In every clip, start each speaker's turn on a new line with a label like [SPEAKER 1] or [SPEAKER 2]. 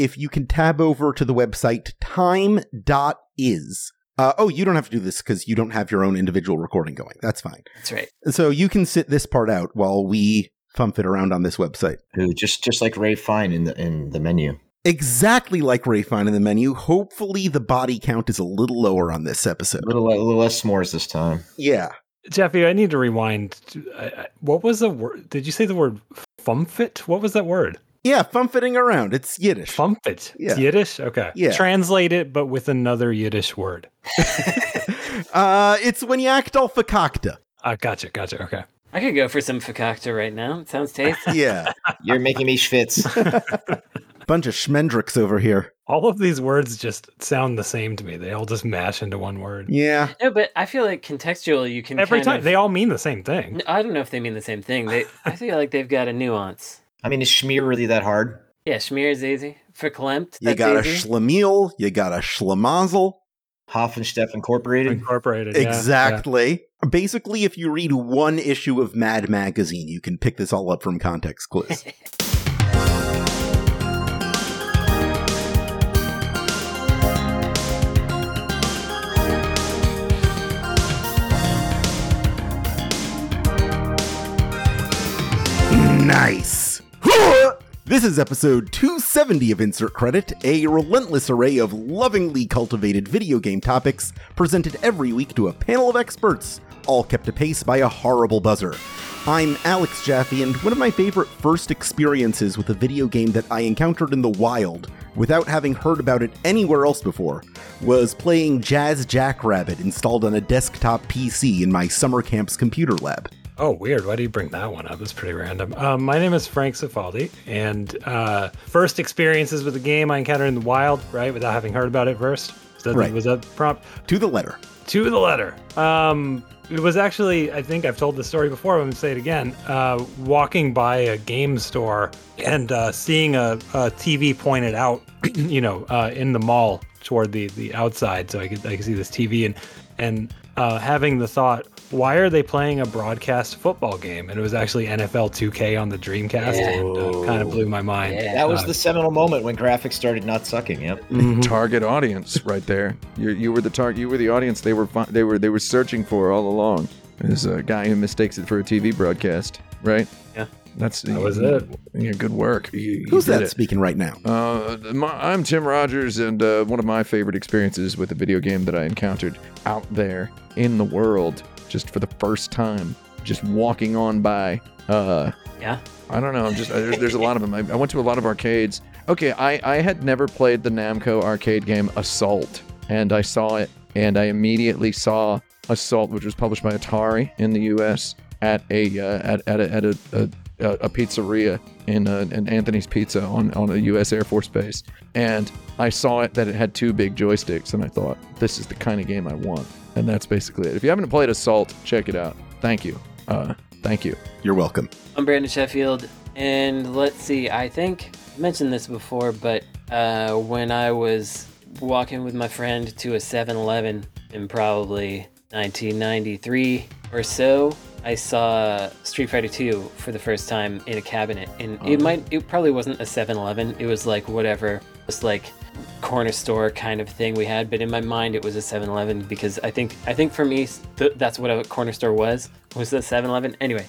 [SPEAKER 1] if you can tab over to the website time.is. Uh, oh, you don't have to do this because you don't have your own individual recording going. That's fine.
[SPEAKER 2] That's right.
[SPEAKER 1] So you can sit this part out while we fumfit around on this website.
[SPEAKER 3] Who just just like Ralph Fiennes in the in the menu.
[SPEAKER 1] Exactly like Ralph Fiennes in the menu. Hopefully, the body count is a little lower on this episode.
[SPEAKER 3] A little, a little less s'mores this time.
[SPEAKER 1] Yeah.
[SPEAKER 4] Jeffy, I need to rewind. I- I- What was the word? Did you say the word fumfit? What was that word?
[SPEAKER 1] Yeah, fumfitting around. It's Yiddish.
[SPEAKER 4] Fumfit.
[SPEAKER 1] Yeah.
[SPEAKER 4] It's Yiddish? Okay.
[SPEAKER 1] Yeah.
[SPEAKER 4] Translate it, but with another Yiddish word.
[SPEAKER 1] uh, it's when you act all fakakta.
[SPEAKER 4] Uh, gotcha. Gotcha. Okay.
[SPEAKER 2] I could go for some fakakta right now. It sounds tasty.
[SPEAKER 1] Yeah.
[SPEAKER 3] You're making me schwitz.
[SPEAKER 1] Bunch of schmendricks over here.
[SPEAKER 4] All of these words just sound the same to me. They all just mash into one word.
[SPEAKER 1] Yeah.
[SPEAKER 2] no, but I feel like contextually you can
[SPEAKER 4] Every
[SPEAKER 2] kind
[SPEAKER 4] time.
[SPEAKER 2] of-
[SPEAKER 4] They all mean the same thing.
[SPEAKER 2] I don't know if they mean the same thing. They, I feel like they've got a nuance.
[SPEAKER 3] I mean, is schmear really that hard?
[SPEAKER 2] Yeah, schmear is easy. For Verklempt,
[SPEAKER 1] You
[SPEAKER 2] that's
[SPEAKER 1] got a schlemiel. You got a schlemazel.
[SPEAKER 3] Hoffensteff Incorporated.
[SPEAKER 4] Incorporated. yeah,
[SPEAKER 1] exactly. Basically, if you read one issue of Mad Magazine, you can pick this all up from context clues. nice. This is episode 270 of Insert Credit, a relentless array of lovingly cultivated video game topics presented every week to a panel of experts, all kept apace by a horrible buzzer. I'm Alex Jaffe, and one of my favorite first experiences with a video game that I encountered in the wild, without having heard about it anywhere else before, was playing Jazz Jackrabbit installed on a desktop PC in my summer camp's computer lab.
[SPEAKER 4] Oh, weird. Why do you bring that one up? That's pretty random. Um, my name is Frank Cifaldi, and uh, first experiences with the game I encountered in the wild, right, without having heard about it first. Was that,
[SPEAKER 1] Right.
[SPEAKER 4] was that prompt?
[SPEAKER 1] To the letter.
[SPEAKER 4] To the letter. Um, it was actually, I think I've told this story before, I'm going to say it again. Uh, walking by a game store and uh, seeing a, a TV pointed out, you know, uh, in the mall toward the, the outside, so I could I could see this TV and and uh, having the thought, why are they playing a broadcast football game? And it was actually NFL 2K on the Dreamcast,
[SPEAKER 2] Yeah.
[SPEAKER 4] and uh, kind of blew my mind.
[SPEAKER 2] Yeah.
[SPEAKER 3] That was
[SPEAKER 4] Uh,
[SPEAKER 3] the seminal moment when graphics started not sucking. Yep.
[SPEAKER 4] mhm.
[SPEAKER 5] target audience right there. You you were the target. You were the audience they were fi- they were they were searching for all along. There's a guy who mistakes it for a TV broadcast, right?
[SPEAKER 2] Yeah.
[SPEAKER 5] That's
[SPEAKER 4] That was it.
[SPEAKER 5] Yeah, good work. You, you
[SPEAKER 1] Who's that
[SPEAKER 5] it.
[SPEAKER 1] speaking right now?
[SPEAKER 5] Uh, my, I'm Tim Rogers, and uh, one of my favorite experiences with a video game that I encountered out there in the world, just for the first time, just walking on by. Uh,
[SPEAKER 2] Yeah.
[SPEAKER 5] I don't know. I'm just there's, there's a lot of them. I, I went to a lot of arcades. Okay, I I had never played the Namco arcade game Assault, and I saw it, and I immediately saw Assault, which was published by Atari in the U.S. at a uh, at at a, at a, a, a pizzeria in, uh in Anthony's Pizza on on a U.S. Air Force base, and I saw it that it had two big joysticks, and I thought this is the kind of game I want, and that's basically it. If you haven't played Assault, check it out. Thank you. Uh, thank you.
[SPEAKER 1] You're welcome.
[SPEAKER 2] I'm Brandon Sheffield, and let's see. I think I mentioned this before, but uh, when I was walking with my friend to a 7-Eleven in probably 1993 or so, I saw Street Fighter 2 for the first time in a cabinet, and it might, it probably wasn't a 7-Eleven. It was like whatever, just like corner store kind of thing we had, but in my mind it was a 7-Eleven because I think I think for me th- that's what a corner store was was the 7-Eleven. Anyway,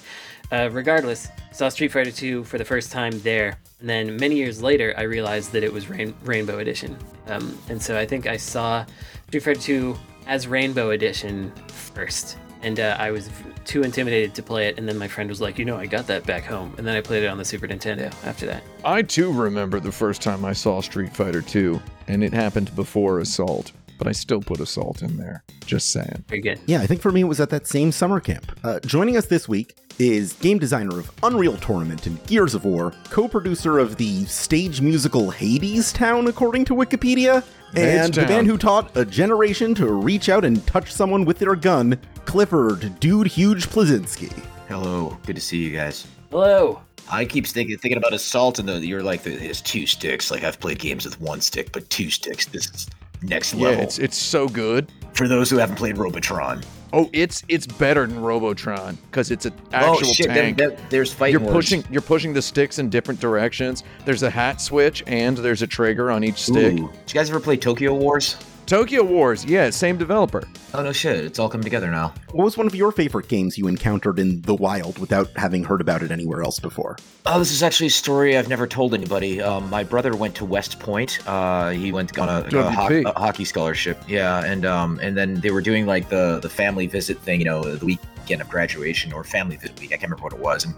[SPEAKER 2] uh, regardless, saw Street Fighter 2 for the first time there, and then many years later I realized that it was Rain- Rainbow Edition, um, and so I think I saw Street Fighter 2 as Rainbow Edition first, and uh, I was too intimidated to play it, and then my friend was like, you know, I got that back home, and then I played it on the Super Nintendo after that.
[SPEAKER 5] I too remember the first time I saw Street Fighter 2, and it happened before Assault, but I still put Assault in there. Just saying.
[SPEAKER 2] Very good.
[SPEAKER 1] Yeah, I think for me it was at that same summer camp. Uh, joining us this week is game designer of Unreal Tournament and Gears of War, co-producer of the stage musical Hadestown, according to Wikipedia, and the man who taught a generation to reach out and touch someone with their gun, Clifford Dude Huge Bleszinski.
[SPEAKER 3] Hello. Good to see you guys.
[SPEAKER 2] Hello.
[SPEAKER 3] I keep thinking thinking about assault, and the, you're like, it's two sticks. Like I've played games with one stick, but two sticks. This is next
[SPEAKER 5] Yeah,
[SPEAKER 3] level.
[SPEAKER 5] it's it's so good.
[SPEAKER 3] For those who haven't played Robotron.
[SPEAKER 5] Oh, it's it's better than Robotron because it's an
[SPEAKER 3] oh
[SPEAKER 5] actual
[SPEAKER 3] shit!
[SPEAKER 5] tank.
[SPEAKER 3] Then, then there's fighting.
[SPEAKER 5] you're
[SPEAKER 3] words.
[SPEAKER 5] pushing you're pushing the sticks in different directions. There's a hat switch and there's a trigger on each stick.
[SPEAKER 3] Ooh. Did you guys ever play Tokyo Wars?
[SPEAKER 5] Tokyo Wars, yeah, same developer.
[SPEAKER 3] Oh no shit! It's all coming together now.
[SPEAKER 1] What was one of your favorite games you encountered in the wild without having heard about it anywhere else before?
[SPEAKER 3] Oh, this is actually a story I've never told anybody. Um, my brother went to West Point. Uh, he went on a, a, ho- a hockey scholarship. Yeah, and um, and then they were doing like the the family visit thing. You know, the weekend of graduation or family visit week. I can't remember what it was. And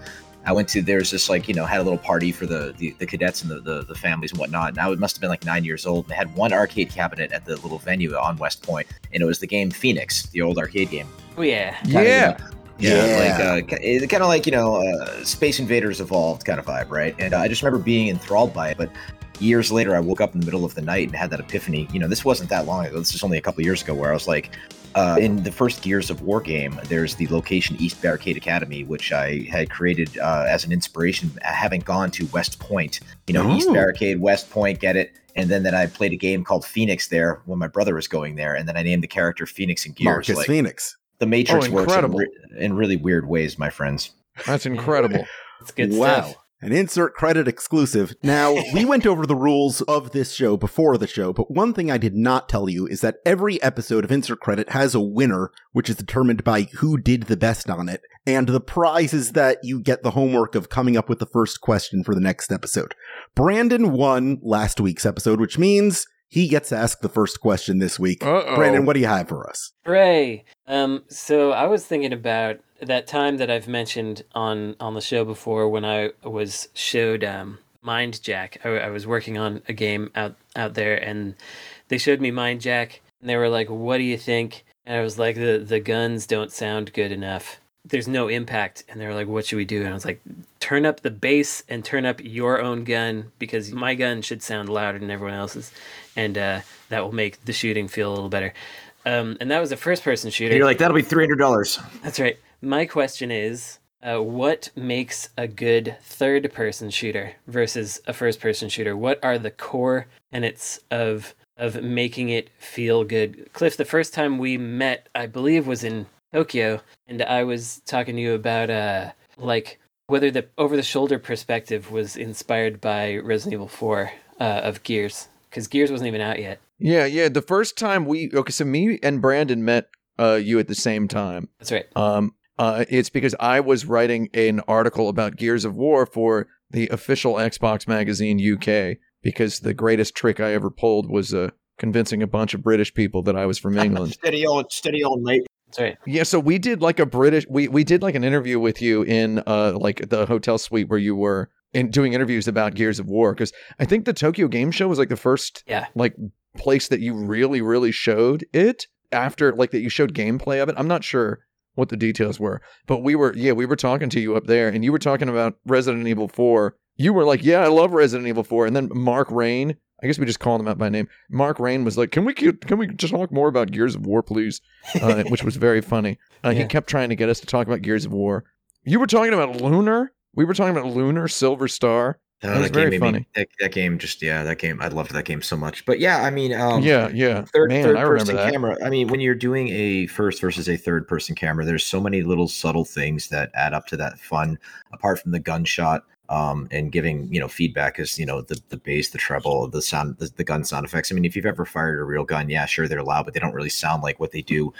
[SPEAKER 3] I went to there's this like you know had a little party for the the, the cadets and the, the the families and whatnot. And I would- must have been like nine years old. And they had one arcade cabinet at the little venue on West Point, and it was the game Phoenix, the old arcade game.
[SPEAKER 2] Oh yeah.
[SPEAKER 3] Kinda, you
[SPEAKER 5] Yeah.
[SPEAKER 3] know, yeah,
[SPEAKER 1] Yeah.
[SPEAKER 3] like uh, ki- kind of like you know, uh, Space Invaders evolved kind of vibe, right? And uh, I just remember being enthralled by it. But years later, I woke up in the middle of the night and had that epiphany. You know, this wasn't that long ago. This was only a couple years ago, where I was like, uh, in the first Gears of War game, there's the location East Barricade Academy, which I had created uh, as an inspiration, having gone to West Point. You know, East
[SPEAKER 1] Oh.
[SPEAKER 3] Barricade, West Point, get it. And then, that I played a game called Phoenix there when my brother was going there, and then I named the character Phoenix and Gears.
[SPEAKER 1] Marcus
[SPEAKER 3] like,
[SPEAKER 1] Phoenix.
[SPEAKER 3] the Matrix
[SPEAKER 5] Oh,
[SPEAKER 3] works in, re- in really weird ways, my friends.
[SPEAKER 5] That's incredible.
[SPEAKER 2] It's good
[SPEAKER 1] wow.
[SPEAKER 2] stuff.
[SPEAKER 1] An insert credit exclusive. Now, we went over the rules of this show before the show, but one thing I did not tell you is that every episode of Insert Credit has a winner, which is determined by who did the best on it. And the prize is that you get the homework of coming up with the first question for the next episode. Brandon won last week's episode, which means he gets asked the first question this week.
[SPEAKER 5] Uh-oh.
[SPEAKER 1] Brandon, what do you have for us?
[SPEAKER 2] Hooray! Um, so I was thinking about that time that I've mentioned on on the show before when I was showed um, Mindjack. I, I was working on a game out out there, and they showed me Mindjack, and they were like, "What do you think?" And I was like, "the The guns don't sound good enough. There's no impact." And they're like, "What should we do?" And I was like, "Turn up the bass and turn up your own gun because my gun should sound louder than everyone else's, and uh, that will make the shooting feel a little better." Um, and that was a first person shooter.
[SPEAKER 3] You're like, that'll be three hundred dollars.
[SPEAKER 2] That's right. My question is uh, what makes a good third person shooter versus a first person shooter? What are the core tenets of of making it feel good? Cliff, the first time we met, I believe, was in Tokyo, and I was talking to you about uh, like whether the over the shoulder perspective was inspired by Resident Evil 4 uh, of Gears, because Gears wasn't even out yet.
[SPEAKER 5] Yeah, yeah. The first time we okay, so me and Brandon met uh, you at the same time.
[SPEAKER 2] That's right.
[SPEAKER 5] Um, uh, it's because I was writing an article about Gears of War for the official Xbox magazine UK because the greatest trick I ever pulled was uh, convincing a bunch of British people that I was from England.
[SPEAKER 3] steady old, steady old mate.
[SPEAKER 2] That's right.
[SPEAKER 5] yeah, so we did like a British we we did like an interview with you in uh like the hotel suite where you were in doing interviews about Gears of War because I think the Tokyo Game Show was like the first
[SPEAKER 2] Yeah.
[SPEAKER 5] like place that you really really showed it after like that you showed gameplay of it. I'm not sure what the details were, but we were yeah we were talking to you up there and you were talking about Resident Evil 4. You were like, yeah, I love Resident Evil 4, and then Mark Rein. I guess we just called him out by name. Mark Rein was like, "Can we can we just talk more about Gears of War, please?" Uh, which was very funny. Uh, He kept trying to get us to talk about Gears of War. You were talking about Lunar. We were talking about Lunar Silver Star.
[SPEAKER 3] Oh,
[SPEAKER 5] That was very
[SPEAKER 3] game
[SPEAKER 5] funny.
[SPEAKER 3] me, that, that game just yeah, that game I loved that game so much. But yeah, I mean, um,
[SPEAKER 5] yeah, yeah.
[SPEAKER 3] third,
[SPEAKER 5] Man,
[SPEAKER 3] third person camera. I mean, when you're doing a first versus a third person camera, there's so many little subtle things that add up to that fun. Apart from the gunshot, um, and giving you know feedback is you know the the bass, the treble, the sound, the, the gun sound effects. I mean, if you've ever fired a real gun, yeah, sure they're loud, but they don't really sound like what they do.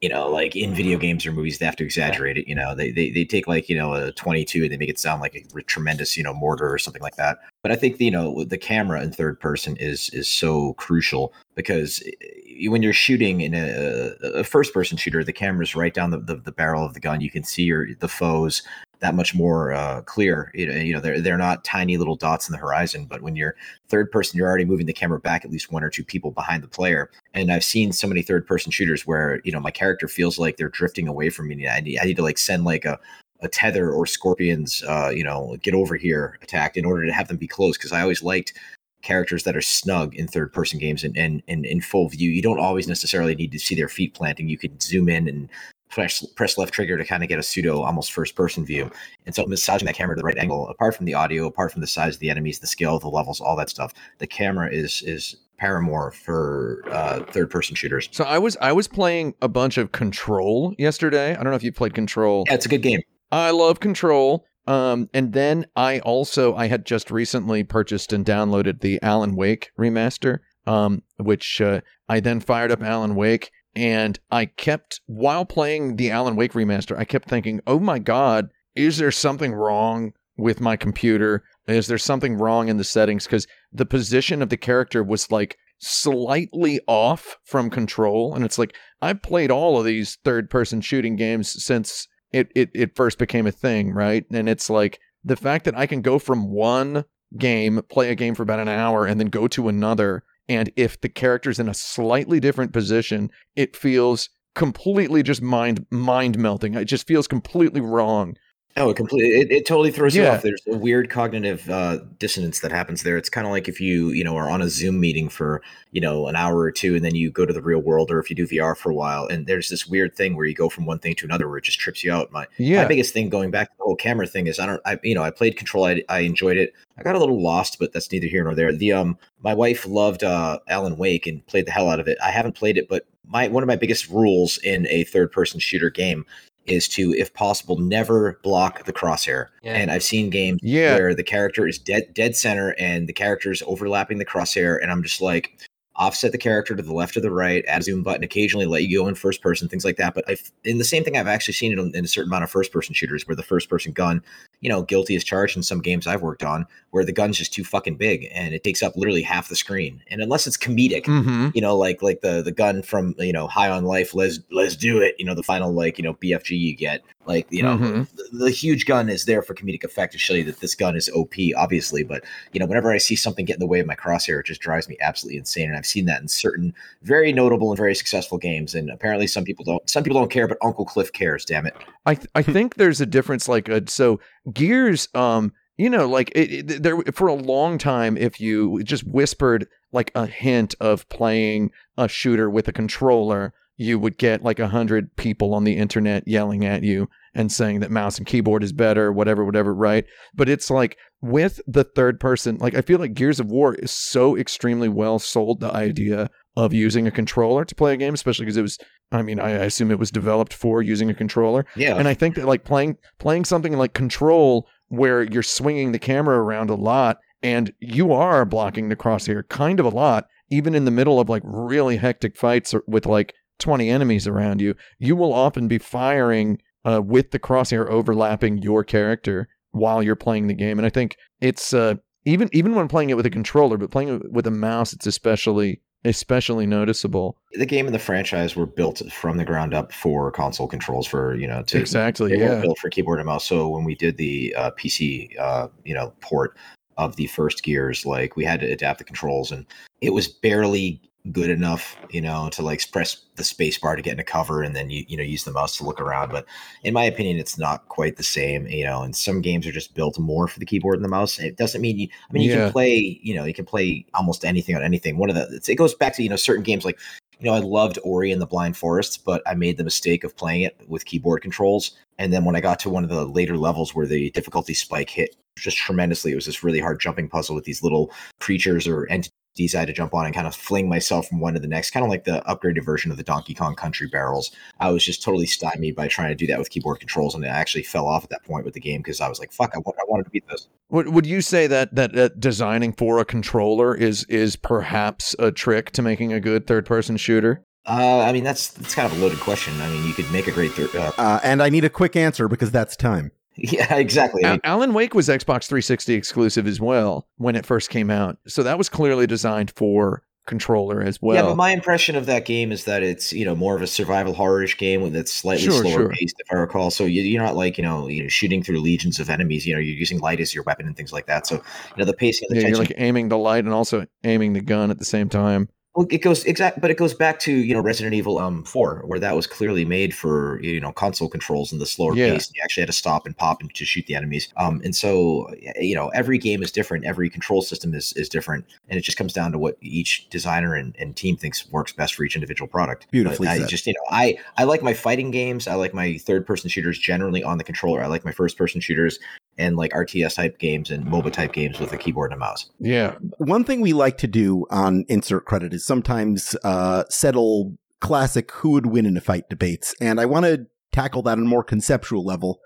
[SPEAKER 3] You know, like in video games or movies, they have to exaggerate it. You know, they, they they take like you know a 22 and they make it sound like a tremendous you know mortar or something like that. But I think you know the camera in third person is is so crucial because eh, when you're shooting in a, a first person shooter, the camera's right down the, the, the barrel of the gun. You can see your the foes that much more uh, clear. You know, they're they're not tiny little dots in the horizon. But when you're third person, you're already moving the camera back at least one or two people behind the player. And I've seen so many third person shooters where you know my character feels like they're drifting away from me. I need I need to like send like a a tether or scorpions, uh, you know, get over here attack in order to have them be close. Because I always liked characters that are snug in third person games and, and, and in full view. You don't always necessarily need to see their feet planting. You can zoom in and press, press left trigger to kind of get a pseudo almost first person view. And so massaging that camera to the right angle, apart from the audio, apart from the size of the enemies, the scale the levels, all that stuff, the camera is is paramour for uh, third person shooters.
[SPEAKER 5] So I was I was playing a bunch of Control yesterday. I don't know if you played Control.
[SPEAKER 3] Yeah, it's a good game.
[SPEAKER 5] I love Control. Um, and then I also I had just recently purchased and downloaded the Alan Wake remaster. Um, which uh, I then fired up Alan Wake, and I kept while playing the Alan Wake remaster, I kept thinking, "Oh my God, is there something wrong with my computer? Is there something wrong in the settings?" Because the position of the character was like slightly off from Control, and it's like I've played all of these third-person shooting games since it, it it first became a thing, right? And it's like the fact that I can go from one game, play a game for about an hour, and then go to another, and if the character's in a slightly different position, it feels completely just mind mind melting. It just feels completely wrong.
[SPEAKER 3] Oh, it completely. It, it totally throws you off. There's a weird cognitive uh, dissonance that happens there. It's kind of like if you, you know, are on a Zoom meeting for, you know, an hour or two, and then you go to the real world, or if you do VR for a while, and there's this weird thing where you go from one thing to another, where it just trips you out. My
[SPEAKER 5] Yeah.
[SPEAKER 3] my biggest thing going back to the whole camera thing is I don't, I, you know, I played Control. I, I enjoyed it. I got a little lost, but that's neither here nor there. The um, my wife loved uh, Alan Wake and played the hell out of it. I haven't played it, but my one of my biggest rules in a third person shooter game is to, if possible, never block the crosshair.
[SPEAKER 2] Yeah.
[SPEAKER 3] And I've seen games
[SPEAKER 5] Yeah.
[SPEAKER 3] where the character is dead dead center and the character is overlapping the crosshair, and I'm just like offset the character to the left or the right, add a zoom button, occasionally let you go in first person, things like that. But I've in the same thing, I've actually seen it in, in a certain amount of first person shooters where the first person gun, you know, guilty as charged in some games I've worked on, where the gun's just too fucking big and it takes up literally half the screen. And unless it's comedic,
[SPEAKER 5] Mm-hmm.
[SPEAKER 3] you know, like like the the gun from you know High on Life, let's let's do it. You know, the final like you know BFG you get, like you know,
[SPEAKER 5] Mhm.
[SPEAKER 3] the, the huge gun is there for comedic effect to show you that this gun is OP, obviously. But you know, whenever I see something get in the way of my crosshair, it just drives me absolutely insane. And I've seen that in certain very notable and very successful games. And apparently, some people don't. Some people don't care, but Uncle Cliff cares. Damn it!
[SPEAKER 5] I th- I think there's a difference. Like uh, so, Gears. Um, you know, like it, it, there for a long time, if you just whispered like a hint of playing a shooter with a controller, you would get like a hundred people on the internet yelling at you and saying that mouse and keyboard is better, whatever, whatever, right? But it's like with the third person, like I feel like Gears of War is so extremely well sold the idea of using a controller to play a game, especially because it was. I mean, I, assume it was developed for using a controller.
[SPEAKER 3] Yeah,
[SPEAKER 5] And I think that like playing playing something like Control, where you're swinging the camera around a lot and you are blocking the crosshair kind of a lot, even in the middle of like really hectic fights or- with like 20 enemies around you, you will often be firing uh, with the crosshair overlapping your character while you're playing the game. And I think it's uh, even even when playing it with a controller, but playing it with a mouse, it's especially especially noticeable.
[SPEAKER 3] the game and the franchise were built from the ground up for console controls for you know to
[SPEAKER 5] Exactly. Yeah.
[SPEAKER 3] built for keyboard and mouse. So when we did the uh, PC, uh, you know, port of the first Gears, like we had to adapt the controls, and it was barely good enough, you know, to like press the space bar to get into cover, and then you you know use the mouse to look around. But in my opinion, it's not quite the same, you know. And some games are just built more for the keyboard and the mouse. It doesn't mean you. I mean, you
[SPEAKER 5] Yeah.
[SPEAKER 3] can play, you know, you can play almost anything on anything. One of the it's, it goes back to you know certain games like you know, I loved Ori and the Blind Forest, but I made the mistake of playing it with keyboard controls. And then when I got to one of the later levels where the difficulty spike hit just tremendously, it was this really hard jumping puzzle with these little creatures or entities I had to jump on and kind of fling myself from one to the next, kind of like the upgraded version of the Donkey Kong Country barrels. I was just totally stymied by trying to do that with keyboard controls, and I actually fell off at that point with the game because I was like, "Fuck, I, wa- I wanted to beat this."
[SPEAKER 5] Would would you say that that uh, designing for a controller is is perhaps a trick to making a good third person shooter?
[SPEAKER 3] Uh, I mean, that's that's kind of a loaded question. I mean, you could make a great third. Uh,
[SPEAKER 1] Uh, and I need a quick answer because that's time.
[SPEAKER 3] yeah, exactly.
[SPEAKER 5] Alan Wake was Xbox 360 exclusive as well when it first came out, so that was clearly designed for controller as well.
[SPEAKER 3] yeah, but my impression of that game is that it's you know more of a survival horror-ish game that's slightly
[SPEAKER 5] Sure,
[SPEAKER 3] slower
[SPEAKER 5] sure.
[SPEAKER 3] paced, if I recall. So you, you're not like you know you know shooting through legions of enemies. You know you're using light as your weapon and things like that. So you know the pacing and the
[SPEAKER 5] yeah, you're like aiming the light and also aiming the gun at the same time.
[SPEAKER 3] Well, it goes exact, but it goes back to you know Resident Evil um four, where that was clearly made for you know console controls and the slower
[SPEAKER 5] Yeah.
[SPEAKER 3] pace. You actually had to stop and pop and to shoot the enemies. Um, and so you know every game is different, every control system is is different, and it just comes down to what each designer and, and team thinks works best for each individual product.
[SPEAKER 1] Beautifully
[SPEAKER 3] But I
[SPEAKER 1] said.
[SPEAKER 3] just you know I I like my fighting games. I like my third person shooters generally on the controller. I like my first person shooters and like RTS type games and MOBA type games with a keyboard and a mouse.
[SPEAKER 5] Yeah.
[SPEAKER 1] One thing we like to do on insert credit is sometimes uh, settle classic who would win in a fight debates. And I want to tackle that on a more conceptual level.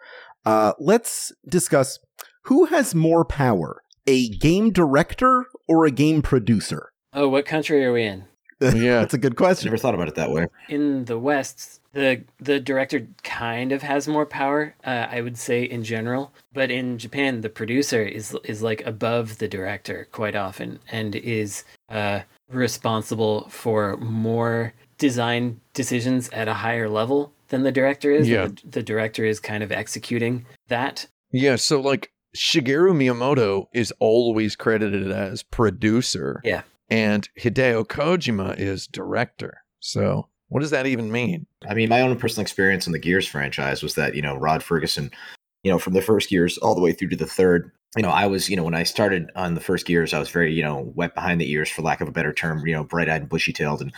[SPEAKER 1] Uh, let's discuss who has more power, a game director or a game producer?
[SPEAKER 2] Oh, what country are we in?
[SPEAKER 5] Yeah.
[SPEAKER 1] That's a good question.
[SPEAKER 3] never thought about it that way.
[SPEAKER 2] In the West, the the director kind of has more power, uh, I would say in general. But in Japan, the producer is is like above the director quite often, and is uh, responsible for more design decisions at a higher level than the director is.
[SPEAKER 5] Yeah.
[SPEAKER 2] The, the director is kind of executing that.
[SPEAKER 5] Yeah. So like Shigeru Miyamoto is always credited as producer.
[SPEAKER 2] Yeah.
[SPEAKER 5] And Hideo Kojima is director. So what does that even mean?
[SPEAKER 3] I mean, my own personal experience in the Gears franchise was that, you know, Rod Fergusson, you know, from the first Gears all the way through to the third, you know, I was, you know, when I started on the first Gears, I was very, you know, wet behind the ears, for lack of a better term, you know, bright eyed and bushy tailed. And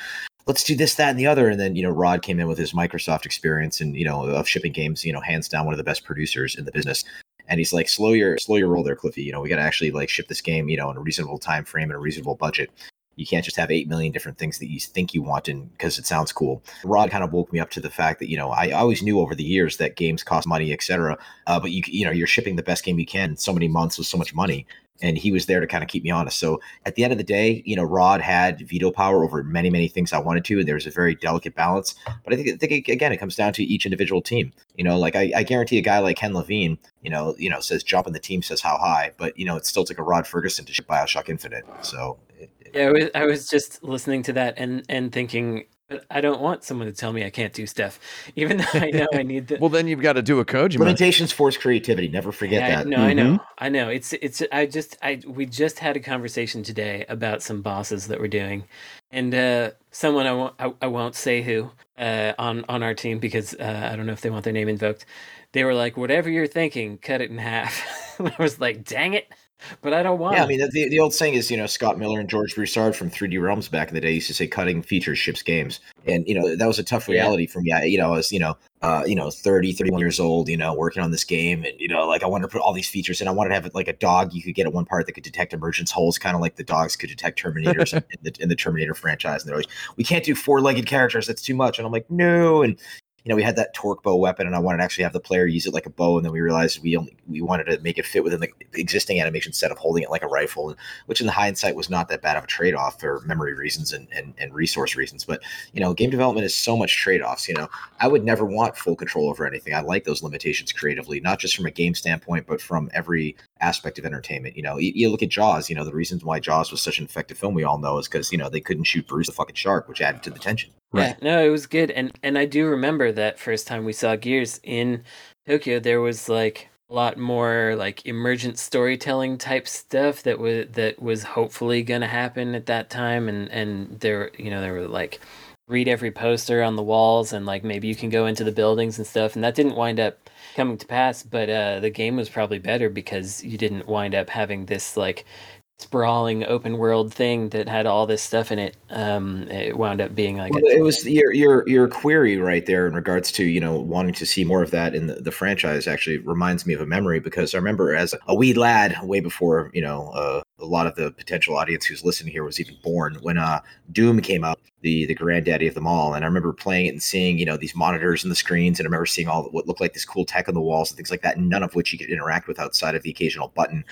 [SPEAKER 3] let's do this, that, and the other. And then, you know, Rod came in with his Microsoft experience and, you know, of shipping games, you know, hands down one of the best producers in the business. And he's like, slow your, slow your roll there, Cliffy. You know, we got to actually like ship this game, you know, in a reasonable time frame and a reasonable budget. You can't just have 8 million different things that you think you want and because it sounds cool. Rod kind of woke me up to the fact that, you know, I always knew over the years that games cost money, et cetera. Uh, but you, you know, you're shipping the best game you can so many months with so much money. And he was there to kind of keep me honest. So at the end of the day, you know, Rod had veto power over many, many things I wanted to, and there was a very delicate balance. But I think, I think again, it comes down to each individual team. You know, like I, I guarantee a guy like Ken Levine, you know, you know, says jump and the team says how high, but you know, it still took a Rod Fergusson to ship Bioshock Infinite. So
[SPEAKER 2] Yeah, I was, I was just listening to that and and thinking, but I don't want someone to tell me I can't do stuff, even though I know I need the.
[SPEAKER 5] Well, then you've got to do a Kojima.
[SPEAKER 3] limitations force creativity. Never forget
[SPEAKER 2] Yeah, I,
[SPEAKER 3] that.
[SPEAKER 2] no, I know, I know. It's it's. I just I we just had a conversation today about some bosses that we're doing, and uh, someone I won't I, I won't say who uh, on on our team because uh, I don't know if they want their name invoked. They were like, "Whatever you're thinking, cut it in half." I was like, "Dang it!" But I don't want.
[SPEAKER 3] Yeah, I mean, the, the old saying is, you know, Scott Miller and George Broussard from 3D Realms back in the day used to say cutting features ships games. And, you know, that was a tough
[SPEAKER 2] Yeah.
[SPEAKER 3] reality for me. I, you know, I was, you know, uh, you know, 30, 31 years old, you know, working on this game. And, you know, like I wanted to put all these features in. I wanted to have like a dog you could get at one part that could detect emergence holes, kind of like the dogs could detect Terminators in, the, in the Terminator franchise. And they're like, we can't do four legged characters. That's too much. And I'm like, no. And, you know, we had that torque bow weapon, and I wanted to actually have the player use it like a bow, and then we realized we only we wanted to make it fit within the existing animation set of holding it like a rifle, which in the hindsight was not that bad of a trade off for memory reasons and, and and resource reasons. But you know, game development is so much trade offs. You know, I would never want full control over anything. I like those limitations creatively, not just from a game standpoint, but from every aspect of entertainment. You know, you, you look at Jaws. You know, the reasons why Jaws was such an effective film we all know is because you know they couldn't shoot Bruce the fucking shark, which added to the tension.
[SPEAKER 2] Yeah, no, it was good, and and I do remember that first time we saw Gears in Tokyo. There was like a lot more like emergent storytelling type stuff that was that was hopefully going to happen at that time, and and there you know there were like read every poster on the walls, and like maybe you can go into the buildings and stuff, and that didn't wind up coming to pass. But uh, the game was probably better because you didn't wind up having this like sprawling open world thing that had all this stuff in it. Um, it wound up being like
[SPEAKER 3] Well,
[SPEAKER 2] a
[SPEAKER 3] it was your your your query right there in regards to you know wanting to see more of that in the, the franchise. Actually, reminds me of a memory because I remember as a wee lad, way before you know uh, a lot of the potential audience who's listening here was even born, when uh, Doom came out, the the granddaddy of them all, and I remember playing it and seeing you know these monitors and the screens, and I remember seeing all what looked like this cool tech on the walls and things like that, none of which you could interact with outside of the occasional button.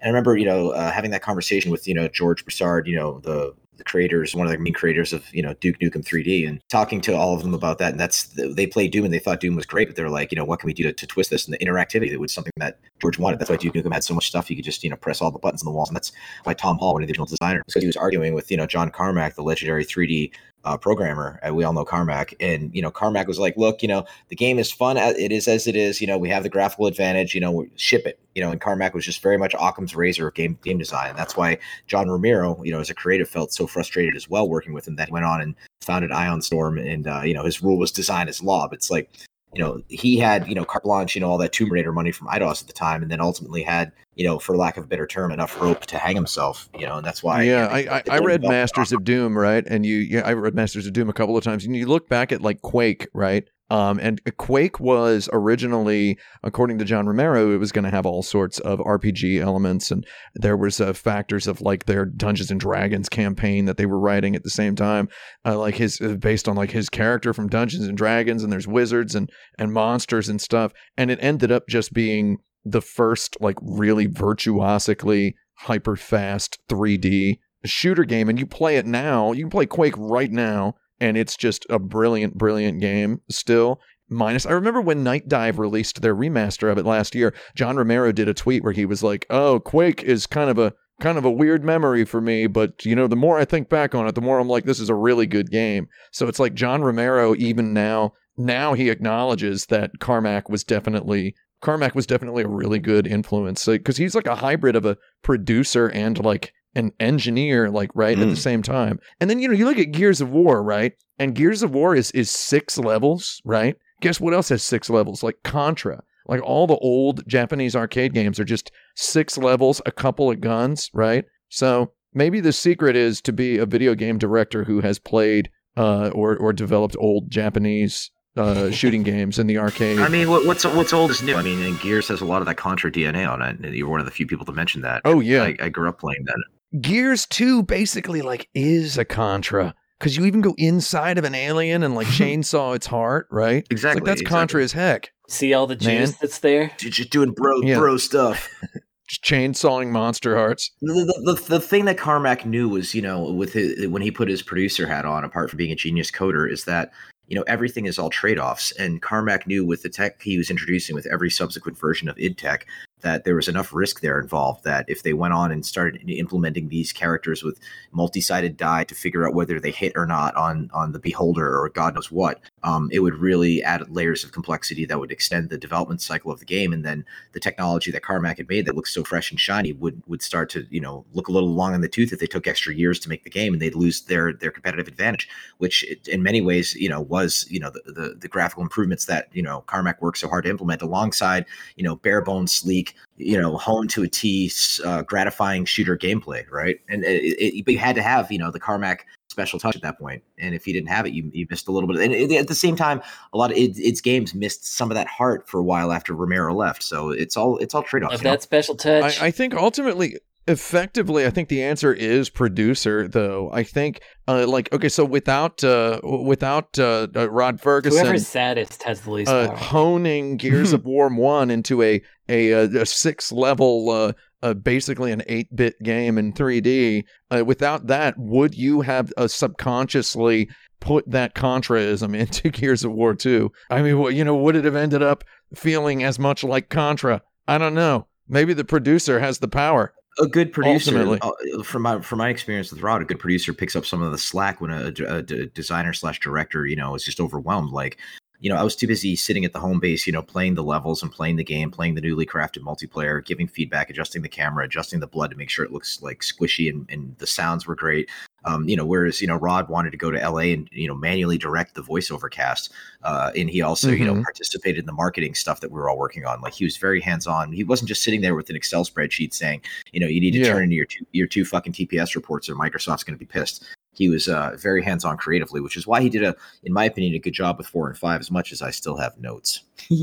[SPEAKER 3] And I remember, you know, uh, having that conversation with, you know, George Broussard, you know, the the creators, one of the main creators of, you know, Duke Nukem 3D, and talking to all of them about that. And that's they played Doom and they thought Doom was great, but they're like, you know, what can we do to, to twist this? And the interactivity that was something that George wanted. That's why Duke Nukem had so much stuff you could just, you know, press all the buttons on the walls. And that's why Tom Hall, one of the original designers, because he was arguing with, you know, John Carmack, the legendary 3D uh, programmer. Uh, we all know Carmack, and you know, Carmack was like, "Look, you know, the game is fun. It is as it is. You know, we have the graphical advantage. You know, ship it. You know." And Carmack was just very much Occam's razor of game game design. And that's why John Romero, you know, as a creative, felt so frustrated as well working with him that he went on and founded Ion Storm. And uh, you know, his rule was design as law. But it's like, you know, he had you know carte blanche, you know, all that Tomb Raider money from Eidos at the time, and then ultimately had you know, for lack of a better term, enough rope to hang himself. You know, and that's why.
[SPEAKER 5] yeah,
[SPEAKER 3] they-
[SPEAKER 5] I, I, I read Masters of Doom, right? And you, yeah, I read Masters of Doom a couple of times, and you look back at like Quake, right? Um, and Quake was originally, according to John Romero, it was going to have all sorts of RPG elements, and there was uh, factors of like their Dungeons and Dragons campaign that they were writing at the same time, uh, like his uh, based on like his character from Dungeons and Dragons, and there's wizards and and monsters and stuff, and it ended up just being the first like really virtuosically hyper fast 3D shooter game, and you play it now. You can play Quake right now and it's just a brilliant, brilliant game still. Minus, I remember when Nightdive mm-hmm. released their remaster of it last year. John Romero did a tweet where he was like, "Oh, Quake is kind of a kind of a weird memory for me, but you know, the more I think back on it, the more I'm like, this is a really good game." So it's like John Romero, even now, now he acknowledges that Carmack was definitely Carmack was definitely a really good influence because he's like a hybrid of a producer and like an engineer like right mm. at the mm. same time and then you know you look at gears of war right and gears of war is is six levels right guess what else has six levels like contra like all the old japanese arcade games are just six levels a couple of guns right so maybe the secret is to be a video game director who has played uh, or or developed old japanese uh, shooting games in the arcade.
[SPEAKER 3] I mean, what, what's what's old is new. I mean, and Gears has a lot of that Contra DNA on it. And you're one of the few people to mention that.
[SPEAKER 5] Oh yeah,
[SPEAKER 3] I, I grew up playing that.
[SPEAKER 5] Gears 2 basically like is a Contra because you even go inside of an alien and like chainsaw its heart, right?
[SPEAKER 3] Exactly.
[SPEAKER 5] Like that's
[SPEAKER 3] exactly.
[SPEAKER 5] Contra as heck.
[SPEAKER 2] See all the juice Man. that's there?
[SPEAKER 3] Just doing bro yeah. bro stuff.
[SPEAKER 5] Just chainsawing monster hearts.
[SPEAKER 3] The, the, the, the, thing that Carmack knew was, you know, with his, when he put his producer hat on, apart from being a genius coder, is that you know everything is all trade-offs and carmack knew with the tech he was introducing with every subsequent version of id Tech that there was enough risk there involved that if they went on and started implementing these characters with multi-sided die to figure out whether they hit or not on on the beholder or god knows what um, it would really add layers of complexity that would extend the development cycle of the game. And then the technology that carmack had made that looks so fresh and shiny would would start to you know look a little long in the tooth if they took extra years to make the game and they'd lose their their competitive advantage which in many ways you know was you know the, the, the graphical improvements that you know carmack worked so hard to implement alongside you know bare bones sleek you know, home to a T, uh, gratifying shooter gameplay, right? And it, it, you had to have, you know, the Carmack special touch at that point. And if you didn't have it, you, you missed a little bit. And it, at the same time, a lot of it, its games missed some of that heart for a while after Romero left. So it's all it's all trade offs.
[SPEAKER 2] That know? special touch,
[SPEAKER 5] I, I think ultimately effectively i think the answer is producer though. I think uh, like okay so without uh without uh, uh rod fergusson
[SPEAKER 2] whoever's saddest has the least
[SPEAKER 5] uh, honing gears of war 1 into a a, a six level uh, uh, basically an 8-bit game in 3d uh, without that would you have uh, subconsciously put that contraism into gears of war 2 i mean well, you know would it have ended up feeling as much like contra? I don't know. Maybe the producer has the power
[SPEAKER 3] a good producer uh, from my from my experience with Rod, a good producer picks up some of the slack when a, a, a designer slash director, you know, is just overwhelmed. Like, you know, I was too busy sitting at the home base, you know, playing the levels and playing the game, playing the newly crafted multiplayer, giving feedback, adjusting the camera, adjusting the blood to make sure it looks like squishy and, and the sounds were great. Um, you know, whereas you know Rod wanted to go to LA and you know manually direct the voiceover cast, uh, and he also mm-hmm. you know mm-hmm. participated in the marketing stuff that we were all working on. Like he was very hands on. He wasn't just sitting there with an Excel spreadsheet saying, you know, you need to yeah. turn into your two your two fucking TPS reports or Microsoft's going to be pissed. He was uh, very hands on creatively, which is why he did a, in my opinion, a good job with four and five. As much as I still have notes.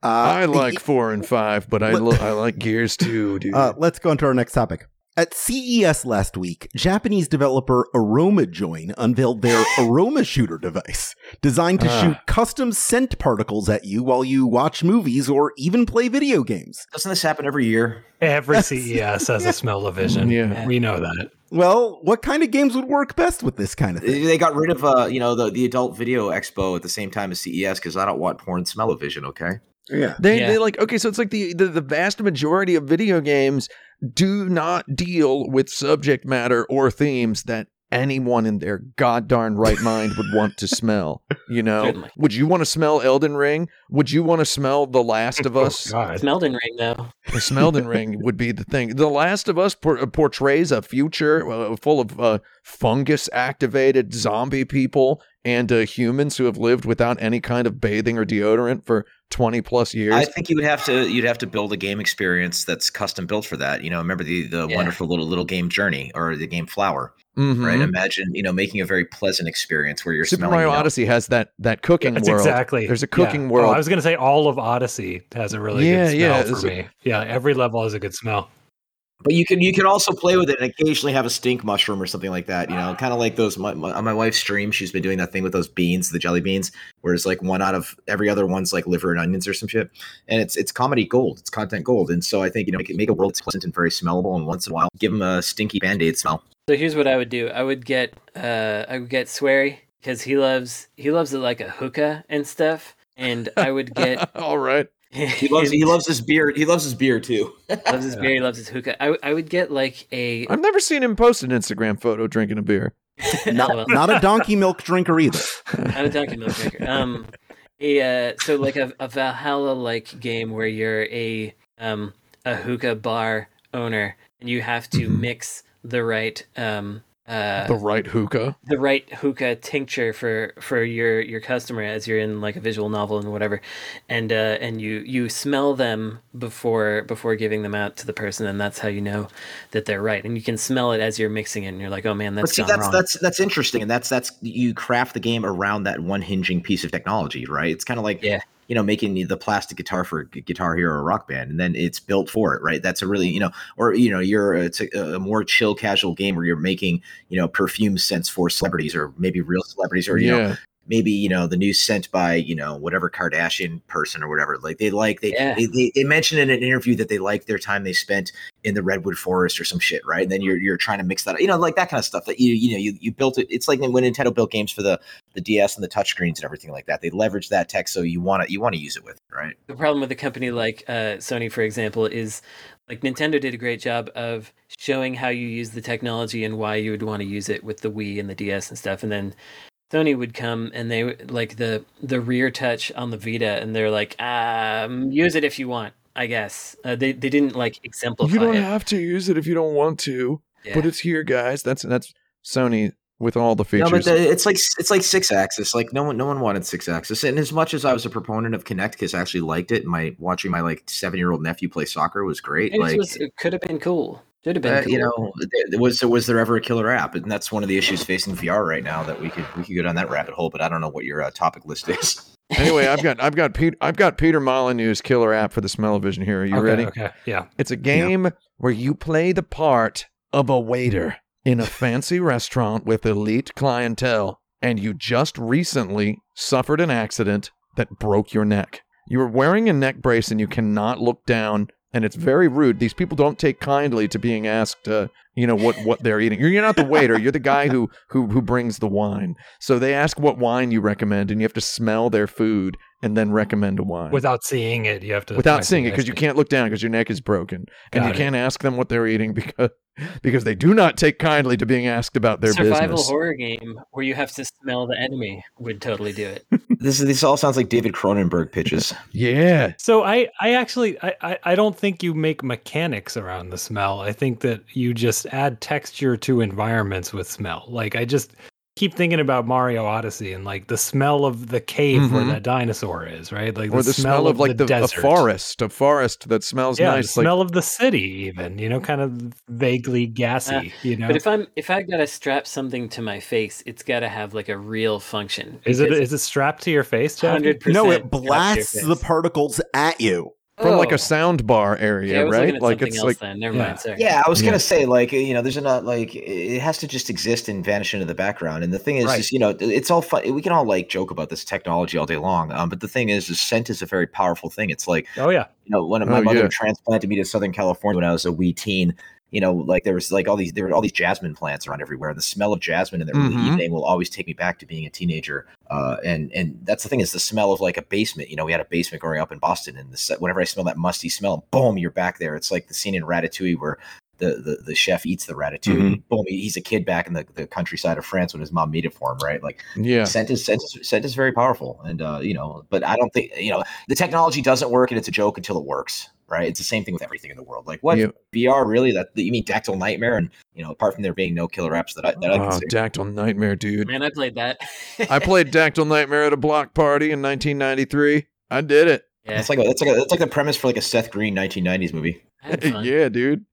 [SPEAKER 5] Uh, I like four and five, but I lo- I like Gears too, dude.
[SPEAKER 1] Uh, let's go on to our next topic. At CES last week, Japanese developer AromaJoin unveiled their Aroma Shooter device, designed to uh. shoot custom scent particles at you while you watch movies or even play video games.
[SPEAKER 3] Doesn't this happen every year?
[SPEAKER 4] Every CES has a smell-o-vision. Yeah, we know that.
[SPEAKER 1] Well, what kind of games would work best with this kind of thing?
[SPEAKER 3] They got rid of, uh, you know, the, the adult video expo at the same time as CES because I don't want porn smell-o-vision. Okay.
[SPEAKER 1] Yeah.
[SPEAKER 5] They
[SPEAKER 1] yeah.
[SPEAKER 5] they like okay, so it's like the, the the vast majority of video games do not deal with subject matter or themes that anyone in their goddarn right mind would want to smell. You know, Certainly. would you want to smell Elden Ring? Would you want to smell The Last of oh, Us?
[SPEAKER 2] Oh, Elden Ring, though.
[SPEAKER 5] The Smelden Ring would be the thing. The Last of Us por- portrays a future uh, full of uh, fungus activated zombie people and uh, humans who have lived without any kind of bathing or deodorant for 20 plus years.
[SPEAKER 3] I think you would have to you'd have to build a game experience that's custom built for that. You know, remember the the yeah. wonderful little little game Journey or the game Flower.
[SPEAKER 5] Mhm.
[SPEAKER 3] right? Imagine you know making a very pleasant experience where you're
[SPEAKER 5] Super
[SPEAKER 3] smelling.
[SPEAKER 5] Mario
[SPEAKER 3] you know,
[SPEAKER 5] Odyssey has that that cooking
[SPEAKER 4] That's
[SPEAKER 5] world.
[SPEAKER 4] exactly.
[SPEAKER 5] There's a
[SPEAKER 4] yeah.
[SPEAKER 5] cooking
[SPEAKER 4] Oh,
[SPEAKER 5] world.
[SPEAKER 4] I was gonna say all of Odyssey has a really
[SPEAKER 5] Yeah,
[SPEAKER 4] good smell
[SPEAKER 5] yeah,
[SPEAKER 4] for
[SPEAKER 5] it's a-
[SPEAKER 4] me. Yeah, every level has a good smell.
[SPEAKER 3] But you can you can also play with it and occasionally have a stink mushroom or something like that. You know, kind of like those. My, my, on my wife's stream, she's been doing that thing with those beans, the jelly beans, where it's like one out of every other one's like liver and onions or some shit. And it's it's comedy gold. It's content gold. And so I think you know make, make a world that's pleasant and very smellable. And once in a while, give them a stinky band aid smell.
[SPEAKER 2] So here's what I would do. I would get uh I would get Swery because he loves he loves it like a hookah and stuff. And I would get
[SPEAKER 5] All right.
[SPEAKER 3] He loves he loves his beer. He loves his beer too.
[SPEAKER 2] loves his beer, he loves his hookah. I, w- I would get like a
[SPEAKER 5] I've never seen him post an Instagram photo drinking a beer.
[SPEAKER 1] Not, not a donkey milk drinker either.
[SPEAKER 2] not a donkey milk drinker. Um, a uh, so like a, a VA-11 Hall-A like game where you're a um a hookah bar owner and you have to
[SPEAKER 5] Mhm.
[SPEAKER 2] mix the right um uh
[SPEAKER 5] the right hookah.
[SPEAKER 2] the right hookah tincture for for your your customer as you're in like a visual novel and whatever and uh and you you smell them before before giving them out to the person and that's how you know that they're right and you can smell it as you're mixing it and you're like oh man that's
[SPEAKER 3] see,
[SPEAKER 2] gone
[SPEAKER 3] that's
[SPEAKER 2] wrong.
[SPEAKER 3] that's that's interesting, and that's that's you craft the game around that one hinging piece of technology, right? It's kind of like
[SPEAKER 2] Yeah.
[SPEAKER 3] You know making the plastic guitar for Gu- Guitar Hero or Rock Band, and then it's built for it, right? That's a really you know, or you know, you're uh, it's a, a more chill, casual game where you're making you know perfume scents for celebrities or maybe real celebrities, or you know maybe you know the new scent by you know whatever Kardashian person or whatever. Like they like they
[SPEAKER 2] Yeah.
[SPEAKER 3] they, they, they mentioned in an interview that they like their time they spent in the redwood forest or some shit, right? And then you're you're trying to mix that, you know, like that kind of stuff that you you know you, you built it. It's like when Nintendo built games for the the DS and the touchscreens and everything like that. They leverage that tech so you want to you want to use it with, it, right?
[SPEAKER 2] the problem with a company like uh, Sony, for example, is like Nintendo did a great job of showing how you use the technology and why you would want to use it with the Wii and the DS and stuff, and then Sony would come and they like the the rear touch on the Vita, and they're like, um, use it if you want, I guess. Uh, they they didn't like exemplify
[SPEAKER 5] You don't
[SPEAKER 2] it.
[SPEAKER 5] have to use it if you don't want to,
[SPEAKER 2] Yeah.
[SPEAKER 5] but it's here, guys. That's that's Sony with all the features.
[SPEAKER 3] No,
[SPEAKER 5] features.
[SPEAKER 3] but the, it's like it's like Sixaxis. Like no one no one wanted Sixaxis. And as much as I was a proponent of Kinect because I actually liked it, my watching my like seven year old nephew play soccer was great.
[SPEAKER 2] It,
[SPEAKER 3] like
[SPEAKER 2] was, it could have been cool. Should have been
[SPEAKER 3] Uh,
[SPEAKER 2] cool.
[SPEAKER 3] you know, was was there ever a killer app? And that's one of the issues facing VR right now. That we could we could go down that rabbit hole, but I don't know what your uh, topic list is.
[SPEAKER 5] Anyway, I've got I've got Pete I've got Peter Molyneux's killer app for the Smell-O-Vision here. Are you
[SPEAKER 4] okay,
[SPEAKER 5] ready?
[SPEAKER 4] Okay. Yeah.
[SPEAKER 5] It's a game where you play the part of a waiter in a fancy restaurant with elite clientele, and you just recently suffered an accident that broke your neck. You are wearing a neck brace and you cannot look down, and it's very rude. These people don't take kindly to being asked, uh, you know, what, what they're eating. You're, you're not the waiter. You're the guy who, who who brings the wine. So they ask what wine you recommend, and you have to smell their food and then recommend a wine
[SPEAKER 4] Without seeing it, you have to.
[SPEAKER 5] without seeing it because you can't look down because your neck is broken and you
[SPEAKER 4] it.
[SPEAKER 5] can't ask them what they're eating because because they do not take kindly to being asked about their
[SPEAKER 2] survival
[SPEAKER 5] business.
[SPEAKER 2] horror game where you have to smell the enemy would totally do it.
[SPEAKER 3] this is this all sounds like David Cronenberg pitches.
[SPEAKER 5] Yeah,
[SPEAKER 4] So I, I actually, I, I, I don't think you make mechanics around the smell. I think that you just add texture to environments with smell. Like I just keep thinking about Mario Odyssey and like the smell of the cave where
[SPEAKER 5] Mhm.
[SPEAKER 4] that dinosaur is, right? Like
[SPEAKER 5] or the smell, of like the, a
[SPEAKER 4] desert.
[SPEAKER 5] forest, a forest that smells
[SPEAKER 4] Yeah,
[SPEAKER 5] nice.
[SPEAKER 4] the
[SPEAKER 5] like
[SPEAKER 4] smell of the city, even you know, kind of vaguely gassy. you know,
[SPEAKER 2] But if I'm if I gotta strap something to my face, it's gotta have like a real function.
[SPEAKER 4] is it is it strapped to your face,
[SPEAKER 2] hundred percent?
[SPEAKER 1] No, it blasts the particles at you.
[SPEAKER 5] From like
[SPEAKER 2] Oh.
[SPEAKER 5] a sound bar area,
[SPEAKER 2] Yeah, I was
[SPEAKER 5] right?
[SPEAKER 2] at
[SPEAKER 5] Like it's
[SPEAKER 2] else
[SPEAKER 5] like
[SPEAKER 2] then. Never
[SPEAKER 4] Yeah.
[SPEAKER 2] mind. Sorry.
[SPEAKER 3] Yeah, I was
[SPEAKER 5] Yeah.
[SPEAKER 3] gonna say like you know, there's a not like it has to just exist and vanish into the background. And the thing is,
[SPEAKER 4] Right.
[SPEAKER 3] is you know, it's all fun. We can all like joke about this technology all day long. Um, but the thing is, is scent is a very powerful thing. It's like
[SPEAKER 4] Oh yeah,
[SPEAKER 3] you know, when my
[SPEAKER 5] Oh,
[SPEAKER 3] mother
[SPEAKER 5] yeah.
[SPEAKER 3] transplanted me to Southern California when I was a wee teen, you know, like there was like all these there were all these jasmine plants around everywhere. And the smell of jasmine in the early
[SPEAKER 5] Mhm.
[SPEAKER 3] evening will always take me back to being a teenager. Uh, and and that's the thing is the smell of like a basement. You know, we had a basement growing up in Boston, and the, whenever I smell that musty smell, boom, you're back there. It's like the scene in Ratatouille where. The, the, the chef eats the ratatouille. and Boom! He's a kid back in the, the countryside of France when his mom made it for him. Right? Like
[SPEAKER 5] yeah.
[SPEAKER 3] scent is scent is, scent is very powerful and uh you know but i don't think you know the technology doesn't work and it's a joke until it works right it's the same thing with everything in the world like what
[SPEAKER 5] Yep.
[SPEAKER 3] vr really that you mean dactyl nightmare and you know apart from there being no killer apps that i that i can
[SPEAKER 5] Oh, Dactyl Nightmare, dude.
[SPEAKER 2] Man, I played that.
[SPEAKER 5] I played Dactyl Nightmare at a block party in 1993. I did it.
[SPEAKER 2] Yeah,
[SPEAKER 3] it's like a, it's like a, it's like the premise for like a seth green 1990s movie
[SPEAKER 2] I had fun.
[SPEAKER 5] yeah, dude.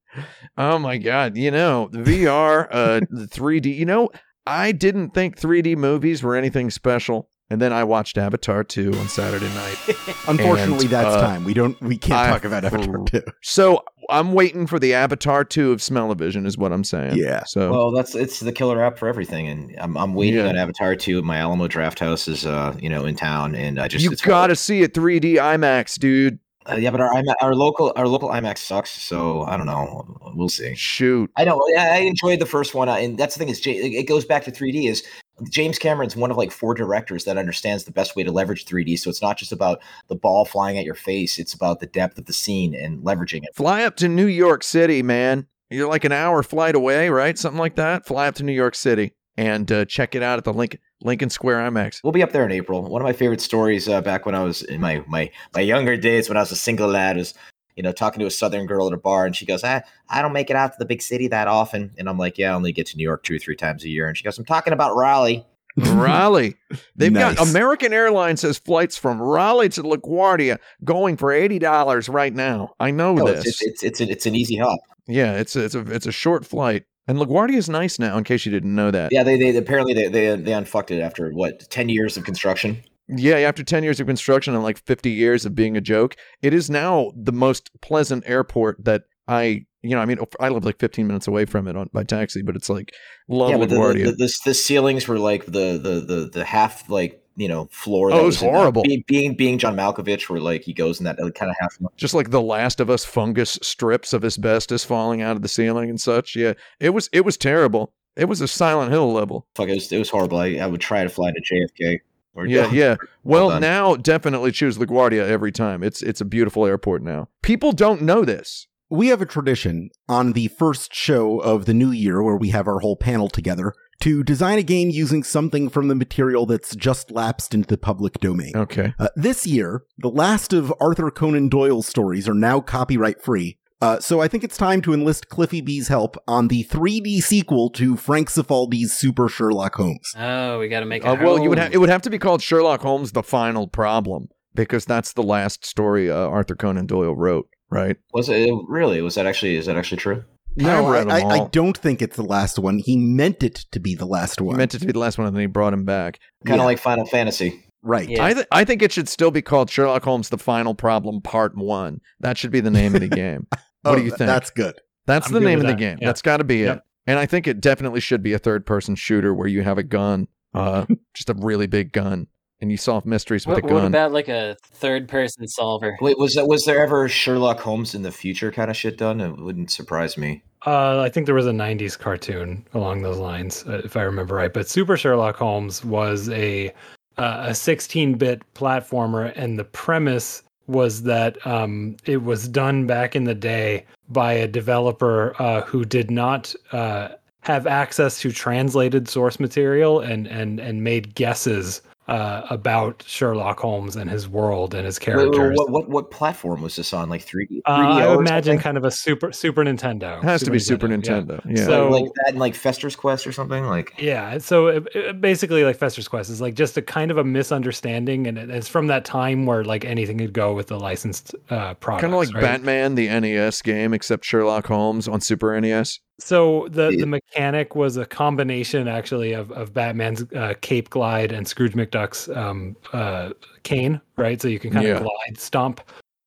[SPEAKER 5] Oh my god! You know the VR, uh, the 3D. You know, I didn't think 3D movies were anything special, and then I watched Avatar 2 on Saturday night.
[SPEAKER 1] Unfortunately,
[SPEAKER 5] And,
[SPEAKER 1] that's
[SPEAKER 5] uh,
[SPEAKER 1] time. We don't. We can't
[SPEAKER 5] I-
[SPEAKER 1] talk about Avatar 2.
[SPEAKER 5] So I'm waiting for the Avatar 2 of Smell-O-Vision, is what I'm saying.
[SPEAKER 1] Yeah.
[SPEAKER 5] So
[SPEAKER 3] Well, that's it's the killer app for everything, and I'm, I'm waiting
[SPEAKER 5] Yeah.
[SPEAKER 3] on Avatar 2. My Alamo Drafthouse is, uh, you know, in town, and I just
[SPEAKER 5] you
[SPEAKER 3] it's
[SPEAKER 5] gotta see it 3D IMAX, dude.
[SPEAKER 3] Uh, yeah, but our our local our local IMAX sucks, so I don't know. We'll see.
[SPEAKER 5] Shoot.
[SPEAKER 3] I know. I I enjoyed the first one, and that's the thing is, J- it goes back to 3D. Is James Cameron's one of like four directors that understands the best way to leverage 3D. So it's not just about the ball flying at your face; it's about the depth of the scene and leveraging it.
[SPEAKER 5] Fly up to New York City, man. You're like an hour flight away, right? Something like that. Fly up to New York City and uh, check it out at the Lincoln Lincoln Square IMAX.
[SPEAKER 3] We'll be up there in April. One of my favorite stories uh, back when I was in my my my younger days, when I was a single lad, was you know talking to a Southern girl at a bar, and she goes, "I I don't make it out to the big city that often," and I'm like, "Yeah, I only get to New York two or three times a year," and she goes, "I'm talking about Raleigh."
[SPEAKER 5] Raleigh. They've got American Airlines has flights from Raleigh to LaGuardia going for eighty dollars right now. I know oh,
[SPEAKER 3] No,
[SPEAKER 5] this.
[SPEAKER 3] it's, it's it's it's, it's an easy hop.
[SPEAKER 5] yeah, it's a, it's a it's a short flight, and LaGuardia is nice now. In case you didn't know that.
[SPEAKER 3] Yeah, they they apparently they they they unfucked it after what ten years of construction.
[SPEAKER 5] Yeah, after 10 years of construction and like 50 years of being a joke, it is now the most pleasant airport that I, you know, I mean, I live like 15 minutes away from it on by taxi, but it's like love
[SPEAKER 3] yeah,
[SPEAKER 5] LaGuardia.
[SPEAKER 3] the, the, the, the ceilings were like the the the the half like you know floor.
[SPEAKER 5] Oh,
[SPEAKER 3] that
[SPEAKER 5] it was
[SPEAKER 3] in that-
[SPEAKER 5] horrible.
[SPEAKER 3] Being, being being John Malkovich, where like he goes in that kind of half.
[SPEAKER 5] Just like the Last of Us fungus strips of asbestos falling out of the ceiling and such. Yeah, it was it was terrible. It was a Silent Hill level.
[SPEAKER 3] Fuck, it was it was horrible. I, I would try to fly to JFK. Or
[SPEAKER 5] Yeah, yeah. Well,
[SPEAKER 3] done.
[SPEAKER 5] now definitely choose LaGuardia every time. It's it's a beautiful airport now. People don't know this.
[SPEAKER 1] We have a tradition on the first show of the new year where we have our whole panel together to design a game using something from the material that's just lapsed into the public domain.
[SPEAKER 5] Okay.
[SPEAKER 1] Uh, this year, the last of Arthur Conan Doyle's stories are now copyright free. Uh, so I think it's time to enlist Cliffy B's help on the 3D sequel to Frank Cifaldi's Super Sherlock Holmes.
[SPEAKER 2] Oh, we got to make it.
[SPEAKER 5] Uh, well, you would
[SPEAKER 2] home.
[SPEAKER 5] have it would have to be called Sherlock Holmes: The Final Problem because that's the last story uh, Arthur Conan Doyle wrote, right?
[SPEAKER 3] Was it really? Was that actually? Is that actually true?
[SPEAKER 1] No,
[SPEAKER 5] I
[SPEAKER 1] I, I, I don't think it's the last one. He meant it to be the last
[SPEAKER 5] He
[SPEAKER 1] one.
[SPEAKER 5] meant it to be the last one, and then he brought him back.
[SPEAKER 3] Kind of
[SPEAKER 1] Yeah.
[SPEAKER 3] like Final Fantasy.
[SPEAKER 1] right.
[SPEAKER 2] Yeah.
[SPEAKER 5] I th- I think it should still be called Sherlock Holmes: The Final Problem Part One. That should be the name of the game. What
[SPEAKER 1] Oh,
[SPEAKER 5] do you think?
[SPEAKER 1] That's good.
[SPEAKER 5] That's
[SPEAKER 4] I'm
[SPEAKER 5] the
[SPEAKER 4] good
[SPEAKER 5] name of
[SPEAKER 4] with
[SPEAKER 5] the
[SPEAKER 4] that.
[SPEAKER 5] game.
[SPEAKER 4] Yeah.
[SPEAKER 5] That's got to be
[SPEAKER 4] Yep.
[SPEAKER 5] it. And I think it definitely should be a third-person shooter where you have a gun, uh, just a really big gun, and you solve mysteries with
[SPEAKER 2] What,
[SPEAKER 5] a
[SPEAKER 2] what
[SPEAKER 5] gun.
[SPEAKER 2] about like a third-person solver?
[SPEAKER 3] Wait, was that was there ever Sherlock Holmes in the future kind of shit done? It wouldn't surprise me.
[SPEAKER 4] Uh, I think there was a '90s cartoon along those lines, uh, if I remember right. But Super Sherlock Holmes was a uh, a 16-bit platformer, and the premise was that um, it was done back in the day by a developer uh, who did not uh, have access to translated source material and and and made guesses uh, about Sherlock Holmes and his world and his
[SPEAKER 3] Wait, wait,
[SPEAKER 4] characters.
[SPEAKER 3] what, what what platform was this on? Like 3D?
[SPEAKER 4] Uh, I imagine kind of a super Super Nintendo.
[SPEAKER 5] it has to be Super. Nintendo. Yeah.
[SPEAKER 4] So-
[SPEAKER 3] like, like that and like Fester's Quest or something. Like
[SPEAKER 4] Yeah, so it, it- basically, like Fester's Quest is like just a kind of a misunderstanding, and it- it's from that time where like anything could go with the licensed uh, products.
[SPEAKER 5] Kind of like
[SPEAKER 4] right?
[SPEAKER 5] Batman, the NES game, except Sherlock Holmes on Super NES.
[SPEAKER 4] So the
[SPEAKER 3] Yeah.
[SPEAKER 4] the mechanic was a combination actually of of Batman's uh, cape glide and Scrooge McDuck's um, uh, cane, right? So you can kind
[SPEAKER 5] Yeah.
[SPEAKER 4] of glide stomp,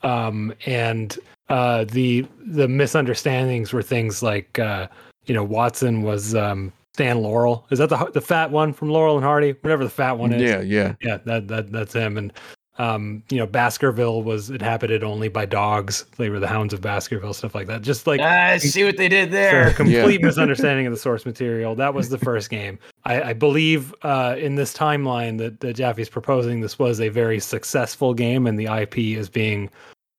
[SPEAKER 4] um, and uh, the the misunderstandings were things like uh, you know Watson was um, Stan Laurel. Is that the the fat one from Laurel and Hardy? Whatever the fat one is.
[SPEAKER 5] Yeah, yeah.
[SPEAKER 4] yeah, that that that's him. And um, you know, Baskerville was inhabited only by dogs. They were the hounds of Baskerville, stuff like that. Just like
[SPEAKER 3] I see what they did
[SPEAKER 4] for a
[SPEAKER 3] there.
[SPEAKER 4] complete misunderstanding of the source material. That was the first game. I, I believe uh, in this timeline that, that Jaffe's proposing, this was a very successful game, and the IP is being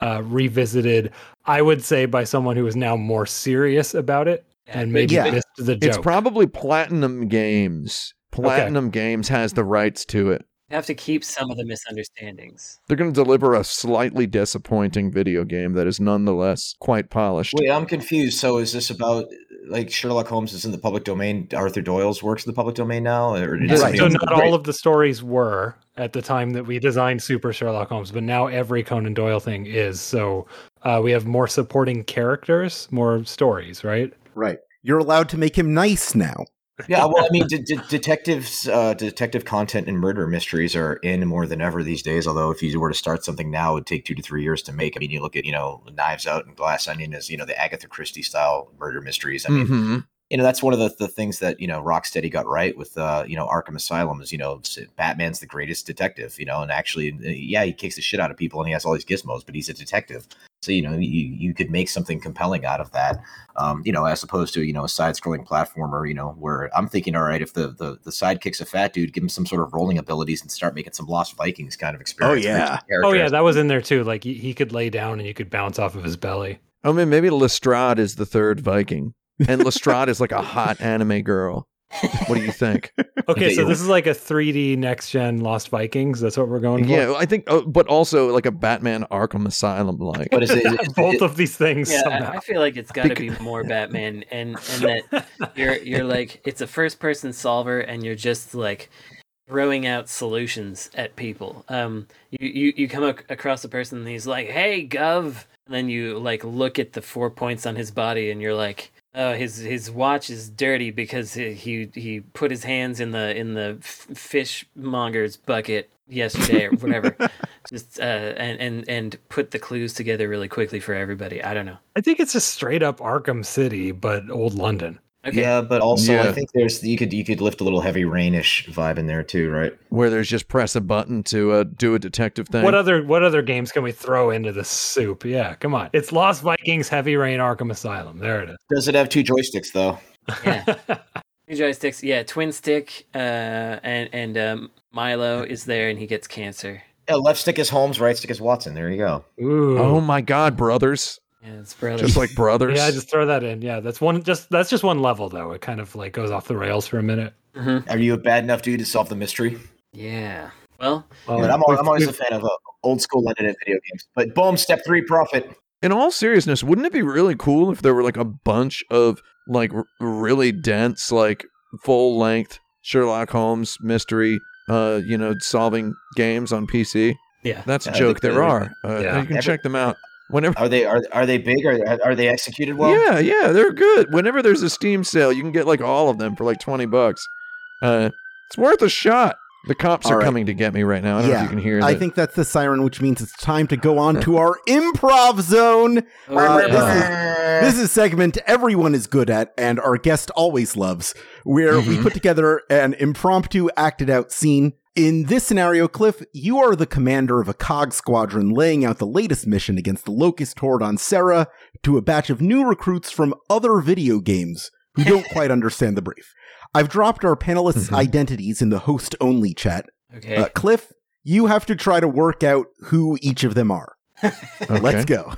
[SPEAKER 4] uh, revisited. I would say by someone who is now more serious about it and maybe
[SPEAKER 1] Yeah.
[SPEAKER 4] missed the joke.
[SPEAKER 5] It's probably Platinum Games. Platinum Games has the rights to it.
[SPEAKER 2] You have to keep some of the misunderstandings.
[SPEAKER 5] They're going to deliver a slightly disappointing video game that is nonetheless quite polished.
[SPEAKER 3] Wait, I'm confused. So is this about like Sherlock Holmes is in the public domain. Arthur Doyle's works in the public domain now, or did
[SPEAKER 5] Right.
[SPEAKER 4] So not all of the stories were at the time that we designed Super Sherlock Holmes, but now every Conan Doyle thing is. So uh, we have more supporting characters, more stories, right?
[SPEAKER 1] Right. You're allowed to make him nice now.
[SPEAKER 3] Yeah, well, I mean, de- de- detectives, uh, detective content and murder mysteries are in more than ever these days. Although, if you were to start something now, it would take two to three years to make. I mean, you look at you know, Knives Out and Glass Onion as you know the Agatha Christie style murder mysteries. I mean,
[SPEAKER 5] Mhm.
[SPEAKER 3] you know that's one of the, the things that you know Rocksteady got right with uh, you know Arkham Asylum is you know Batman's the greatest detective. You know, and actually, uh, yeah, he kicks the shit out of people and he has all these gizmos, but he's a detective. So you know, you you could make something compelling out of that um, you know, as opposed to you know a side-scrolling platformer, you know, where I'm thinking, all right, if the the the sidekick's a fat dude, give him some sort of rolling abilities and start making some Lost Vikings kind of experience. Oh, yeah.
[SPEAKER 4] Oh yeah, that was in there too. Like he, he could lay down and you could bounce off of his belly.
[SPEAKER 5] I mean, maybe Lestrade is the third Viking, and Lestrade is like a hot anime girl. What do you think?
[SPEAKER 4] Okay,
[SPEAKER 3] Okay,
[SPEAKER 4] so this is like a 3D next gen Lost Vikings. That's what we're going for.
[SPEAKER 5] yeah, I think, oh, but also like a Batman Arkham Asylum like.
[SPEAKER 3] But is it, is
[SPEAKER 4] both
[SPEAKER 3] it-
[SPEAKER 4] of these things.
[SPEAKER 2] Yeah,
[SPEAKER 4] somehow.
[SPEAKER 2] I, I feel like it's got to be more Batman, and and that you're you're like it's a first person solver, and you're just like throwing out solutions at people. Um, you you, you come ac- across a person, and he's like, "Hey, Gov," and then you like look at the four points on his body, and you're like. Oh, his his watch is dirty because he he, he put his hands in the in the fishmonger's bucket yesterday or whatever. Just uh, and and and put the clues together really quickly for everybody. I don't know.
[SPEAKER 4] I think it's just straight up Arkham City, but old London.
[SPEAKER 2] Okay.
[SPEAKER 3] Yeah, but also
[SPEAKER 5] Yeah.
[SPEAKER 3] I think there's you could you could lift a little heavy rainish vibe in there too, right?
[SPEAKER 5] where there's just press a button to uh, do a detective thing.
[SPEAKER 4] What other what other games can we throw into the soup? Yeah, come on. It's Lost Vikings, Heavy Rain, Arkham Asylum. There it is.
[SPEAKER 3] Does it have two joysticks though?
[SPEAKER 2] Yeah. Two joysticks. Yeah, twin stick. Uh, and and um, Milo is there, and he gets cancer.
[SPEAKER 3] Yeah, left stick is Holmes, right stick is Watson. There you go.
[SPEAKER 4] Ooh.
[SPEAKER 5] oh my God, brothers!
[SPEAKER 2] Yeah, it's brothers.
[SPEAKER 5] Just like brothers.
[SPEAKER 4] yeah, just throw that in. Yeah, that's one. Just that's just one level though. It kind of like goes off the rails for a minute.
[SPEAKER 2] Mhm.
[SPEAKER 3] Are you a bad enough dude to solve the mystery?
[SPEAKER 2] Yeah. Well,
[SPEAKER 4] Well,
[SPEAKER 3] But I'm, I'm always a fan of uh, old school London and video games. But boom, step three, profit.
[SPEAKER 5] in all seriousness, wouldn't it be really cool if there were like a bunch of like r- really dense, like full length Sherlock Holmes mystery, uh, you know, solving games on PC?
[SPEAKER 4] yeah.
[SPEAKER 5] That's a
[SPEAKER 3] Yeah, I
[SPEAKER 5] joke. There are. Uh,
[SPEAKER 4] Yeah.
[SPEAKER 5] You can
[SPEAKER 3] Every-
[SPEAKER 5] check them out whenever.
[SPEAKER 3] Are they are are they big? Are are they executed well?
[SPEAKER 5] yeah, yeah, they're good. Whenever there's a Steam sale, you can get like all of them for like twenty bucks. Uh, it's worth a shot. The cops
[SPEAKER 1] All
[SPEAKER 5] are
[SPEAKER 1] right.
[SPEAKER 5] coming to get me right now. I don't know if
[SPEAKER 1] Yeah,
[SPEAKER 5] you can hear
[SPEAKER 1] I think that's the siren, which means it's time to go on to our improv zone. Uh,
[SPEAKER 2] yeah.
[SPEAKER 1] This is segment everyone is good at and our guest always loves, where we
[SPEAKER 5] Mhm.
[SPEAKER 1] put together an impromptu acted out scene. In this scenario, Cliff, you are the commander of a COG squadron laying out the latest mission against the Locust Horde on Sera to a batch of new recruits from other video games who don't quite understand the brief. I've dropped our panelists'
[SPEAKER 5] Mhm.
[SPEAKER 1] identities in the host only chat.
[SPEAKER 2] okay.
[SPEAKER 1] Uh, Cliff, you have to try to work out who each of them are.
[SPEAKER 5] Okay.
[SPEAKER 1] Let's go.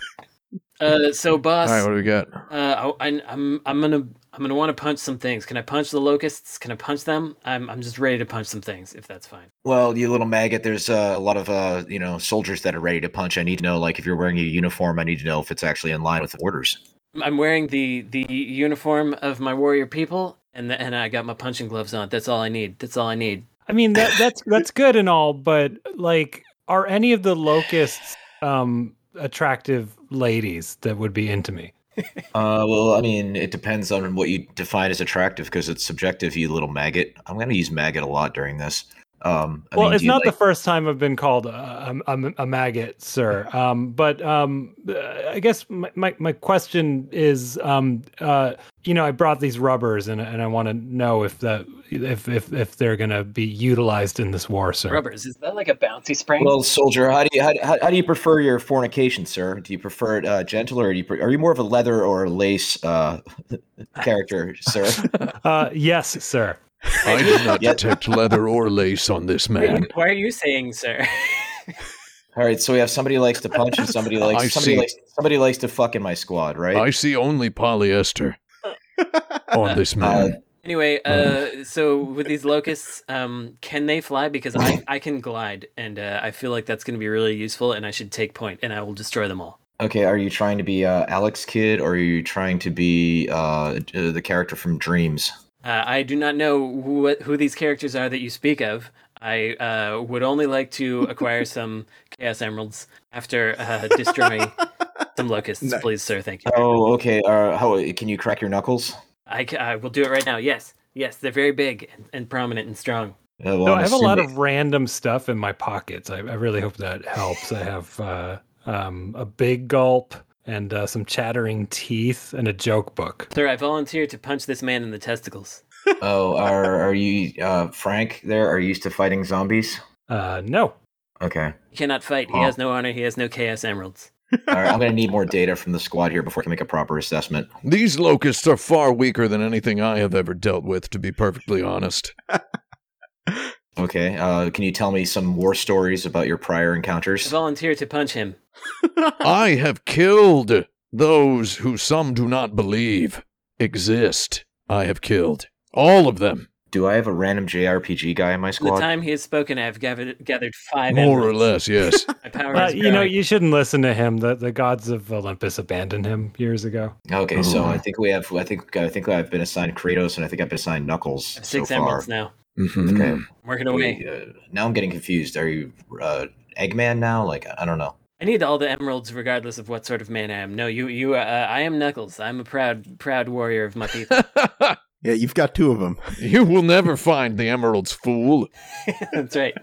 [SPEAKER 2] Uh, so boss,
[SPEAKER 5] All right, what do we got?
[SPEAKER 2] uh, I, I, I'm I'm gonna I'm gonna want to punch some things. Can I punch the locusts? Can I punch them? I'm I'm just ready to punch some things if that's fine.
[SPEAKER 3] Well, you little maggot, there's uh, a lot of uh, you know soldiers that are ready to punch. I need to know, like, if you're wearing a uniform, I need to know if it's actually in line with the orders.
[SPEAKER 2] I'm wearing the the uniform of my warrior people, and the, and I got my punching gloves on. That's all I need. That's all I need.
[SPEAKER 4] I mean that that's that's good and all, but like, are any of the locusts um attractive ladies that would be into me?
[SPEAKER 3] Uh, well, I mean, it depends on what you define as attractive because it's subjective. You little maggot. I'm going to use maggot a lot during this. Um, I
[SPEAKER 4] well,
[SPEAKER 3] mean,
[SPEAKER 4] it's not
[SPEAKER 3] like-
[SPEAKER 4] the first time I've been called a, a, a, a maggot, sir. Um, but um, uh, I guess my, my, my question is, um, uh, you know, I brought these rubbers, and and I want to know if that if if if they're gonna be utilized in this war, sir.
[SPEAKER 2] Rubbers. Is that like a bouncy spring?
[SPEAKER 3] Well, soldier, how do you how, how, how do you prefer your fornication, sir? Do you prefer it uh, gentle, or do you pre- are you more of a leather or lace uh, character, sir?
[SPEAKER 4] Uh, yes, sir.
[SPEAKER 5] I do not
[SPEAKER 3] Yeah.
[SPEAKER 5] detect leather or lace on this
[SPEAKER 2] Why-
[SPEAKER 5] man.
[SPEAKER 2] Why are you saying, sir?
[SPEAKER 3] All right, so we have somebody likes to punch and somebody likes
[SPEAKER 5] I
[SPEAKER 3] somebody
[SPEAKER 5] see.
[SPEAKER 3] likes somebody likes to fuck in my squad, right?
[SPEAKER 5] I see only polyester on this man.
[SPEAKER 2] Anyway, uh, so with these locusts, um, can they fly? Because I, I can glide, and uh, I feel like that's going to be really useful, and I should take point, and I will destroy them all.
[SPEAKER 3] Okay, are you trying to be uh, Alex Kidd or are you trying to be uh, uh, the character from Dreams?
[SPEAKER 2] Uh, I do not know who, who these characters are that you speak of. I uh, would only like to acquire some Chaos Emeralds after uh, destroying some locusts,
[SPEAKER 1] Nice.
[SPEAKER 2] please, sir. Thank you.
[SPEAKER 3] Oh, okay. Uh, how can you crack your knuckles?
[SPEAKER 2] I, I will do it right now. Yes, yes, they're very big and, and prominent and strong.
[SPEAKER 3] Uh, well,
[SPEAKER 4] No,
[SPEAKER 3] I'm
[SPEAKER 4] I have a lot of random stuff in my pockets. I, I really hope that helps. I have uh, um, a big gulp and uh, some chattering teeth and a joke book.
[SPEAKER 2] Sir, I volunteer to punch this man in the testicles.
[SPEAKER 3] Oh, are are you uh, Frank? There, are you used to fighting zombies?
[SPEAKER 4] Uh, no.
[SPEAKER 3] Okay.
[SPEAKER 2] He cannot fight. He
[SPEAKER 3] Oh.
[SPEAKER 2] has no honor. He has no Chaos Emeralds.
[SPEAKER 3] All right. I'm gonna need more data from the squad here before I can make a proper assessment.
[SPEAKER 5] These locusts are far weaker than anything I have ever dealt with, to be perfectly honest.
[SPEAKER 3] Okay. Uh, can you tell me some war stories about your prior
[SPEAKER 2] I
[SPEAKER 3] encounters?
[SPEAKER 2] volunteer to punch him.
[SPEAKER 5] I have killed those who some do not believe exist. I have killed all of them,
[SPEAKER 3] Do I have a random JRPG guy in my
[SPEAKER 2] In the time he has spoken, I have gathered, gathered five
[SPEAKER 5] more or less, yes.
[SPEAKER 2] My power
[SPEAKER 4] Uh,
[SPEAKER 2] is
[SPEAKER 4] you know, you shouldn't listen to him. The the gods of Olympus abandoned him years ago.
[SPEAKER 3] Okay, so I think we have. I think I think I've been assigned Kratos, and I think I've been assigned Knuckles
[SPEAKER 2] I have
[SPEAKER 3] so
[SPEAKER 2] six
[SPEAKER 3] far.
[SPEAKER 2] emeralds now.
[SPEAKER 5] Mhm.
[SPEAKER 3] Okay.
[SPEAKER 2] I'm working away.
[SPEAKER 3] Uh, now I'm getting confused. Are you uh, Eggman now? Like I don't know.
[SPEAKER 2] I need all the emeralds, regardless of what sort of man I am. No, you, you. Uh, I am Knuckles. I'm a proud, proud warrior of my people.
[SPEAKER 1] Yeah, you've got two of them.
[SPEAKER 5] you will never find the emeralds, fool.
[SPEAKER 2] That's right.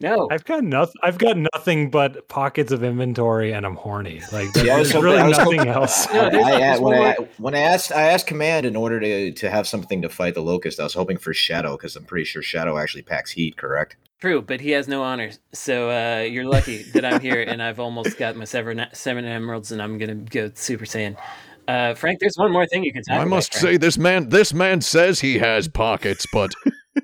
[SPEAKER 2] No,
[SPEAKER 4] I've got nothing. I've got nothing but pockets of inventory, and I'm horny. Like
[SPEAKER 3] See, I was
[SPEAKER 4] there's
[SPEAKER 3] hoping-
[SPEAKER 4] really
[SPEAKER 3] I was
[SPEAKER 4] nothing
[SPEAKER 3] hoping-
[SPEAKER 4] else.
[SPEAKER 2] No,
[SPEAKER 3] I, I- when, I, when I asked, I asked command in order to to have something to fight the locust. I was hoping for Shadow because I'm pretty sure Shadow actually packs heat. Correct?
[SPEAKER 2] true, but he has no honors. So uh, you're lucky that I'm here, and I've almost got my seven, seven emeralds, and I'm gonna go Super Saiyan. Uh, Frank, there's one more thing you can talk
[SPEAKER 5] I
[SPEAKER 2] about.
[SPEAKER 5] must
[SPEAKER 2] Frank.
[SPEAKER 5] say, this man, this man says he has pockets, but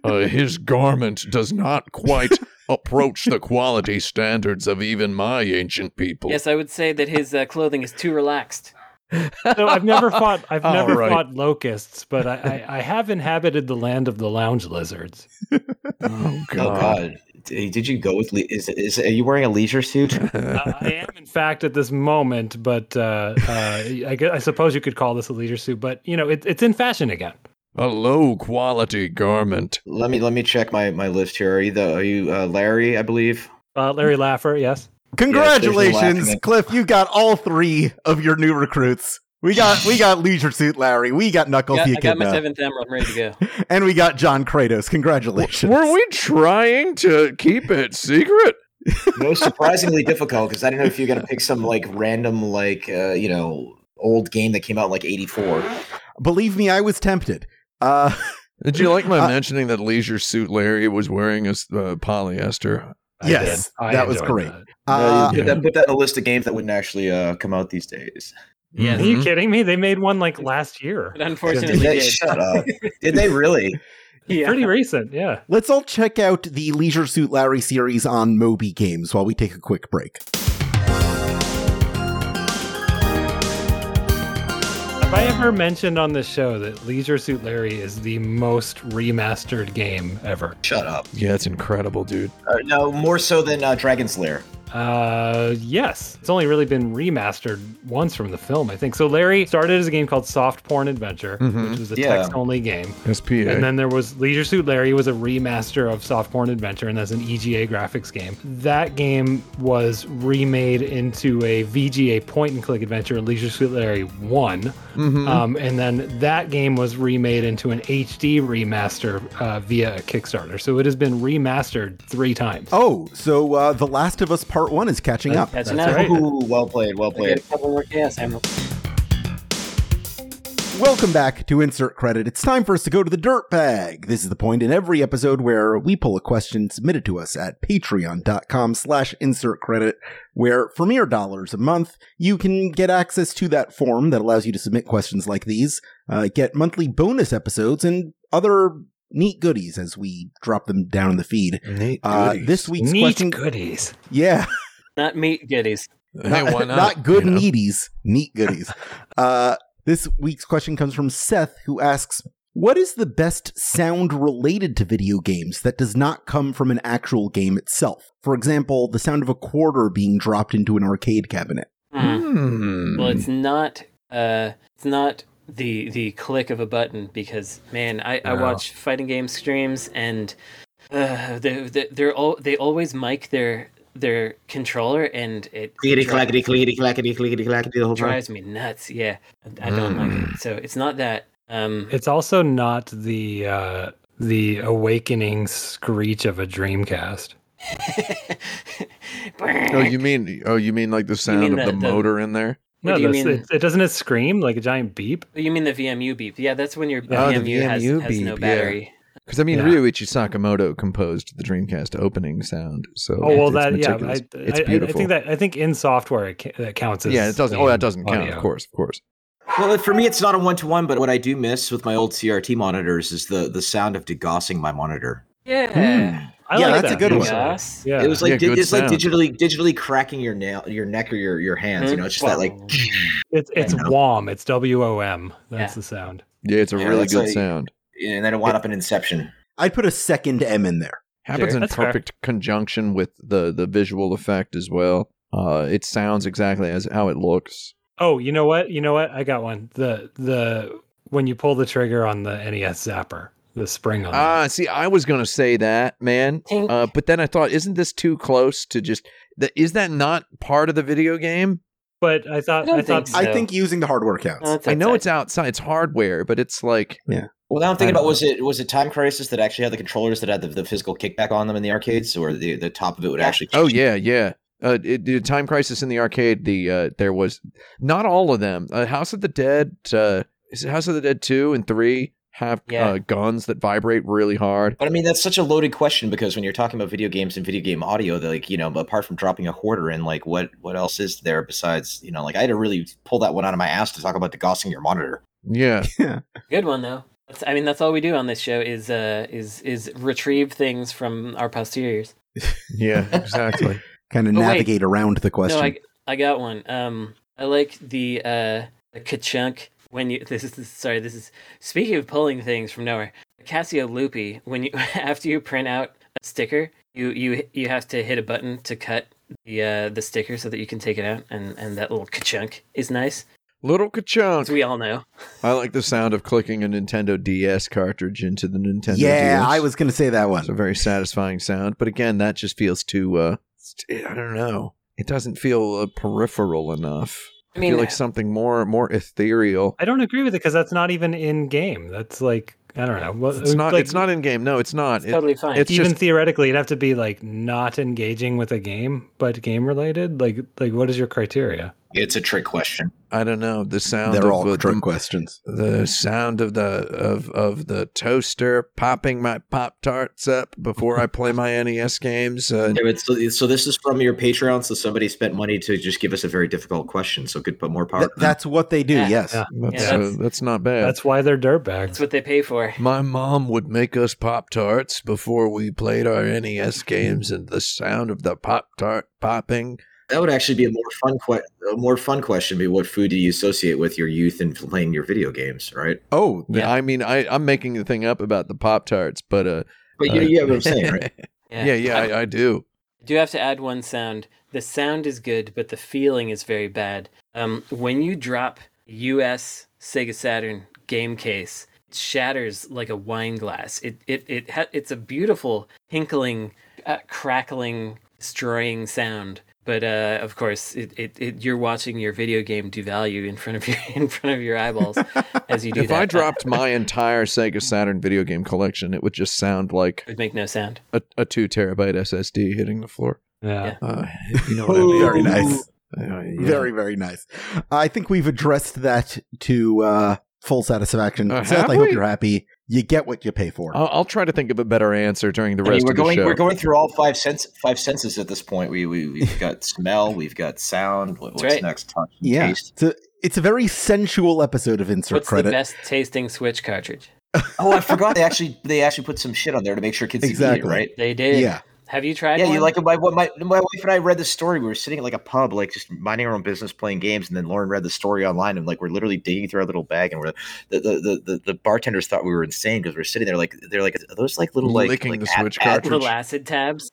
[SPEAKER 5] uh, his garment does not quite approach the quality standards of even my ancient people.
[SPEAKER 2] Yes, I would say that his uh, clothing is too relaxed.
[SPEAKER 4] So I've never fought. I've
[SPEAKER 5] All
[SPEAKER 4] never
[SPEAKER 5] right.
[SPEAKER 4] fought locusts, but I, I, I have inhabited the land of the lounge lizards.
[SPEAKER 5] Oh
[SPEAKER 3] Oh
[SPEAKER 5] God.
[SPEAKER 3] God! Did you go with? Le- is is are you wearing a leisure suit?
[SPEAKER 4] Uh, I am, in fact, at this moment, but uh, uh, I, gu- I suppose you could call this a leisure suit. But you know, it, it's in fashion again.
[SPEAKER 5] A low quality garment.
[SPEAKER 3] let me let me check my my list here. Are you the? Are you uh, Larry? I believe.
[SPEAKER 4] Uh, Larry Laffer, yes.
[SPEAKER 1] Congratulations,
[SPEAKER 3] laughing.
[SPEAKER 1] Cliff! You got all three of your new recruits. We got we got Leisure Suit Larry, we got Knuckles
[SPEAKER 2] Got, I got my seventh emerald. I'm ready to go.
[SPEAKER 1] and we got John Kratos. Congratulations.
[SPEAKER 5] Were we trying to keep it secret?
[SPEAKER 3] Most surprisingly difficult because I didn't know if you're gonna pick some like random like uh, you know old game that came out in like '84.
[SPEAKER 1] Believe me, I was tempted. Uh,
[SPEAKER 5] Did you like my
[SPEAKER 1] Uh,
[SPEAKER 5] mentioning that Leisure Suit Larry was wearing a s- uh, polyester?
[SPEAKER 4] I
[SPEAKER 1] Yes,
[SPEAKER 4] did.
[SPEAKER 1] That was great.
[SPEAKER 4] that.
[SPEAKER 1] uh,
[SPEAKER 3] put, that, put that in a list of games that wouldn't actually uh, come out these days.
[SPEAKER 2] Yes.
[SPEAKER 4] Are you kidding me? They made one like last year.
[SPEAKER 2] But
[SPEAKER 3] Did
[SPEAKER 2] unfortunately,
[SPEAKER 3] they,
[SPEAKER 2] did.
[SPEAKER 3] shut up. Did they really?
[SPEAKER 2] Yeah.
[SPEAKER 4] Pretty recent, yeah.
[SPEAKER 1] let's all check out the Leisure Suit Larry series on Moby Games while we take a quick break.
[SPEAKER 4] Have I ever mentioned on this show that Leisure Suit Larry is the most remastered game ever?
[SPEAKER 3] Shut up.
[SPEAKER 5] Yeah, it's incredible, dude.
[SPEAKER 3] Uh, no, more so than uh, Dragon's Lair.
[SPEAKER 4] Uh, yes. It's only really been remastered once from the film, I think. So Larry started as a game called Soft Porn Adventure,
[SPEAKER 5] Mhm.
[SPEAKER 4] which was a
[SPEAKER 3] Yeah.
[SPEAKER 4] text-only game.
[SPEAKER 5] SPA.
[SPEAKER 4] And then there was Leisure Suit Larry was a remaster of Soft Porn Adventure, and that's an EGA graphics game. That game was remade into a VGA point-and-click adventure, Leisure Suit Larry 1.
[SPEAKER 5] Mhm.
[SPEAKER 4] Um, and then that game was remade into an HD remaster uh, via a Kickstarter. So it has been remastered three times.
[SPEAKER 1] Oh, so uh, The Last of Us Part 1 is catching up.
[SPEAKER 2] That's
[SPEAKER 4] That's
[SPEAKER 2] enough.
[SPEAKER 4] right.
[SPEAKER 3] Ooh, well played, well played.
[SPEAKER 2] couple more chaos emeralds.
[SPEAKER 1] Welcome back to Insert Credit. It's time for us to go to the dirt bag. This is the point in every episode where we pull a question submitted to us at patreon.com slash insert credit, where for mere dollars a month, you can get access to that form that allows you to submit questions like these, uh, get monthly bonus episodes, and other neat goodies as we drop them down in the feed.
[SPEAKER 5] Neat
[SPEAKER 1] Uh,
[SPEAKER 5] goodies.
[SPEAKER 1] this week's
[SPEAKER 4] Neat
[SPEAKER 1] question,
[SPEAKER 4] goodies.
[SPEAKER 1] yeah,
[SPEAKER 2] Not meat goodies.
[SPEAKER 5] Hey, why not?
[SPEAKER 1] good
[SPEAKER 5] you know?
[SPEAKER 1] needies, neat goodies. uh, this week's question comes from Seth, who asks, "What is the best sound related to video games that does not come from an actual game itself? For example, the sound of a quarter being dropped into an arcade cabinet."
[SPEAKER 2] Hmm.
[SPEAKER 5] Hmm.
[SPEAKER 2] Well, it's not. Uh, it's not the the click of a button because man, I, I
[SPEAKER 4] No.
[SPEAKER 2] watch fighting game streams and uh, they they they're all they always mic their their controller and it
[SPEAKER 3] Clickety
[SPEAKER 2] dri-
[SPEAKER 3] clackety clickety clackety clickety clackety the whole time.
[SPEAKER 2] drives me nuts. Yeah, I I don't like it. So it's not that. Um,
[SPEAKER 4] It's also not the uh, the awakening screech of a Dreamcast.
[SPEAKER 5] Oh, you mean oh, you mean like the sound
[SPEAKER 2] mean
[SPEAKER 5] of
[SPEAKER 2] the-
[SPEAKER 5] the,
[SPEAKER 2] the-
[SPEAKER 5] motor in there?
[SPEAKER 2] What
[SPEAKER 4] No,
[SPEAKER 2] do you mean?
[SPEAKER 4] It, it doesn't it scream like a giant beep.
[SPEAKER 2] Oh, you mean the VMU beep? Yeah, that's when your
[SPEAKER 5] Oh, the
[SPEAKER 2] VMU, has,
[SPEAKER 5] VMU
[SPEAKER 2] has no
[SPEAKER 5] beep, yeah.
[SPEAKER 2] battery.
[SPEAKER 5] Because I mean,
[SPEAKER 4] Yeah.
[SPEAKER 5] Ryuichi Sakamoto composed the Dreamcast opening sound. So
[SPEAKER 4] Oh well,
[SPEAKER 5] it's
[SPEAKER 4] that yeah. I,
[SPEAKER 5] it's beautiful.
[SPEAKER 4] I think that I think in software it, ca- that counts as
[SPEAKER 5] yeah, it doesn't. Oh, that doesn't count.
[SPEAKER 4] audio.
[SPEAKER 5] Of course, of course.
[SPEAKER 3] Well, for me, it's not a one to one, but what I do miss with my old CRT monitors is the the sound of degaussing my monitor.
[SPEAKER 2] Yeah. Hmm.
[SPEAKER 4] I
[SPEAKER 1] Yeah,
[SPEAKER 4] like
[SPEAKER 1] that's a good one.
[SPEAKER 2] Yes.
[SPEAKER 4] Yeah,
[SPEAKER 3] It was like
[SPEAKER 5] Yeah,
[SPEAKER 3] di-
[SPEAKER 5] good
[SPEAKER 3] it's like digitally digitally cracking your nail, your neck or your your hands. You
[SPEAKER 2] Mhm.
[SPEAKER 3] know, it's just that like.
[SPEAKER 4] it's it's
[SPEAKER 3] I.
[SPEAKER 4] WOM. It's W O M. That's
[SPEAKER 2] Yeah.
[SPEAKER 4] the sound.
[SPEAKER 5] Yeah, it's a
[SPEAKER 3] Yeah,
[SPEAKER 5] really good
[SPEAKER 3] like-
[SPEAKER 5] sound.
[SPEAKER 3] And then it wound up in Inception.
[SPEAKER 1] I'd put a second M in there.
[SPEAKER 5] Happens
[SPEAKER 2] Sure.
[SPEAKER 5] in
[SPEAKER 4] That's fair.
[SPEAKER 5] perfect conjunction with the the visual effect as well. Uh, it sounds exactly as how it looks.
[SPEAKER 4] Oh, you know what? You know what? I got one. The the when you pull the trigger on the NES zapper, the spring on.
[SPEAKER 5] Ah,
[SPEAKER 4] it.
[SPEAKER 5] see, I was gonna say that, man. Uh, but then I thought, isn't this too close to just? That is that not part of the video game?
[SPEAKER 4] But I thought
[SPEAKER 2] I
[SPEAKER 4] I, thought
[SPEAKER 2] think
[SPEAKER 1] I think using the hardware counts.
[SPEAKER 2] No,
[SPEAKER 5] I know it's outside. It's hardware, but it's like yeah.
[SPEAKER 3] Well, now I'm thinking about
[SPEAKER 5] don't
[SPEAKER 3] was it was it Time Crisis that actually had the controllers that had the, the physical kickback on them in the arcades, or the the top of it would actually?
[SPEAKER 5] Oh yeah, yeah. Uh, it, the Time Crisis in the arcade. The uh, there was not all of them. Uh, House of the Dead. Uh, is it House of the Dead two and three have
[SPEAKER 2] Yeah.
[SPEAKER 5] uh, guns that vibrate really hard?
[SPEAKER 3] But I mean, that's such a loaded question because when you're talking about video games and video game audio, like you know, apart from dropping a quarter in, like what what else is there besides you know, like I had to really pull that one out of my ass to talk about degaussing your monitor.
[SPEAKER 5] Yeah,
[SPEAKER 2] Good one though. That's, I mean, that's all we do on this show is uh is is retrieve things from our posteriors.
[SPEAKER 5] yeah, exactly.
[SPEAKER 1] kind of
[SPEAKER 2] Oh, wait.
[SPEAKER 1] navigate around the question.
[SPEAKER 2] No, I I got one. Um, I like the uh the ka-chunk when you this is this, sorry this is speaking of pulling things from nowhere. Casio Loopy when you after you print out a sticker, you you you have to hit a button to cut the uh the sticker so that you can take it out, and and that little ka-chunk is nice,
[SPEAKER 5] Little
[SPEAKER 2] as
[SPEAKER 5] ka-chunk.
[SPEAKER 2] as we all know.
[SPEAKER 5] I like the sound of clicking a Nintendo DS cartridge into the Nintendo
[SPEAKER 1] yeah,
[SPEAKER 5] DS.
[SPEAKER 1] I was going to say that one
[SPEAKER 5] It's a very satisfying sound, but again, that just feels too. Uh, I don't know. It doesn't feel uh, peripheral enough.
[SPEAKER 2] I
[SPEAKER 5] I
[SPEAKER 2] mean,
[SPEAKER 5] feel like something more more ethereal.
[SPEAKER 4] I don't agree with it because that's not even in game. That's like I don't know. Well,
[SPEAKER 5] It's not.
[SPEAKER 4] Like,
[SPEAKER 5] it's not in game. No, it's not.
[SPEAKER 2] it's
[SPEAKER 5] It-
[SPEAKER 2] totally fine.
[SPEAKER 5] it's
[SPEAKER 4] even
[SPEAKER 5] just
[SPEAKER 4] theoretically, it'd have to be like not engaging with a game, but game related. Like like what is your criteria?
[SPEAKER 3] It's a trick question.
[SPEAKER 5] I don't know the sound.
[SPEAKER 1] They're
[SPEAKER 5] of
[SPEAKER 1] all
[SPEAKER 5] the,
[SPEAKER 1] trick questions.
[SPEAKER 5] the sound of the of of the toaster popping my pop tarts up before I play my NES games. Uh,
[SPEAKER 3] Yeah, so, so this is from your Patreon. So somebody spent money to just give us a very difficult question. So could put more power.
[SPEAKER 1] Th- that's what they do.
[SPEAKER 2] Yeah.
[SPEAKER 1] Yes.
[SPEAKER 4] Yeah.
[SPEAKER 5] that's,
[SPEAKER 2] Yeah,
[SPEAKER 5] uh,
[SPEAKER 2] that's-
[SPEAKER 5] that's not bad.
[SPEAKER 4] That's why they're
[SPEAKER 2] That's
[SPEAKER 4] dirtbags.
[SPEAKER 2] what they pay for.
[SPEAKER 5] My mom would make us Pop Tarts before we played our NES games, and the sound of the Pop Tart popping.
[SPEAKER 3] That would actually be a more fun que- a more fun question. Be what food do you associate with your youth and playing your video games, right?
[SPEAKER 1] Oh,
[SPEAKER 2] Yeah.
[SPEAKER 5] I mean, I, I'm making the thing up about the Pop Tarts, but uh,
[SPEAKER 3] But you,
[SPEAKER 5] uh,
[SPEAKER 3] you get what I'm saying, right?
[SPEAKER 5] yeah, yeah, I, I do.
[SPEAKER 2] I do have to add one sound. The sound is good, but the feeling is very bad. Um, when you drop U.S. Sega Saturn game case, it shatters like a wine glass. It it it ha- it's a beautiful tinkling, uh, crackling, destroying sound. But uh, of course, it, it, it you're watching your video game devalue in front of your in front of your eyeballs as you do
[SPEAKER 5] If
[SPEAKER 2] that.
[SPEAKER 5] I dropped my entire Sega Saturn video game collection, it would just sound like
[SPEAKER 2] it would make no sound.
[SPEAKER 5] a, a two terabyte SSD hitting the floor.
[SPEAKER 4] Yeah.
[SPEAKER 5] Uh, you know what I mean?
[SPEAKER 1] very nice.
[SPEAKER 5] Uh, yeah.
[SPEAKER 1] Very, very nice. I think we've addressed that to uh, full satisfaction.
[SPEAKER 5] Uh,
[SPEAKER 1] Seth,
[SPEAKER 5] have
[SPEAKER 1] I hope you're happy. You get what you pay for.
[SPEAKER 5] I'll, I'll try to think of a better answer during the
[SPEAKER 3] I mean,
[SPEAKER 5] rest
[SPEAKER 3] we're
[SPEAKER 5] of the show.
[SPEAKER 3] we're going through all five sense five senses at this point. We we we've got smell, we've got sound. What, what's
[SPEAKER 2] right.
[SPEAKER 3] next? Touch,
[SPEAKER 1] yeah.
[SPEAKER 3] taste.
[SPEAKER 1] It's a, it's a very sensual episode of Insert
[SPEAKER 2] What's
[SPEAKER 1] Credit.
[SPEAKER 2] the best tasting Switch cartridge?
[SPEAKER 3] Oh, I forgot. They actually they actually put some shit on there to make sure kids can eat
[SPEAKER 1] Exactly.
[SPEAKER 3] it, right?
[SPEAKER 2] They did.
[SPEAKER 1] Yeah.
[SPEAKER 2] Have you tried?
[SPEAKER 3] Yeah,
[SPEAKER 2] one?
[SPEAKER 3] you like my my my wife and I read the story. We were sitting at like a pub, like just minding our own business, playing games, and then Lauren read the story online, and like we're literally digging through our little bag, and we're the the the, the, the bartenders thought we were insane because we're sitting there like they're like are those like little like
[SPEAKER 5] Licking
[SPEAKER 3] like
[SPEAKER 5] the Switch
[SPEAKER 3] ad-
[SPEAKER 5] cartridge.
[SPEAKER 2] little acid tabs?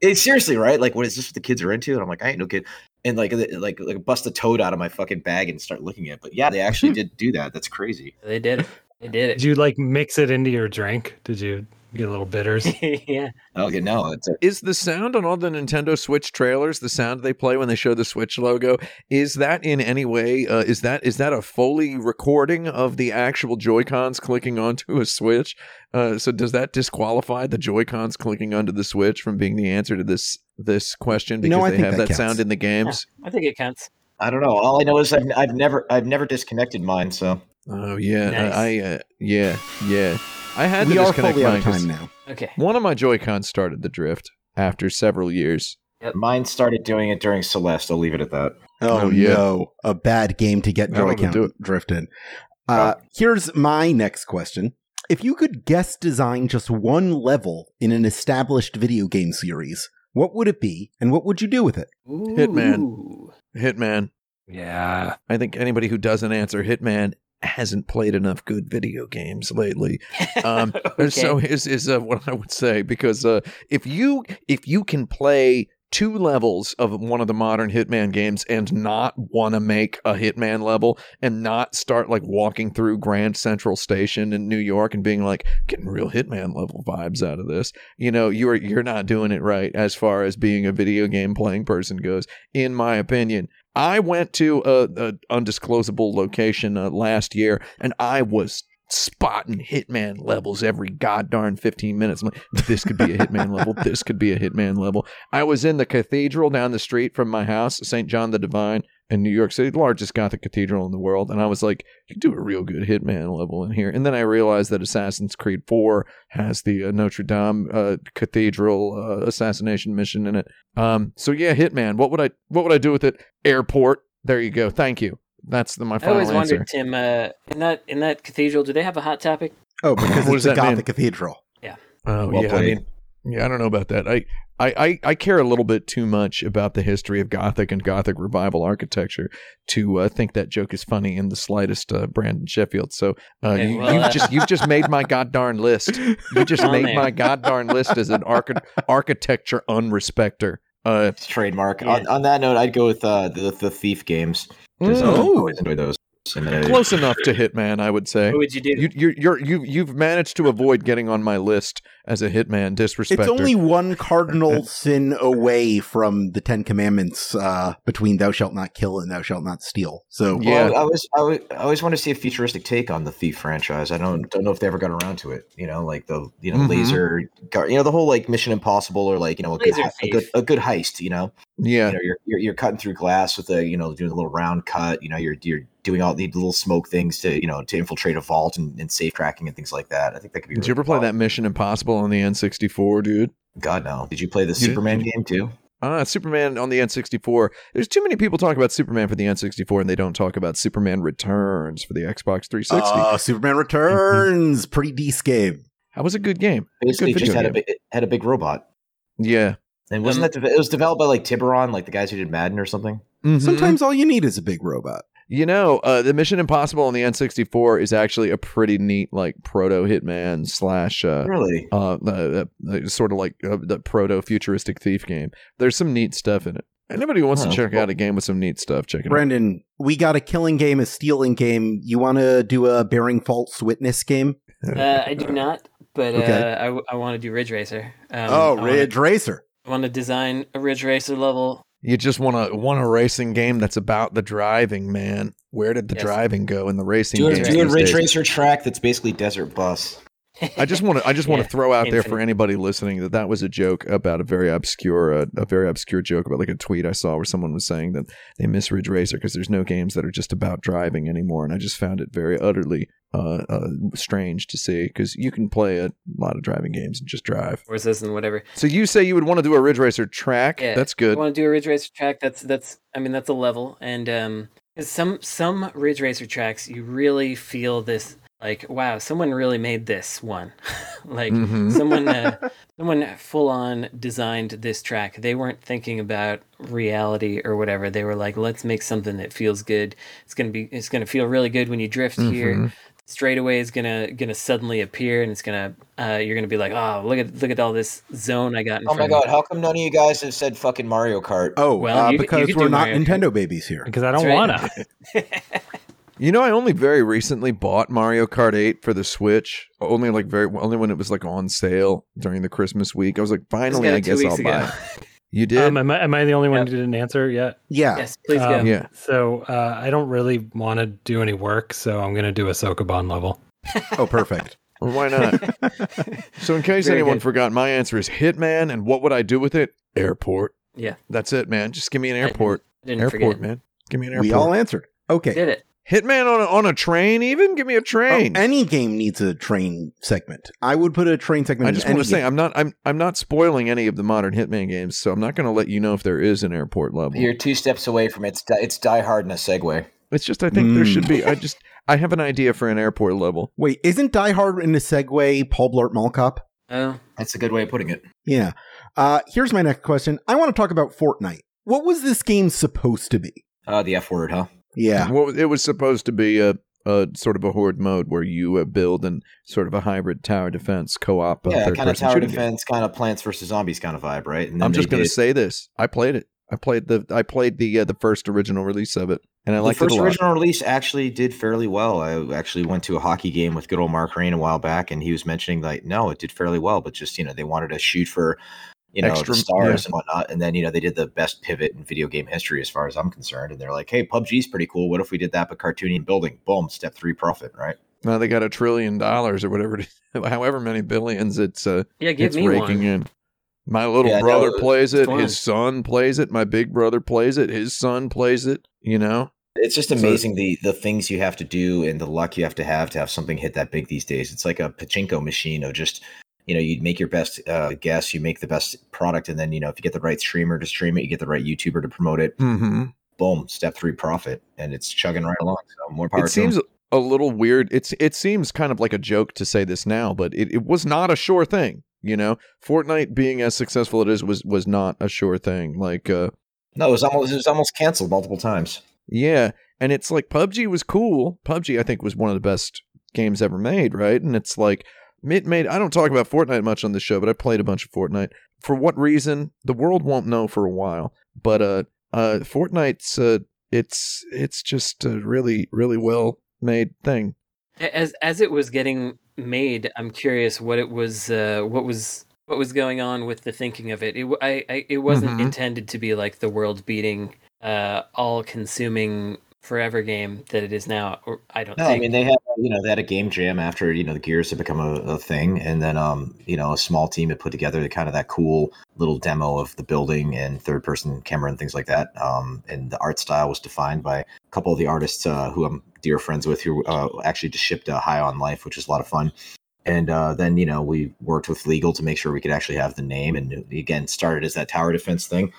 [SPEAKER 3] It's seriously right. Like, what is this? What the kids are into? And I'm like, I ain't no kid. and like like like bust a toad out of my fucking bag and start looking at. it. But yeah, they actually hmm. did do that. That's crazy.
[SPEAKER 2] They did it. They did it.
[SPEAKER 4] Did you like mix it into your drink? Did you get a little bitters?
[SPEAKER 2] it. yeah.
[SPEAKER 3] Okay, no, it's a,
[SPEAKER 5] Is the sound on all the Nintendo Switch trailers, the sound they play when they show the Switch logo, is that in any way uh, is that is that a Foley recording of the actual Joy-Cons clicking onto a Switch? Uh, so does that disqualify the Joy-Cons clicking onto the Switch from being the answer to this this question because
[SPEAKER 1] No, I
[SPEAKER 5] they
[SPEAKER 1] think
[SPEAKER 5] have
[SPEAKER 1] that
[SPEAKER 5] that, sound in the games?
[SPEAKER 2] I think it counts.
[SPEAKER 3] I don't know. All I know is I've, I've never I've never disconnected mine. So
[SPEAKER 5] Oh yeah,
[SPEAKER 2] Nice.
[SPEAKER 5] I, I uh, yeah yeah. I had
[SPEAKER 1] we
[SPEAKER 5] to
[SPEAKER 1] are
[SPEAKER 5] disconnect
[SPEAKER 1] fully
[SPEAKER 5] mine
[SPEAKER 1] time now.
[SPEAKER 2] Okay.
[SPEAKER 5] one of my Joy-Cons started the drift after several years.
[SPEAKER 3] mine started doing it during Celeste. I'll leave it at that.
[SPEAKER 1] Oh,
[SPEAKER 5] Oh, yeah.
[SPEAKER 1] no, a bad game to get
[SPEAKER 5] I don't
[SPEAKER 1] Joy-Con
[SPEAKER 5] to do it.
[SPEAKER 1] drift in. Uh, here's my next question. If you could guest design just one level in an established video game series, what would it be and what would you do with it?
[SPEAKER 5] Hitman. Hitman.
[SPEAKER 4] yeah.
[SPEAKER 5] I think anybody who doesn't answer Hitman hasn't played enough good video games lately. Um,
[SPEAKER 2] Okay.
[SPEAKER 5] So is is uh, what I would say because uh, if you if you can play two levels of one of the modern Hitman games and not want to make a Hitman level and not start like walking through Grand Central Station in New York and being like getting real Hitman level vibes out of this, you know, you're you're not doing it right as far as being a video game playing person goes, in my opinion. I went to a, a undisclosable location uh, last year and I was spotting hitman levels every goddamn 15 minutes. I'm like, this could be a hitman level. This could be a hitman level. I was in the cathedral down the street from my house, St. John the Divine in New York City, the largest Gothic cathedral in the world. And I was like, you do a real good hitman level in here. And then I realized that Assassin's Creed 4 has the uh, Notre Dame uh, cathedral uh, assassination mission in it. Um, so yeah, hitman. What would I what would I do with it? Airport. There you go. Thank you. That's the, my
[SPEAKER 2] I
[SPEAKER 5] final
[SPEAKER 2] always
[SPEAKER 5] answer.
[SPEAKER 2] wondered, Tim, uh, in that in that cathedral, do they have a hot topic?
[SPEAKER 1] Oh, because
[SPEAKER 5] What
[SPEAKER 1] it's a
[SPEAKER 5] that mean?
[SPEAKER 1] Gothic cathedral.
[SPEAKER 5] Oh
[SPEAKER 3] Well
[SPEAKER 5] yeah, I
[SPEAKER 3] played.
[SPEAKER 5] mean, yeah, I don't know about that. I, I, I, I care a little bit too much about the history of Gothic and Gothic revival architecture to uh, think that joke is funny in the slightest, uh, Brandon Sheffield. So uh,
[SPEAKER 2] Okay,
[SPEAKER 5] you,
[SPEAKER 2] well,
[SPEAKER 5] you've
[SPEAKER 2] uh,
[SPEAKER 5] just you've just made my goddarn list. You just made
[SPEAKER 2] there.
[SPEAKER 5] my goddarn list as an archi- architecture unrespecter. Uh,
[SPEAKER 3] trademark.
[SPEAKER 2] Yeah.
[SPEAKER 3] On, on that note, I'd go with uh, the the Thief games. 'Cause,
[SPEAKER 5] mm,
[SPEAKER 3] I always enjoy those.
[SPEAKER 5] Close enough to Hitman, I would say.
[SPEAKER 2] What would you do?
[SPEAKER 5] You, you're, you're, you, you've managed to avoid getting on my list as a Hitman disrespecter.
[SPEAKER 1] It's only one cardinal sin away from the Ten Commandments uh, between "Thou shalt not kill" and "Thou shalt not steal." So,
[SPEAKER 5] Yeah.
[SPEAKER 3] Well, I always, I always, I always want to see a futuristic take on the Thief franchise. I don't, don't know if they ever got around to it. You know, like the, you know,
[SPEAKER 5] Mhm.
[SPEAKER 3] laser, you know, the whole like Mission Impossible or like you know a good, a good, a good heist. You know,
[SPEAKER 5] yeah.
[SPEAKER 3] you know, you're, you're you're cutting through glass with a, you know, doing a little round cut. You know, you're you're doing all the little smoke things to, you know, to infiltrate a vault and, and safe tracking and things like that. I think that could be.
[SPEAKER 5] Did
[SPEAKER 3] really
[SPEAKER 5] you ever play that Mission Impossible on the N64, dude?
[SPEAKER 3] God no. Did you play the
[SPEAKER 5] did-
[SPEAKER 3] Superman
[SPEAKER 5] did
[SPEAKER 3] game too?
[SPEAKER 5] Ah, Superman on the N64. There's too many people talking about Superman for the N64 and they don't talk about Superman Returns for the Xbox 360.
[SPEAKER 1] uh, Superman Returns, pretty decent game.
[SPEAKER 5] that was a good game.
[SPEAKER 3] Basically,
[SPEAKER 5] Good
[SPEAKER 3] just
[SPEAKER 5] video
[SPEAKER 3] had a
[SPEAKER 5] game.
[SPEAKER 3] big, it had a big robot.
[SPEAKER 5] Yeah.
[SPEAKER 3] And wasn't
[SPEAKER 2] Um,
[SPEAKER 3] that de- it was developed by like Tiburon, like the guys who did Madden or something?
[SPEAKER 5] Mhm.
[SPEAKER 1] Sometimes all you need is a big robot.
[SPEAKER 5] You know, uh, the Mission Impossible on the N64 is actually a pretty neat, like proto Hitman slash, uh,
[SPEAKER 3] Really?
[SPEAKER 5] uh, uh, uh, sort of like uh, the proto futuristic thief game. There's some neat stuff in it. Anybody who wants
[SPEAKER 3] Oh,
[SPEAKER 5] to check
[SPEAKER 3] cool.
[SPEAKER 5] out a game with some neat stuff, check it out.
[SPEAKER 1] Brendan, we got a killing game, a stealing game. You want to do a bearing false witness game?
[SPEAKER 2] uh, I do not, but uh,
[SPEAKER 1] Okay.
[SPEAKER 2] I, w- I want to do Ridge Racer. Um,
[SPEAKER 1] oh,
[SPEAKER 2] I wanna-
[SPEAKER 1] Ridge Racer.
[SPEAKER 2] I want to design a Ridge Racer level.
[SPEAKER 5] You just want to want a racing game that's about the driving, man. Where did the
[SPEAKER 2] Yes.
[SPEAKER 5] driving go in the racing
[SPEAKER 3] Do a, do a Ridge
[SPEAKER 5] days?
[SPEAKER 3] Racer track that's basically Desert Bus.
[SPEAKER 5] I just want to I just want
[SPEAKER 2] Yeah,
[SPEAKER 5] to throw out there for anybody listening that that was a joke about a very obscure uh, a very obscure joke about like a tweet I saw where someone was saying that they miss Ridge Racer because there's no games that are just about driving anymore, and I just found it very utterly uh, uh, strange to see because you can play a lot of driving games and just drive.
[SPEAKER 2] Horses and whatever.
[SPEAKER 5] So you say you would want to do a Ridge Racer track?
[SPEAKER 2] Yeah,
[SPEAKER 5] That's good.
[SPEAKER 2] want to do a Ridge Racer track. That's that's. I mean, that's a level, and um, some some Ridge Racer tracks, you really feel this. Like, wow, someone really made this one. like,
[SPEAKER 5] Mhm.
[SPEAKER 2] someone uh, someone full on designed this track. They weren't thinking about reality or whatever. They were like, let's make something that feels good. It's gonna be. It's gonna feel really good when you drift here.
[SPEAKER 5] Mhm.
[SPEAKER 2] straightaway is gonna gonna suddenly appear, and it's gonna uh, you're gonna be like, oh, look at look at all this zone I got. In
[SPEAKER 3] Oh my
[SPEAKER 2] front of
[SPEAKER 3] god, how come none of you guys have said fucking Mario Kart?
[SPEAKER 1] Oh,
[SPEAKER 2] Well,
[SPEAKER 1] uh,
[SPEAKER 2] you- you
[SPEAKER 1] because
[SPEAKER 2] could
[SPEAKER 1] we're not
[SPEAKER 2] Mario Kart.
[SPEAKER 1] Nintendo babies here.
[SPEAKER 4] because I don't
[SPEAKER 2] right.
[SPEAKER 4] wanna.
[SPEAKER 5] You know, I only very recently bought Mario Kart 8 for the Switch. Only like very only when it was like on sale during the Christmas week. I was like, finally, I
[SPEAKER 2] it two
[SPEAKER 5] guess I'll
[SPEAKER 2] ago.
[SPEAKER 5] buy. it. You did?
[SPEAKER 4] Um, am, I, am I the only one
[SPEAKER 2] Yep.
[SPEAKER 4] who didn't answer yet?
[SPEAKER 1] Yeah.
[SPEAKER 2] yes, please go.
[SPEAKER 4] Um,
[SPEAKER 5] yeah.
[SPEAKER 4] So uh, I don't really want to do any work, so I'm gonna do a Sokoban level.
[SPEAKER 1] Oh, perfect.
[SPEAKER 5] Well, why not? so, in case
[SPEAKER 2] Very
[SPEAKER 5] anyone
[SPEAKER 2] good.
[SPEAKER 5] forgot, my answer is Hitman. And what would I do with it? Airport.
[SPEAKER 2] Yeah.
[SPEAKER 5] That's it, man. Just give me an
[SPEAKER 2] I
[SPEAKER 5] airport.
[SPEAKER 2] Didn't
[SPEAKER 5] Airport,
[SPEAKER 2] forget.
[SPEAKER 5] man. Give me an airport.
[SPEAKER 1] we all answered. Okay.
[SPEAKER 2] Did it?
[SPEAKER 5] Hitman on a, on a train, even? Give me a
[SPEAKER 1] Oh,
[SPEAKER 5] train.
[SPEAKER 1] any game needs a train segment. I would put a train segment.
[SPEAKER 5] I just want to say
[SPEAKER 1] game.
[SPEAKER 5] I'm not I'm I'm not spoiling any of the modern Hitman games, so I'm not going to let you know if there is an airport level.
[SPEAKER 3] You're two steps away from it. It's, di- it's Die Hard in a Segway.
[SPEAKER 5] It's just I think there
[SPEAKER 1] Mm.
[SPEAKER 5] should be. I just I have an idea for an airport level.
[SPEAKER 1] Wait, isn't Die Hard in a Segway Paul Blart Mall Cop?
[SPEAKER 2] Oh,
[SPEAKER 3] That's a good way of putting it.
[SPEAKER 1] Yeah. Uh, here's my next question. I want to talk about Fortnite. What was this game supposed to be?
[SPEAKER 3] Uh, the F word, huh?
[SPEAKER 1] Yeah.
[SPEAKER 5] Was- it was supposed to be a, a sort of a horde mode where you uh, build and sort of a hybrid tower defense co-op.
[SPEAKER 3] yeah, kind of tower
[SPEAKER 5] shooting game.
[SPEAKER 3] defense, kind of Plants vs Zombies kind of vibe, right? And
[SPEAKER 5] I'm just going to say this. I played it. I played the I played the uh, the first original release of it, and I like the
[SPEAKER 3] first
[SPEAKER 5] a lot.
[SPEAKER 3] original release actually did fairly well. I actually went to a hockey game with good old Mark Rein a while back, and he was mentioning like, no, it did fairly well, but just you know they wanted to shoot for you know
[SPEAKER 5] Extra-
[SPEAKER 3] the stars and whatnot, and then you know they did the best pivot in video game history as far as I'm concerned, and they're like, hey, PUBG's pretty cool. What if we did that but cartoony and building? Boom, step three profit, right?
[SPEAKER 5] Now they got a trillion dollars or whatever, however many billions it's uh,
[SPEAKER 2] yeah. Give
[SPEAKER 5] it's
[SPEAKER 2] me
[SPEAKER 5] raking
[SPEAKER 2] one.
[SPEAKER 5] in. My little
[SPEAKER 3] Yeah,
[SPEAKER 5] brother
[SPEAKER 3] it-
[SPEAKER 5] plays it.
[SPEAKER 2] fun.
[SPEAKER 5] His son plays it. My big brother plays it. His son plays it. You know,
[SPEAKER 3] It's just
[SPEAKER 5] So-
[SPEAKER 3] amazing the the things you have to do and the luck you have to have to have something hit that big these days. It's like a pachinko machine of just you know you make your best uh, guess, you make the best product, and then you know if you get the right streamer to stream it, you get the right YouTuber to promote it.
[SPEAKER 5] mm-hmm.
[SPEAKER 3] Boom, step three profit, and it's chugging right along. So more power.
[SPEAKER 5] it seems a little weird. It's it seems kind of like a joke to say this now, but it, it was not a sure thing. You know, Fortnite being as successful as it is was was not a sure thing. Like, uh,
[SPEAKER 3] no, it was almost it was almost canceled multiple times.
[SPEAKER 5] yeah, and it's like PUBG was cool. PUBG I think was one of the best games ever made, right? And it's like it made. I don't talk about Fortnite much on the show, but I played a bunch of Fortnite. For what reason, the world won't know for a while. But uh, uh, Fortnite's uh, it's it's just a really really well made thing.
[SPEAKER 2] As as it was getting made, I'm curious what it was. Uh, what was what was going on with the thinking of it? It I, I it wasn't
[SPEAKER 5] Mhm.
[SPEAKER 2] intended to be like the world beating, uh, all consuming forever game that it is now. Or I don't
[SPEAKER 3] No, I mean they had you know they had a game jam after you know the Gears had become a, a thing, and then um you know a small team had put together the, kind of that cool little demo of the building and third person camera and things like that. Um, and the art style was defined by a couple of the artists uh, who I'm dear friends with who uh, actually just shipped uh, High on Life, which is a lot of fun. And uh, then you know we worked with legal to make sure we could actually have the name, and again started as that tower defense thing.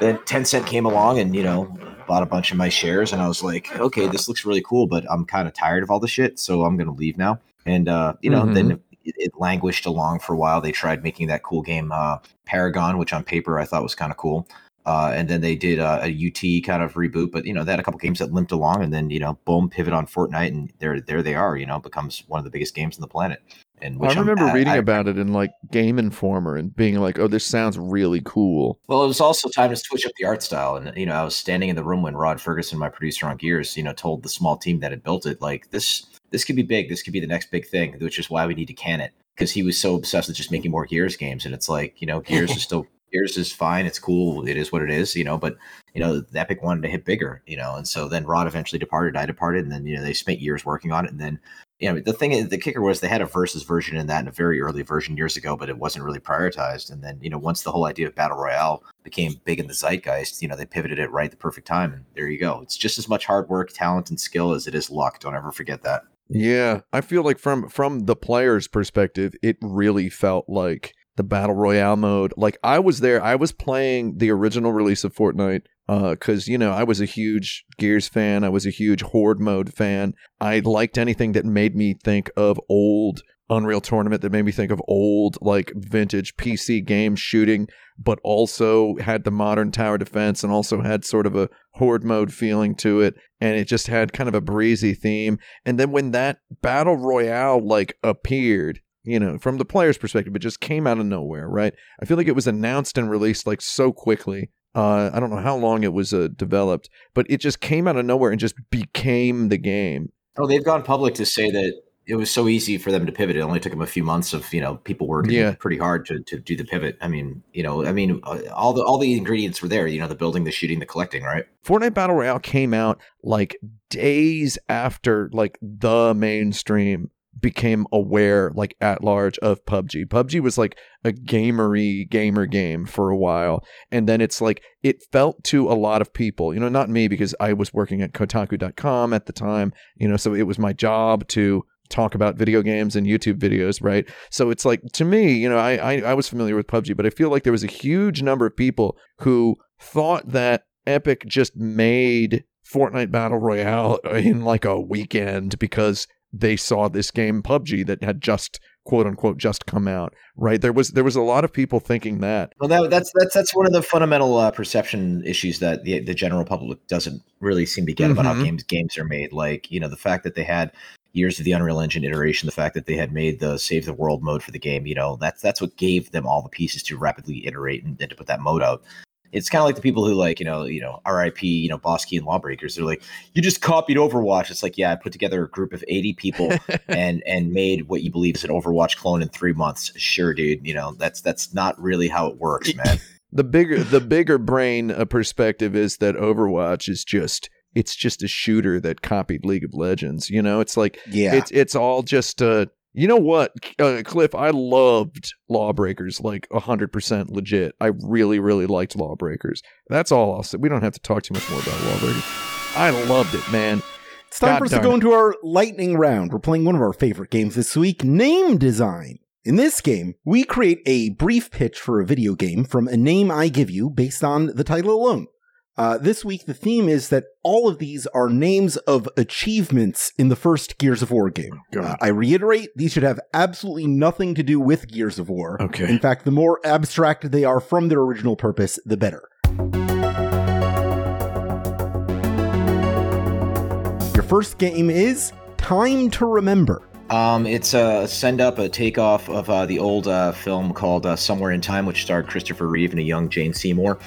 [SPEAKER 3] Then Tencent came along and you know bought a bunch of my shares, and I was like, okay, this looks really cool, but I'm kind of tired of all the shit, so I'm gonna leave now. And uh, you know, then it, it languished along for a while. They tried making that cool game uh, Paragon, which on paper I thought was kind of cool. Uh, and then they did uh, a UT kind of reboot, but you know they had a couple games that limped along, and then you know, boom, pivot on Fortnite, and there, there they are. You know, becomes one of the biggest games on the planet. And which
[SPEAKER 5] I remember reading
[SPEAKER 3] I-
[SPEAKER 5] about it in like Game Informer and being like, "Oh, this sounds really cool."
[SPEAKER 3] Well, it was also time to switch up the art style, and you know, I was standing in the room when Rod Fergusson, my producer on Gears, you know, told the small team that had built it, like this, this could be big. This could be the next big thing, which is why we need to can it because he was so obsessed with just making more Gears games, and it's like, you know, Gears is still Gears is fine, it's cool, it is what it is, you know, but you know, the Epic wanted to hit bigger, you know, and so then Rod eventually departed, I departed, and then you know they spent years working on it, and then you know, the thing is, the kicker was they had a versus version in that in a very early version years ago, but it wasn't really prioritized. And then, you know, once the whole idea of battle royale became big in the zeitgeist, you know, they pivoted it right at the perfect time, and there you go. It's just as much hard work, talent, and skill as it is luck. Don't ever forget that.
[SPEAKER 5] Yeah, I feel like from from the player's perspective, it really felt like the battle royale mode. Like I was there, I was playing the original release of Fortnite Uh, because you know I was a huge Gears fan, I was a huge Horde mode fan. I liked anything that made me think of old Unreal Tournament that made me think of old, like vintage PC game shooting, but also had the modern tower defense and also had sort of a horde mode feeling to it. And it just had kind of a breezy theme. And then when that battle royale like appeared, you know, from the player's perspective, it just came out of nowhere, right? I feel like it was announced and released like so quickly. Uh, I don't know how long it was uh, developed, but it just came out of nowhere and just became the game.
[SPEAKER 3] Oh, they've gone public to say that it was so easy for them to pivot. It only took them a few months of you know people working
[SPEAKER 5] Yeah.
[SPEAKER 3] pretty hard to, to do the pivot. I mean, you know, I mean, uh, all the all the ingredients were there. You know, the building, the shooting, the collecting, right?
[SPEAKER 5] Fortnite Battle Royale came out like days after like the mainstream became aware like at large of PUBG. PUBG was like a gamery gamer game for a while and then it's like it felt to a lot of people, you know, not me because I was working at kotaku.com at the time, you know, so it was my job to talk about video games and YouTube videos, right? So it's like to me, you know, I, I I was familiar with PUBG, but I feel like there was a huge number of people who thought that Epic just made Fortnite Battle Royale in like a weekend because they saw this game PUBG that had just quote unquote just come out, right? There was there was a lot of people thinking that.
[SPEAKER 3] Well, that, that's that's that's one of the fundamental uh, perception issues that the the general public doesn't really seem to get about how
[SPEAKER 5] Mhm.
[SPEAKER 3] games games are made. Like you know, the fact that they had years of the Unreal Engine iteration, the fact that they had made the save the world mode for the game, you know, that's that's what gave them all the pieces to rapidly iterate and, and to put that mode out. It's kind of like the people who like, you know, you know, RIP, you know, Boss Key and Lawbreakers. They're like, you just copied Overwatch. It's like, yeah, I put together a group of 80 people and and made what you believe is an Overwatch clone in three months. Sure, dude. You know, that's that's not really how it works, man.
[SPEAKER 5] the bigger the bigger brain uh, perspective is that Overwatch is just it's just a shooter that copied League of Legends. You know, it's like
[SPEAKER 1] Yeah.
[SPEAKER 5] it's it's all just uh you know what, uh, Cliff? I loved Lawbreakers like hundred percent legit. I really, really liked Lawbreakers. That's all I'll say. We don't have to talk too much more about Lawbreakers. I loved it, man.
[SPEAKER 1] It's time
[SPEAKER 5] God
[SPEAKER 1] for us to go into our lightning round. We're playing one of our favorite games this week, Name Design. In this game, we create a brief pitch for a video game from a name I give you based on the title alone. Uh, this week, the theme is that all of these are names of achievements in the first Gears of War game. Uh, I reiterate, these should have absolutely nothing to do with Gears of War.
[SPEAKER 5] Okay.
[SPEAKER 1] In fact, the more abstract they are from their original purpose, the better. Your first game is Time to Remember.
[SPEAKER 3] Um, it's a send up, a takeoff of uh, the old uh, film called uh, Somewhere in Time, which starred Christopher Reeve and a young Jane Seymour,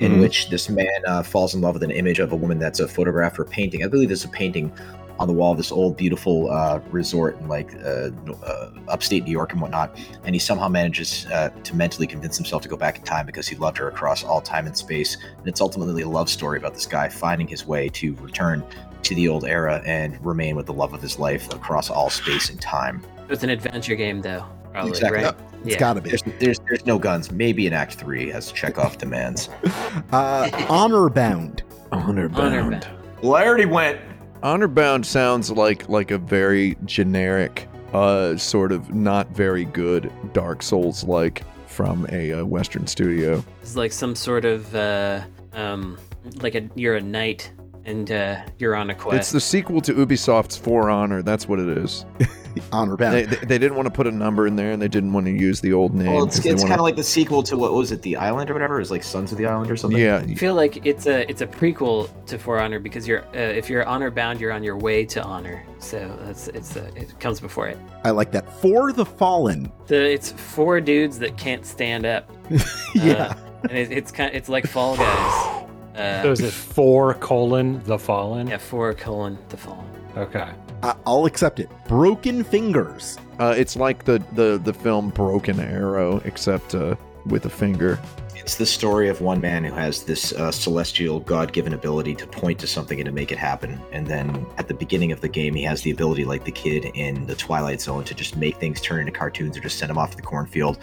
[SPEAKER 3] in
[SPEAKER 5] Mhm.
[SPEAKER 3] which this man uh, falls in love with an image of a woman that's a photograph or painting. I believe there's a painting on the wall of this old, beautiful uh, resort in like uh, uh, upstate New York and whatnot. And he somehow manages uh, to mentally convince himself to go back in time because he loved her across all time and space. And it's ultimately a love story about this guy finding his way to return to the old era and remain with the love of his life across all space and time.
[SPEAKER 2] It's an adventure game, though. Probably,
[SPEAKER 3] Exactly.
[SPEAKER 2] right?
[SPEAKER 1] It's
[SPEAKER 2] Yeah.
[SPEAKER 1] gotta be.
[SPEAKER 3] There's, there's there's no guns. Maybe in Act Three, as Chekhov demands.
[SPEAKER 1] Uh, Honor Bound.
[SPEAKER 5] Honor
[SPEAKER 2] Honor
[SPEAKER 5] bound.
[SPEAKER 2] bound.
[SPEAKER 3] Well, I already went.
[SPEAKER 5] Honor bound sounds like like a very generic, uh, sort of not very good Dark Souls like from a uh, Western studio.
[SPEAKER 2] It's like some sort of uh, um, like a you're a knight and uh, you're on a quest.
[SPEAKER 5] It's the sequel to Ubisoft's For Honor. That's what it is.
[SPEAKER 1] Honor Bound.
[SPEAKER 5] They, they, they didn't want to put a number in there, and they didn't want to use the old name.
[SPEAKER 3] Well, it's,
[SPEAKER 5] 'cause they
[SPEAKER 3] it's
[SPEAKER 5] wanna-
[SPEAKER 3] kind of like the sequel to what was it, The Island or whatever? It was like Sons of the Island or something.
[SPEAKER 5] yeah.
[SPEAKER 2] I feel like it's a it's a prequel to For Honor because you're uh, if you're honor bound, you're on your way to honor. So that's it's uh, it comes before it.
[SPEAKER 1] I like that. For the Fallen.
[SPEAKER 2] The it's four dudes that can't stand up.
[SPEAKER 1] yeah.
[SPEAKER 2] and it, it's kind it's like Fall Guys. Uh,
[SPEAKER 4] So is it four colon the fallen?
[SPEAKER 2] yeah, four colon the Fallen.
[SPEAKER 4] Okay.
[SPEAKER 1] I- I'll accept it. Broken Fingers.
[SPEAKER 5] Uh, it's like the, the, the film Broken Arrow, except uh, with a finger.
[SPEAKER 3] It's the story of one man who has this uh, celestial, God-given ability to point to something and to make it happen. And then at the beginning of the game, he has the ability, like the kid in the Twilight Zone, to just make things turn into cartoons or just send him off to the cornfield.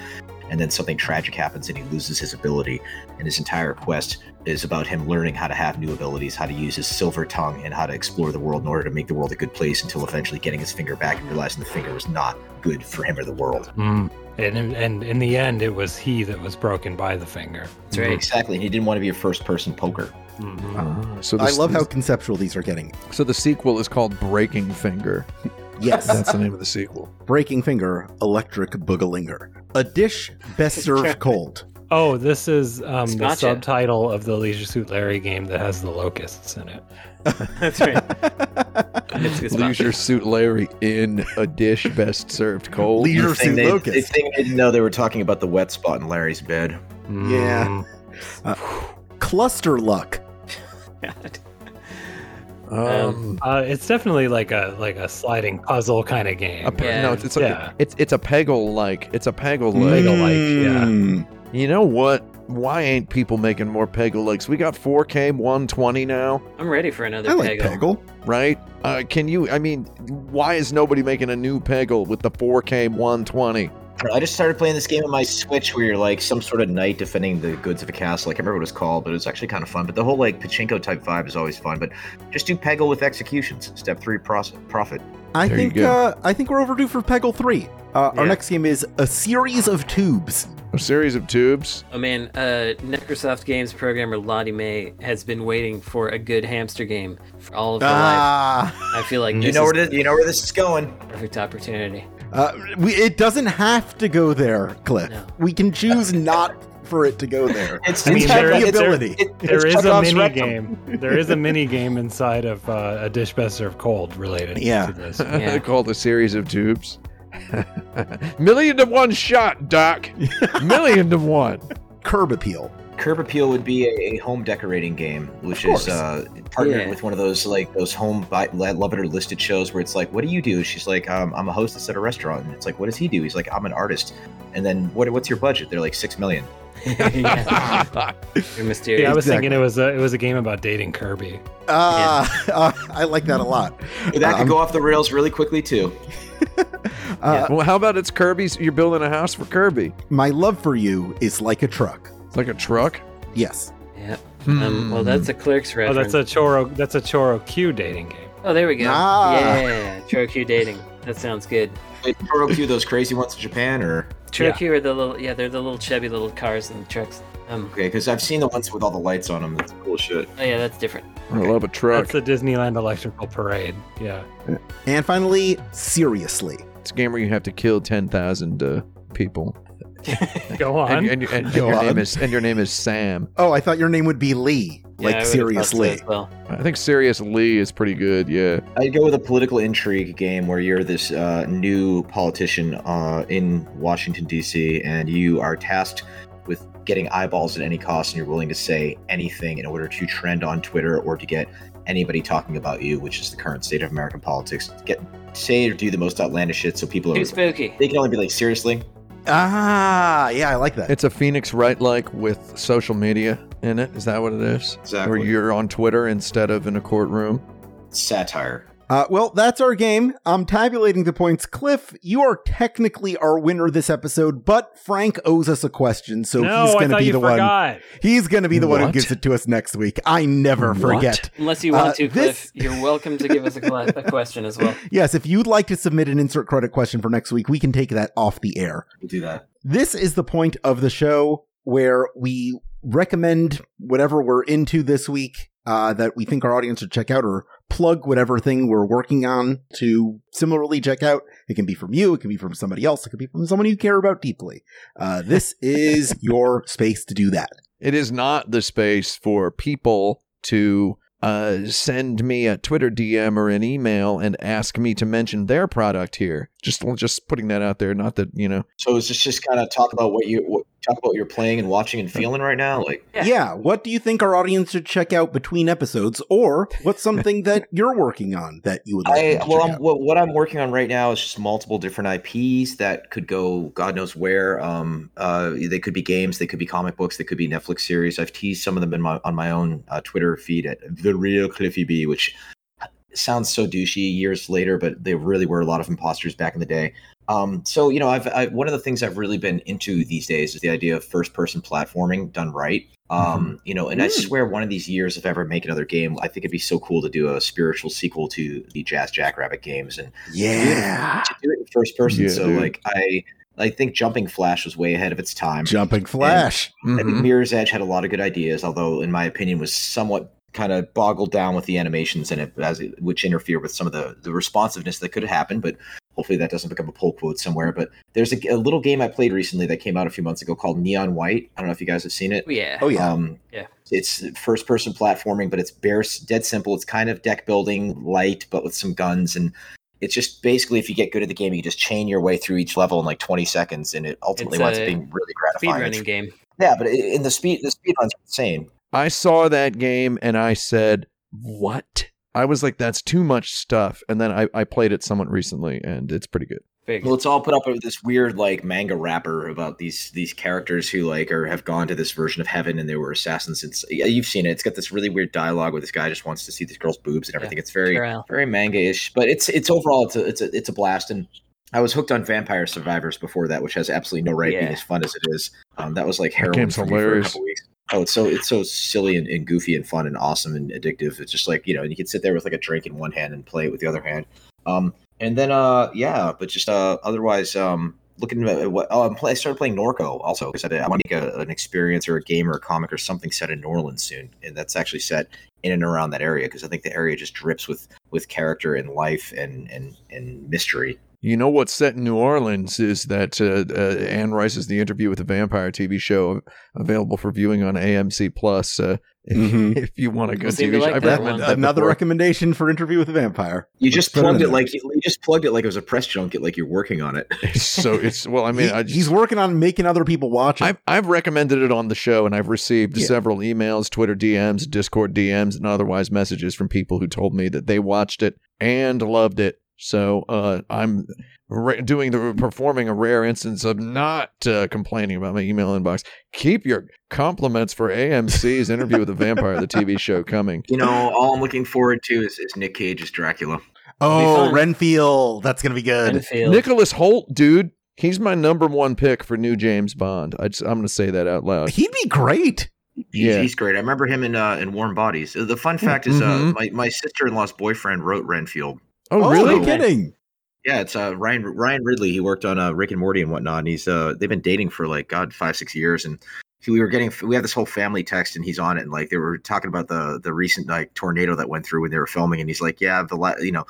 [SPEAKER 3] And then something tragic happens and he loses his ability. And his entire quest is about him learning how to have new abilities, how to use his silver tongue, and how to explore the world in order to make the world a good place until eventually getting his finger back and realizing the finger was not good for him or the world.
[SPEAKER 4] Mm. And, in- and in the end, it was he that was broken by the finger.
[SPEAKER 2] That's right.
[SPEAKER 3] Exactly. And he didn't want to be a first person poker.
[SPEAKER 4] Mhm.
[SPEAKER 5] Uh, so
[SPEAKER 1] I
[SPEAKER 5] this-
[SPEAKER 1] love how conceptual these are getting.
[SPEAKER 5] So the sequel is called Breaking Finger.
[SPEAKER 1] Yes.
[SPEAKER 5] That's the name of the sequel.
[SPEAKER 1] Breaking Finger, Electric Boogalinger. A dish best served cold.
[SPEAKER 4] Oh, this is um, the
[SPEAKER 2] Sriracha.
[SPEAKER 4] subtitle of the Leisure Suit Larry game that has the locusts in it.
[SPEAKER 2] That's right. It's a good spot.
[SPEAKER 5] Leisure Suit Larry in a dish best served cold.
[SPEAKER 1] Leisure Suit
[SPEAKER 3] they, the
[SPEAKER 1] Locust.
[SPEAKER 3] thing they didn't know they were talking about the wet spot in Larry's bed.
[SPEAKER 1] Yeah.
[SPEAKER 4] Mm.
[SPEAKER 1] Cluster Luck.
[SPEAKER 2] God.
[SPEAKER 5] Um,
[SPEAKER 4] Uh, it's definitely like a like a sliding puzzle kind of game.
[SPEAKER 5] a pe-
[SPEAKER 2] Yeah.
[SPEAKER 5] No, it's it's, a,
[SPEAKER 4] Yeah.
[SPEAKER 5] it's it's a Peggle like. It's a Peggle like.
[SPEAKER 4] Peggle-like, yeah.
[SPEAKER 1] Mm.
[SPEAKER 5] You know what? Why ain't people making more Peggle likes? We got 4K 120 now,
[SPEAKER 2] I'm ready for another
[SPEAKER 1] I like
[SPEAKER 2] Peggle.
[SPEAKER 1] Peggle.
[SPEAKER 5] right? Uh, can you? I mean, why is nobody making a new Peggle with the 4K 120?
[SPEAKER 3] I just started playing this game on my Switch where you're like some sort of knight defending the goods of a castle. Like I remember what it was called, but it was actually kind of fun. But the whole like pachinko type vibe is always fun. But just do Peggle with executions. Step three, pros- profit.
[SPEAKER 1] I
[SPEAKER 5] There
[SPEAKER 1] think uh, I think we're overdue for Peggle 3. Uh, Our next game is A Series of Tubes.
[SPEAKER 5] A series of tubes.
[SPEAKER 2] Oh man, uh, Microsoft Games programmer Lottie May has been waiting for a good hamster game for all of her life.
[SPEAKER 1] Ah,
[SPEAKER 2] I feel like
[SPEAKER 5] You
[SPEAKER 2] this
[SPEAKER 3] You know
[SPEAKER 2] is
[SPEAKER 3] where this, you know where this is going.
[SPEAKER 2] perfect opportunity.
[SPEAKER 1] Uh, we, it doesn't have to go there, Cliff.
[SPEAKER 2] No.
[SPEAKER 1] We can choose not for it to go there.
[SPEAKER 3] It's
[SPEAKER 4] I
[SPEAKER 1] we
[SPEAKER 4] mean,
[SPEAKER 1] have
[SPEAKER 4] there-
[SPEAKER 1] the ability.
[SPEAKER 3] it-
[SPEAKER 4] There
[SPEAKER 3] it's
[SPEAKER 4] is a mini
[SPEAKER 3] rectum.
[SPEAKER 4] game. There is a mini game inside of uh, a dish best served cold related
[SPEAKER 1] Yeah.
[SPEAKER 4] to this.
[SPEAKER 2] Yeah.
[SPEAKER 5] called a series of tubes. Million to one shot, Doc. Million to one.
[SPEAKER 1] Curb Appeal.
[SPEAKER 3] Curb Appeal would be a, a home decorating game, which is uh, partnered
[SPEAKER 2] Yeah.
[SPEAKER 3] with one of those like those home buy, love it or listed shows where it's like, what do you do? She's like, um, I'm a hostess at a restaurant, and it's like, what does he do? He's like, I'm an artist. And then what? What's your budget? They're like six million.
[SPEAKER 2] yeah, you're mysterious.
[SPEAKER 4] Yeah, I was
[SPEAKER 1] Exactly.
[SPEAKER 4] thinking it was a it was a game about dating Kirby.
[SPEAKER 1] Uh, uh, I like that a lot.
[SPEAKER 3] That
[SPEAKER 1] Um,
[SPEAKER 3] could go off the rails really quickly too.
[SPEAKER 1] Uh,
[SPEAKER 5] well, how about it's Kirby's? You're building a house for Kirby.
[SPEAKER 1] My love for you is like a truck.
[SPEAKER 5] It's like a truck.
[SPEAKER 1] Yes.
[SPEAKER 2] Yeah. Um, well, that's a Clerks reference.
[SPEAKER 4] Oh, that's a Choro that's a Choro Q dating game.
[SPEAKER 2] Oh, there we go.
[SPEAKER 1] Ah.
[SPEAKER 2] Yeah, Choro Q dating. That sounds good.
[SPEAKER 3] Wait, Toro Q, those crazy ones in Japan, or
[SPEAKER 2] Choro Q are the little, yeah, they're the little chubby little cars and trucks. Um,
[SPEAKER 3] okay? Because I've seen the ones with all the lights on them. That's cool shit.
[SPEAKER 2] oh yeah, that's different.
[SPEAKER 5] I love a truck.
[SPEAKER 4] That's the Disneyland Electrical Parade. Yeah.
[SPEAKER 1] And finally, seriously.
[SPEAKER 5] It's a game where you have to kill ten thousand uh, people,
[SPEAKER 4] Go on.
[SPEAKER 5] and, and, and, and
[SPEAKER 1] Go
[SPEAKER 5] your
[SPEAKER 1] on.
[SPEAKER 5] name is and your name is Sam.
[SPEAKER 1] Oh, I thought your name would be Lee.
[SPEAKER 2] Yeah,
[SPEAKER 1] like
[SPEAKER 2] I would've
[SPEAKER 1] seriously.
[SPEAKER 2] as well.
[SPEAKER 5] I think Serious Lee is pretty good. Yeah.
[SPEAKER 3] I'd go with a political intrigue game where you're this uh, new politician uh, in Washington D.C. and you are tasked with getting eyeballs at any cost, and you're willing to say anything in order to trend on Twitter or to get anybody talking about you, which is the current state of American politics. Get say or do the most outlandish shit, so people
[SPEAKER 2] Too
[SPEAKER 3] are
[SPEAKER 2] spooky.
[SPEAKER 3] they can only be like, seriously,
[SPEAKER 1] Ah, yeah, I like that.
[SPEAKER 5] It's a Phoenix Wright like with social media in it. Is that what it is?
[SPEAKER 3] Exactly.
[SPEAKER 5] Where you're on Twitter instead of in a courtroom.
[SPEAKER 3] satire.
[SPEAKER 1] Uh, well, that's our game. I'm tabulating the points. Cliff, you are technically our winner this episode, but Frank owes us a question, so
[SPEAKER 4] no,
[SPEAKER 1] he's going to be
[SPEAKER 4] you
[SPEAKER 1] the one. He's going to be the one who gives it to us next week. I never
[SPEAKER 5] What?
[SPEAKER 1] forget.
[SPEAKER 2] Unless you want
[SPEAKER 1] Uh,
[SPEAKER 2] to,
[SPEAKER 1] this-
[SPEAKER 2] Cliff, you're welcome to give us a, cla- a question as well.
[SPEAKER 1] Yes, if you'd like to submit an insert credit question for next week, we can take that off the air.
[SPEAKER 3] We'll do that.
[SPEAKER 1] This is the point of the show where we recommend whatever we're into this week uh, that we think our audience should check out or plug whatever thing we're working on to similarly check out. It can be from you, it can be from somebody else, it can be from someone you care about deeply. Uh, this is your space to do that.
[SPEAKER 5] It is not the space for people to uh, send me a Twitter DM or an email and ask me to mention their product here. Just just putting that out there. Not that you know.
[SPEAKER 3] So is this just kind of talk about what you what, talk about what you're playing and watching and feeling right now? Like,
[SPEAKER 2] Yeah.
[SPEAKER 1] Yeah. What do you think our audience should check out between episodes, or what's something that you're working on that you would like?
[SPEAKER 3] I
[SPEAKER 1] to
[SPEAKER 3] well,
[SPEAKER 1] check
[SPEAKER 3] I'm,
[SPEAKER 1] out?
[SPEAKER 3] what, what I'm working on right now is just multiple different IPs that could go God knows where. Um, uh, they could be games, they could be comic books, they could be Netflix series. I've teased some of them in my on my own uh, Twitter feed at the real Cliffy B, which sounds so douchey years later, but they really were a lot of imposters back in the day. Um, so you know, I've I, one of the things I've really been into these days is the idea of first person platforming done right. Um, you know, and I
[SPEAKER 1] Mm.
[SPEAKER 3] swear one of these years, if I ever make another game, I think it'd be so cool to do a spiritual sequel to the Jazz Jackrabbit games and
[SPEAKER 1] yeah.
[SPEAKER 3] to do it in first person.
[SPEAKER 5] Yeah,
[SPEAKER 3] so
[SPEAKER 5] dude.
[SPEAKER 3] like I I think Jumping Flash was way ahead of its time.
[SPEAKER 1] Jumping Flash.
[SPEAKER 3] I think
[SPEAKER 5] Mhm.
[SPEAKER 3] Mirror's Edge had a lot of good ideas, although in my opinion was somewhat kind of boggled down with the animations in it, as it, which interfered with some of the the responsiveness that could happen. But hopefully that doesn't become a pull quote somewhere. But there's a, a little game I played recently that came out a few months ago called Neon White. I don't know if you guys have seen it.
[SPEAKER 2] Oh, yeah.
[SPEAKER 1] Oh yeah.
[SPEAKER 3] Um,
[SPEAKER 2] Yeah.
[SPEAKER 3] It's first person platforming, but it's bare, dead simple. It's kind of deck building light, but with some guns. And it's just basically, if you get good at the game, you just chain your way through each level in like 20 seconds. And it ultimately
[SPEAKER 2] It's
[SPEAKER 3] winds up being really gratifying.
[SPEAKER 2] Speed
[SPEAKER 3] gratifying.
[SPEAKER 2] running
[SPEAKER 3] It's-
[SPEAKER 2] game.
[SPEAKER 3] Yeah, but in the speed, the speed runs are insane.
[SPEAKER 5] I saw that game and I said, "What?" I was like, "That's too much stuff." And then I, I played it somewhat recently, and it's pretty good.
[SPEAKER 2] Very good.
[SPEAKER 3] Well, it's all put up with this weird like manga wrapper about these these characters who like are have gone to this version of heaven and they were assassins. It's yeah, you've seen it. It's got this really weird dialogue where this guy just wants to see this girl's boobs and everything. It's very
[SPEAKER 2] Sure,
[SPEAKER 3] very manga-ish, but it's it's overall it's a it's a it's a blast. And I was hooked on Vampire Survivors before that, which has absolutely no right being as fun as it is. Um, that was like heroin
[SPEAKER 5] game's
[SPEAKER 3] for for a
[SPEAKER 5] hilarious.
[SPEAKER 3] couple weeks. Oh, it's so it's so silly and, and goofy and fun and awesome and addictive. It's just like you know you can sit there with like a drink in one hand and play it with the other hand. Um, and then uh yeah, but just uh otherwise um looking at what oh play, I started playing Norco also because I, I want to make a, an experience or a game or a comic or something set in New Orleans soon, and that's actually set in and around that area because I think the area just drips with with character and life and and and mystery.
[SPEAKER 5] You know what's set in New Orleans is that uh, uh, Anne Rice's The Interview with the Vampire TV show available for viewing on AMC Plus. Uh, if,
[SPEAKER 1] Mhm.
[SPEAKER 5] if you want a good
[SPEAKER 2] seem to
[SPEAKER 5] TV show, I've
[SPEAKER 2] that
[SPEAKER 5] recommended
[SPEAKER 2] one.
[SPEAKER 1] Another
[SPEAKER 5] before.
[SPEAKER 1] recommendation for Interview with a Vampire.
[SPEAKER 3] You
[SPEAKER 1] Let's
[SPEAKER 3] just
[SPEAKER 1] put it
[SPEAKER 3] plugged it like you just plugged it like it was a press junket, like you're working on it.
[SPEAKER 5] So it's well, I mean,
[SPEAKER 1] He-
[SPEAKER 5] I just,
[SPEAKER 1] he's working on making other people watch it.
[SPEAKER 5] I've I've recommended it on the show, and I've received
[SPEAKER 1] Yeah.
[SPEAKER 5] several emails, Twitter DMs, Discord DMs, and otherwise messages from people who told me that they watched it and loved it. So uh, I'm ra- doing the performing a rare instance of not uh, complaining about my email inbox. Keep your compliments for AMC's interview with the vampire, the TV show, coming.
[SPEAKER 3] You know, all I'm looking forward to is, is Nick Cage's Dracula.
[SPEAKER 1] oh. Renfield. That's going to be good.
[SPEAKER 2] Renfield.
[SPEAKER 5] Nicholas Hoult, dude, he's my number one pick for new James Bond. I just, I'm going to say that out loud.
[SPEAKER 1] He'd be great.
[SPEAKER 3] He's,
[SPEAKER 5] Yeah.
[SPEAKER 3] he's great. I remember him in uh, in Warm Bodies. The fun fact is, uh,
[SPEAKER 5] Mhm.
[SPEAKER 3] my my sister in law's boyfriend wrote Renfield.
[SPEAKER 5] Oh,
[SPEAKER 1] Oh,
[SPEAKER 5] really?
[SPEAKER 1] no kidding.
[SPEAKER 3] Yeah, it's uh, Ryan Ryan Ridley. He worked on uh, Rick and Morty and whatnot. And he's uh, they've been dating for like God five six years, and he, we were getting we have this whole family text, and he's on it, and like they were talking about the the recent like tornado that went through when they were filming, and he's like, yeah, the la- you know.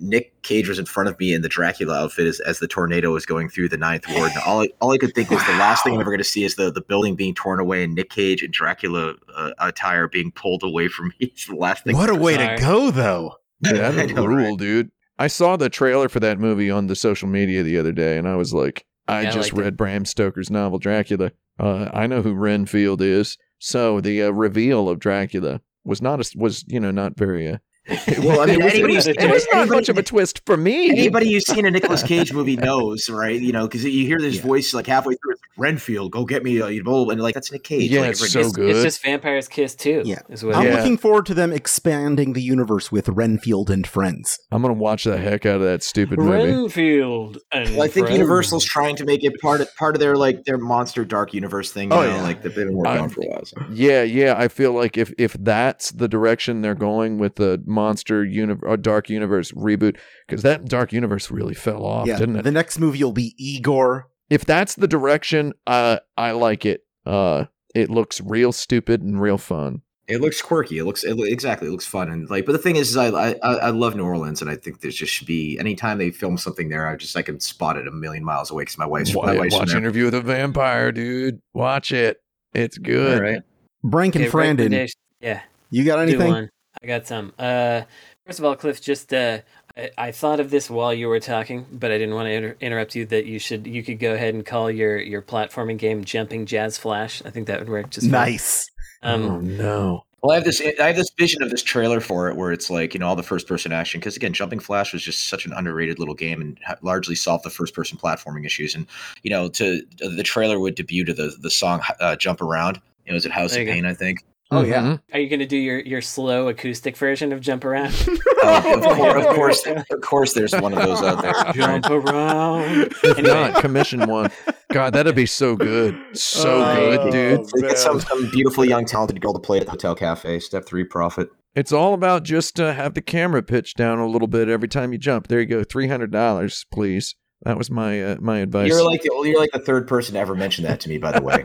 [SPEAKER 3] Nick Cage was in front of me in the Dracula outfit as, as the tornado was going through the ninth ward. And all I, all I could think was the last thing I'm ever going to see is the, the building being torn away and Nick Cage and Dracula uh, attire being pulled away from me. It's the last thing.
[SPEAKER 1] What a way to go, though.
[SPEAKER 5] Yeah,
[SPEAKER 3] I
[SPEAKER 5] that'd rule,
[SPEAKER 3] right?
[SPEAKER 5] dude. I saw the trailer for that movie on the social media the other day, and I was like, I
[SPEAKER 2] Yeah, I
[SPEAKER 5] just
[SPEAKER 2] it.
[SPEAKER 5] read Bram Stoker's novel Dracula. Uh, I know who Renfield is. So the uh, reveal of Dracula was not a, was you know not very. Uh,
[SPEAKER 3] Well, I mean,
[SPEAKER 5] it was,
[SPEAKER 3] anybody
[SPEAKER 5] it was, it was not
[SPEAKER 3] anybody-
[SPEAKER 5] much of a twist for me.
[SPEAKER 3] Anybody who's seen a Nicolas Cage movie knows, right? You know, because you hear this
[SPEAKER 1] Yeah.
[SPEAKER 3] voice like halfway through, it's Renfield, go get me a bowl, and like that's Nick Cage.
[SPEAKER 5] Yeah,
[SPEAKER 3] like,
[SPEAKER 5] it's
[SPEAKER 3] everybody-
[SPEAKER 5] so good.
[SPEAKER 2] It's just Vampire's Kiss too.
[SPEAKER 1] Yeah.
[SPEAKER 2] Is what
[SPEAKER 1] I'm
[SPEAKER 5] Yeah.
[SPEAKER 1] looking forward to them expanding the universe with Renfield and friends.
[SPEAKER 5] I'm gonna watch the heck out of that stupid movie.
[SPEAKER 2] Renfield and
[SPEAKER 3] Well, I think
[SPEAKER 2] friends.
[SPEAKER 3] Universal's trying to make it part of part of their like their monster dark universe thing. You
[SPEAKER 1] Oh,
[SPEAKER 3] know,
[SPEAKER 1] yeah.
[SPEAKER 3] like they've been working
[SPEAKER 5] I-
[SPEAKER 3] on for a while. So.
[SPEAKER 5] Yeah, yeah. I feel like if if that's the direction they're going with the monster universe or dark universe reboot, because that dark universe really fell off,
[SPEAKER 1] yeah,
[SPEAKER 5] didn't it?
[SPEAKER 1] the next movie will be Igor.
[SPEAKER 5] if that's the direction, uh, I like it. Uh, it looks real stupid and real fun.
[SPEAKER 3] It looks quirky. It looks it, exactly. It looks fun and like. But the thing is, is I, I I I love New Orleans, and I think there just should be anytime they film something there, I just I can spot it a million miles away because my wife's my wife's
[SPEAKER 5] watch
[SPEAKER 3] there.
[SPEAKER 5] Interview with a Vampire, dude. Watch it. It's good.
[SPEAKER 3] right.
[SPEAKER 1] Brank and
[SPEAKER 2] Okay,
[SPEAKER 1] Frandon.
[SPEAKER 2] recommendation- Yeah.
[SPEAKER 1] You got
[SPEAKER 2] Do
[SPEAKER 1] anything?
[SPEAKER 2] One. I got some. Uh, first of all, Cliff, just uh, I, I thought of this while you were talking, but I didn't want to inter- interrupt you. That you should you could go ahead and call your your platforming game Jumping Jazz Flash. I think that would work just fine.
[SPEAKER 1] Nice.
[SPEAKER 2] Um,
[SPEAKER 5] oh no.
[SPEAKER 3] Well, I have this. I have this vision of this trailer for it, where it's like you know all the first person action. Because again, Jumping Flash was just such an underrated little game and ha- largely solved the first person platforming issues. And you know, to the trailer would debut to the the song uh, "Jump Around." It was at House of
[SPEAKER 2] you go.
[SPEAKER 3] Pain, I think.
[SPEAKER 1] Oh, yeah.
[SPEAKER 5] Mhm.
[SPEAKER 2] Are you going to do your, your slow acoustic version of Jump Around?
[SPEAKER 3] Uh, of, course, of course, of course, there's one of those out there.
[SPEAKER 2] Jump around.
[SPEAKER 5] If
[SPEAKER 2] Anyway.
[SPEAKER 5] not, commission one. God, that'd be so good. So
[SPEAKER 1] Oh,
[SPEAKER 5] good, dude.
[SPEAKER 3] So get some some beautiful young talented girl to play at the hotel cafe. Step three, profit.
[SPEAKER 5] It's all about just uh, have the camera pitch down a little bit every time you jump. There you go, three hundred dollars, please. That was my uh, my advice.
[SPEAKER 3] You're like the you're like the third person to ever mention that to me. By the way,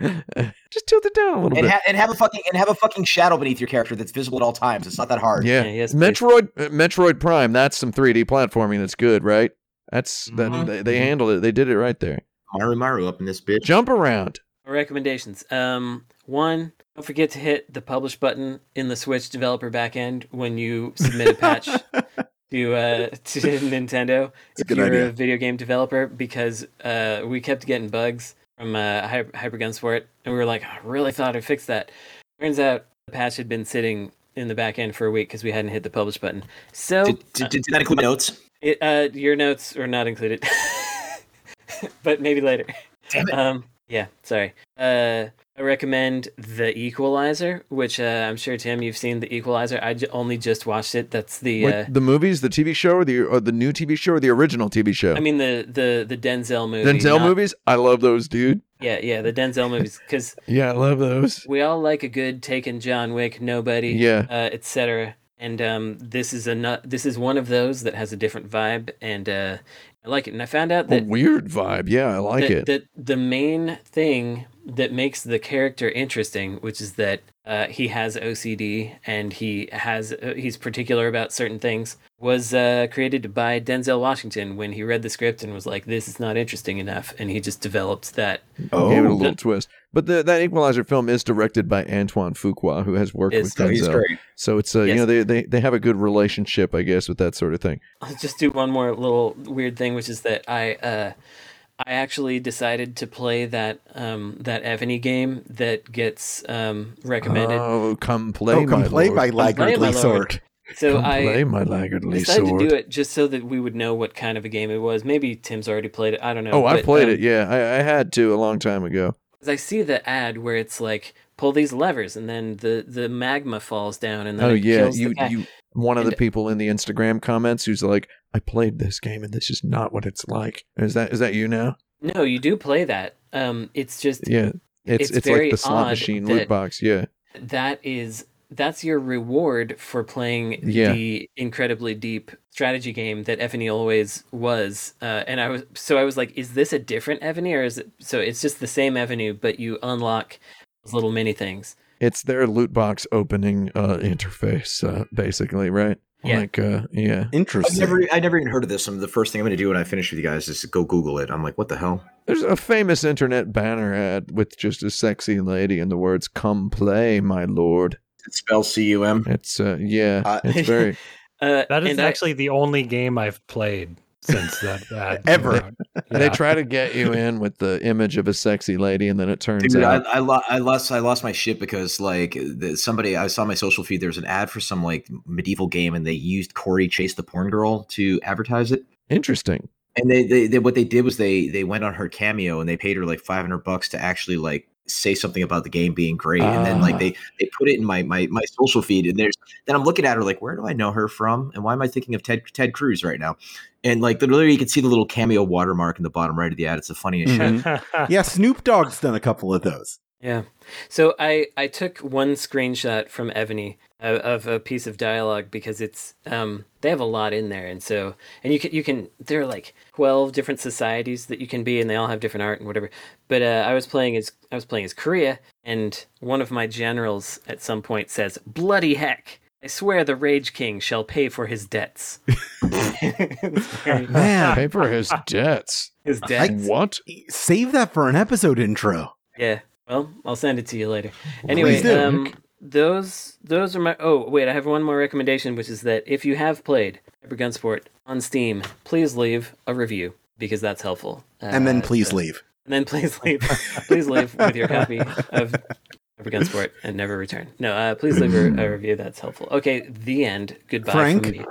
[SPEAKER 5] Just tilt it down a little
[SPEAKER 3] And,
[SPEAKER 5] bit.
[SPEAKER 3] ha- and have a fucking and have a fucking shadow beneath your character that's visible at all times. It's not that hard.
[SPEAKER 5] yeah.
[SPEAKER 2] Yeah.
[SPEAKER 5] Metroid uh, Metroid Prime, that's some 3D platforming that's good, right? That's that
[SPEAKER 3] Mhm.
[SPEAKER 5] they, they handled it. They did it right there.
[SPEAKER 3] Maru Maru up in this bitch.
[SPEAKER 5] Jump around.
[SPEAKER 2] Recommendations. Um, one, don't forget to hit the publish button in the Switch developer backend when you submit a patch to uh, to Nintendo
[SPEAKER 1] It's a
[SPEAKER 2] if
[SPEAKER 1] good
[SPEAKER 2] you're
[SPEAKER 1] idea.
[SPEAKER 2] a video game developer because uh, we kept getting bugs from uh, Hyper, Sport, and we were like, I really thought I'd fix that. Turns out the patch had been sitting in the back end for a week because we hadn't hit the publish button. So
[SPEAKER 3] Did, did, did that include notes?
[SPEAKER 2] it, uh, your notes are not included, but maybe later.
[SPEAKER 3] Damn it.
[SPEAKER 2] Um, yeah, sorry. Uh, I recommend The Equalizer, which uh, I'm sure Tim, you've seen The Equalizer. I j- only just watched it. That's the.
[SPEAKER 5] Wait,
[SPEAKER 2] Uh,
[SPEAKER 5] the movies, the TV show, or the or the new TV show, or the original TV show?
[SPEAKER 2] I mean the the the Denzel movie.
[SPEAKER 5] Denzel
[SPEAKER 2] not-
[SPEAKER 5] movies, I love those, dude.
[SPEAKER 2] Yeah, yeah, the Denzel movies because
[SPEAKER 5] Yeah, I love those.
[SPEAKER 2] we all like a good Taken John Wick, Nobody,
[SPEAKER 5] Yeah.
[SPEAKER 2] uh, etc. And um, this is a this is one of those that has a different vibe, and uh, I like it. And I found out
[SPEAKER 5] A
[SPEAKER 2] that
[SPEAKER 5] weird vibe. Yeah, I like
[SPEAKER 2] the,
[SPEAKER 5] it.
[SPEAKER 2] The, the main thing that makes the character interesting, which is that uh, he has OCD and he has uh, he's particular about certain things, was uh, created by Denzel Washington when he read the script and was like, "This is not interesting enough," and he just developed that.
[SPEAKER 1] Oh,
[SPEAKER 5] Gave it a little twist. But the, that Equalizer film is directed by Antoine Fuqua, who has worked
[SPEAKER 2] Is-
[SPEAKER 5] with
[SPEAKER 3] he's
[SPEAKER 5] Denzel.
[SPEAKER 3] great.
[SPEAKER 5] So it's uh, you know they, they they have a good relationship, I guess, with that sort of thing.
[SPEAKER 2] I'll just do one more little weird thing, which is that I uh, I actually decided to play that um, that Evony game that gets um, recommended.
[SPEAKER 5] Oh, come play,
[SPEAKER 1] oh, come
[SPEAKER 5] my
[SPEAKER 1] play
[SPEAKER 5] lord.
[SPEAKER 1] my
[SPEAKER 2] play, my
[SPEAKER 1] laggardly
[SPEAKER 2] lord.
[SPEAKER 1] sword.
[SPEAKER 2] so
[SPEAKER 5] come
[SPEAKER 2] I
[SPEAKER 5] play my laggardly
[SPEAKER 2] decided
[SPEAKER 5] sword.
[SPEAKER 2] to do it just so that we would know what kind of a game it was. Maybe Tim's already played it. I don't know.
[SPEAKER 5] Oh, I played
[SPEAKER 2] um,
[SPEAKER 5] it. Yeah, I, I had to a long time ago.
[SPEAKER 2] 'cause I see the ad where it's like pull these levers and then the the magma falls down and then
[SPEAKER 5] Oh
[SPEAKER 2] it
[SPEAKER 5] yeah,
[SPEAKER 2] kills the
[SPEAKER 5] you
[SPEAKER 2] guy.
[SPEAKER 5] you one of the people in the Instagram comments who's like, I played this game and this is not what it's like. Is that is that you now?
[SPEAKER 2] No, you do play that. Um, it's just
[SPEAKER 5] Yeah, it's
[SPEAKER 2] It's
[SPEAKER 5] it's,
[SPEAKER 2] very
[SPEAKER 5] like the slot
[SPEAKER 2] odd
[SPEAKER 5] machine loot box. Yeah,
[SPEAKER 2] that is that's your reward for playing
[SPEAKER 5] Yeah.
[SPEAKER 2] the incredibly deep strategy game that Evony always was. Uh, and I was so I was like, is this a different Evony or is it so it's just the same Evony, but you unlock those little mini things.
[SPEAKER 5] it's their loot box opening uh, interface, uh, basically, right?
[SPEAKER 2] Yeah.
[SPEAKER 5] Like, uh, yeah. Interesting.
[SPEAKER 3] I've
[SPEAKER 1] Interesting.
[SPEAKER 3] never, I never even heard of this. And the first thing I'm going to do when I finish with you guys is go Google it. I'm like, what the hell?
[SPEAKER 5] There's a famous internet banner ad with just a sexy lady and the words "Come play, my lord."
[SPEAKER 3] It spells C U M.
[SPEAKER 5] It's uh, yeah,
[SPEAKER 1] Uh,
[SPEAKER 5] it's very.
[SPEAKER 2] Uh,
[SPEAKER 4] That is
[SPEAKER 2] and I-
[SPEAKER 4] actually the only game I've played since that ad
[SPEAKER 1] Ever.
[SPEAKER 4] came out.
[SPEAKER 5] They try to get you in with the image of a sexy lady, and then it turns
[SPEAKER 3] Dude, I,
[SPEAKER 5] out
[SPEAKER 3] I, lo- I lost I lost my shit because like the, somebody I saw my social feed. There's an ad for some like medieval game, and they used Corey Chase the porn girl to advertise it.
[SPEAKER 5] interesting.
[SPEAKER 3] And they, they, they what they did was they they went on her cameo and they paid her like 500 bucks to actually like say something about the game being great. And then like
[SPEAKER 5] Ah.
[SPEAKER 3] they they put it in my my my social feed. And there's then I'm looking at her like, where do I know her from? And why am I thinking of Ted Ted Cruz right now? And like the literally, you can see the little cameo watermark in the bottom right of the ad. It's the funniest shit.
[SPEAKER 1] Mhm. yeah, Snoop Dogg's done a couple of those.
[SPEAKER 2] Yeah. So I I took one screenshot from Evony of, of a piece of dialogue because it's um they have a lot in there and so and you can you can there are like 12 different societies that you can be and they all have different art and whatever. But uh, I was playing as I was playing as Korea and one of my generals at some point says bloody heck I swear the Rage King shall pay for his debts.
[SPEAKER 1] Man,
[SPEAKER 5] Pay for his debts.
[SPEAKER 2] his debts.
[SPEAKER 5] What?
[SPEAKER 1] save that for an episode intro.
[SPEAKER 2] Yeah. Well, I'll send it to you later. Anyway,
[SPEAKER 1] do.
[SPEAKER 2] um, those those are my. Oh wait, I have one more recommendation, which is that if you have played Hyper Gunsport on Steam, please leave a review because that's helpful.
[SPEAKER 1] and then
[SPEAKER 2] Uh,
[SPEAKER 1] please
[SPEAKER 2] so-
[SPEAKER 1] leave.
[SPEAKER 2] And then please leave. please leave with your copy of Hyper Gunsport and never return. No, uh, please leave a, a review. That's helpful. Okay, the end. Goodbye
[SPEAKER 1] Frank?
[SPEAKER 2] from me.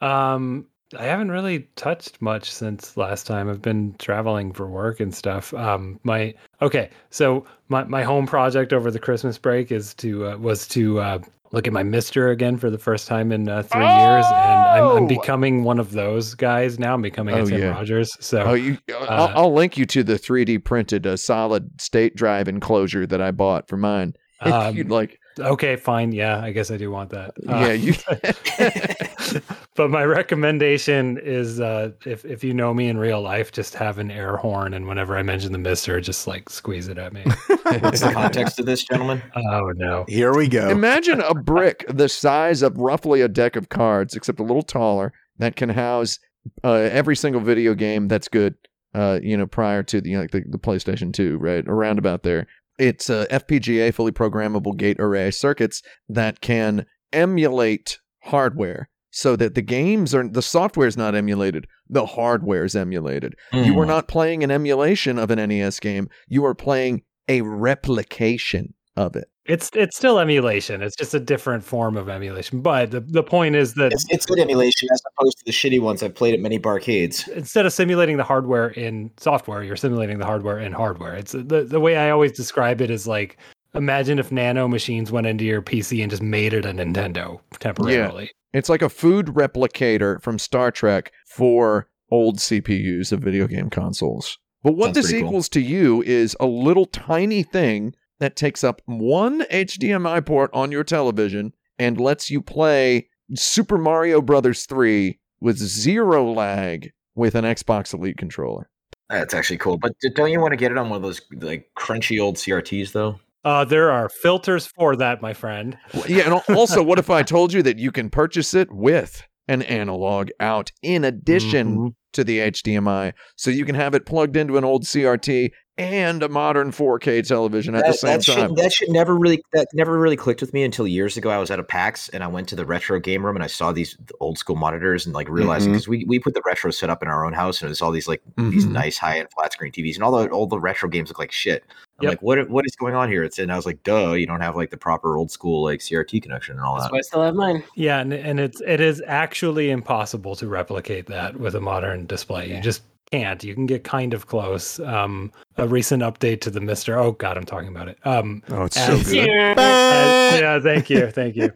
[SPEAKER 4] Um, I haven't really touched much since last time. I've been traveling for work and stuff. Um, my okay, so my my home project over the Christmas break is to uh, was to uh, look at my Mister again for the first time in uh, three years, and I'm, I'm
[SPEAKER 5] Oh!
[SPEAKER 4] becoming one of those guys now. I'm becoming a
[SPEAKER 5] Oh,
[SPEAKER 4] Tim
[SPEAKER 5] yeah.
[SPEAKER 4] Rogers. So
[SPEAKER 5] Oh, you. I'll,
[SPEAKER 4] Uh,
[SPEAKER 5] I'll link you to the 3D printed uh, solid state drive enclosure that I bought for mine. If
[SPEAKER 4] Um,
[SPEAKER 5] you'd like.
[SPEAKER 4] Okay, fine. Yeah, I guess I do want that. Uh,
[SPEAKER 5] yeah, you.
[SPEAKER 4] but my recommendation is uh, if if you know me in real life, just have an air horn, and whenever I mention the Mister, just like squeeze it at me.
[SPEAKER 3] What's the context of this, gentlemen?
[SPEAKER 4] oh no!
[SPEAKER 1] Here we go.
[SPEAKER 5] Imagine a brick the size of roughly a deck of cards, except a little taller, that can house uh, every single video game that's good. Uh, you know, prior to the, you know, like the, the PlayStation 2, right? Around about there. It's uh, FPGA, fully programmable gate array circuits that can emulate hardware so that the games are the software is not emulated the hardware is emulated you
[SPEAKER 3] Hmm.
[SPEAKER 5] are not playing an emulation of an nes game you are playing a replication of it
[SPEAKER 4] It's it's still emulation. It's just a different form of emulation. But the, the point is that
[SPEAKER 3] It's, it's good emulation as opposed to the shitty ones I've played at many barcades.
[SPEAKER 4] instead of simulating the hardware in software, you're simulating the hardware in hardware. It's the the way I always describe it is like imagine if nano machines went into your PC and just made it a Nintendo temporarily. Yeah.
[SPEAKER 5] It's like a food replicator from Star Trek for old CPUs of video game consoles. But what
[SPEAKER 3] Sounds
[SPEAKER 5] this
[SPEAKER 3] pretty cool.
[SPEAKER 5] equals to you is a little tiny thing that takes up one HDMI port on your television and lets you play Super Mario Brothers 3 with zero lag with an Xbox Elite controller.
[SPEAKER 3] That's actually cool. But don't you want to get it on one of those like crunchy old CRTs though?
[SPEAKER 4] Uh, there are filters for that, my friend.
[SPEAKER 5] Yeah, and also, what if I told you that you can purchase it with an analog out in addition
[SPEAKER 4] Mhm.
[SPEAKER 5] to the HDMI, so you can have it plugged into an old CRT and a modern 4K television at the same
[SPEAKER 3] that
[SPEAKER 5] time.
[SPEAKER 3] Shit, that should never really that never really clicked with me until years ago. I was at a PAX and I went to the retro game room and I saw these old school monitors and like realizing because we, we put the retro set up in our own house and it was all these like these
[SPEAKER 5] Mhm.
[SPEAKER 3] nice high end flat screen TVs and all the all the retro games look like shit. I'm
[SPEAKER 4] Yep.
[SPEAKER 3] like, what what is going on here? It's and I was like, duh, you don't have like the proper old school like CRT connection and all
[SPEAKER 2] That's
[SPEAKER 3] that.
[SPEAKER 2] why I still have mine.
[SPEAKER 4] Yeah, and, and it's it is actually impossible to replicate that with a modern display. You just can't. You can get kind of close. Um, a recent update to the Mister. Oh God, I'm talking about it. Um,
[SPEAKER 5] oh, it's
[SPEAKER 4] so
[SPEAKER 5] so
[SPEAKER 4] good.
[SPEAKER 5] good.
[SPEAKER 4] adds- yeah, thank you, thank you.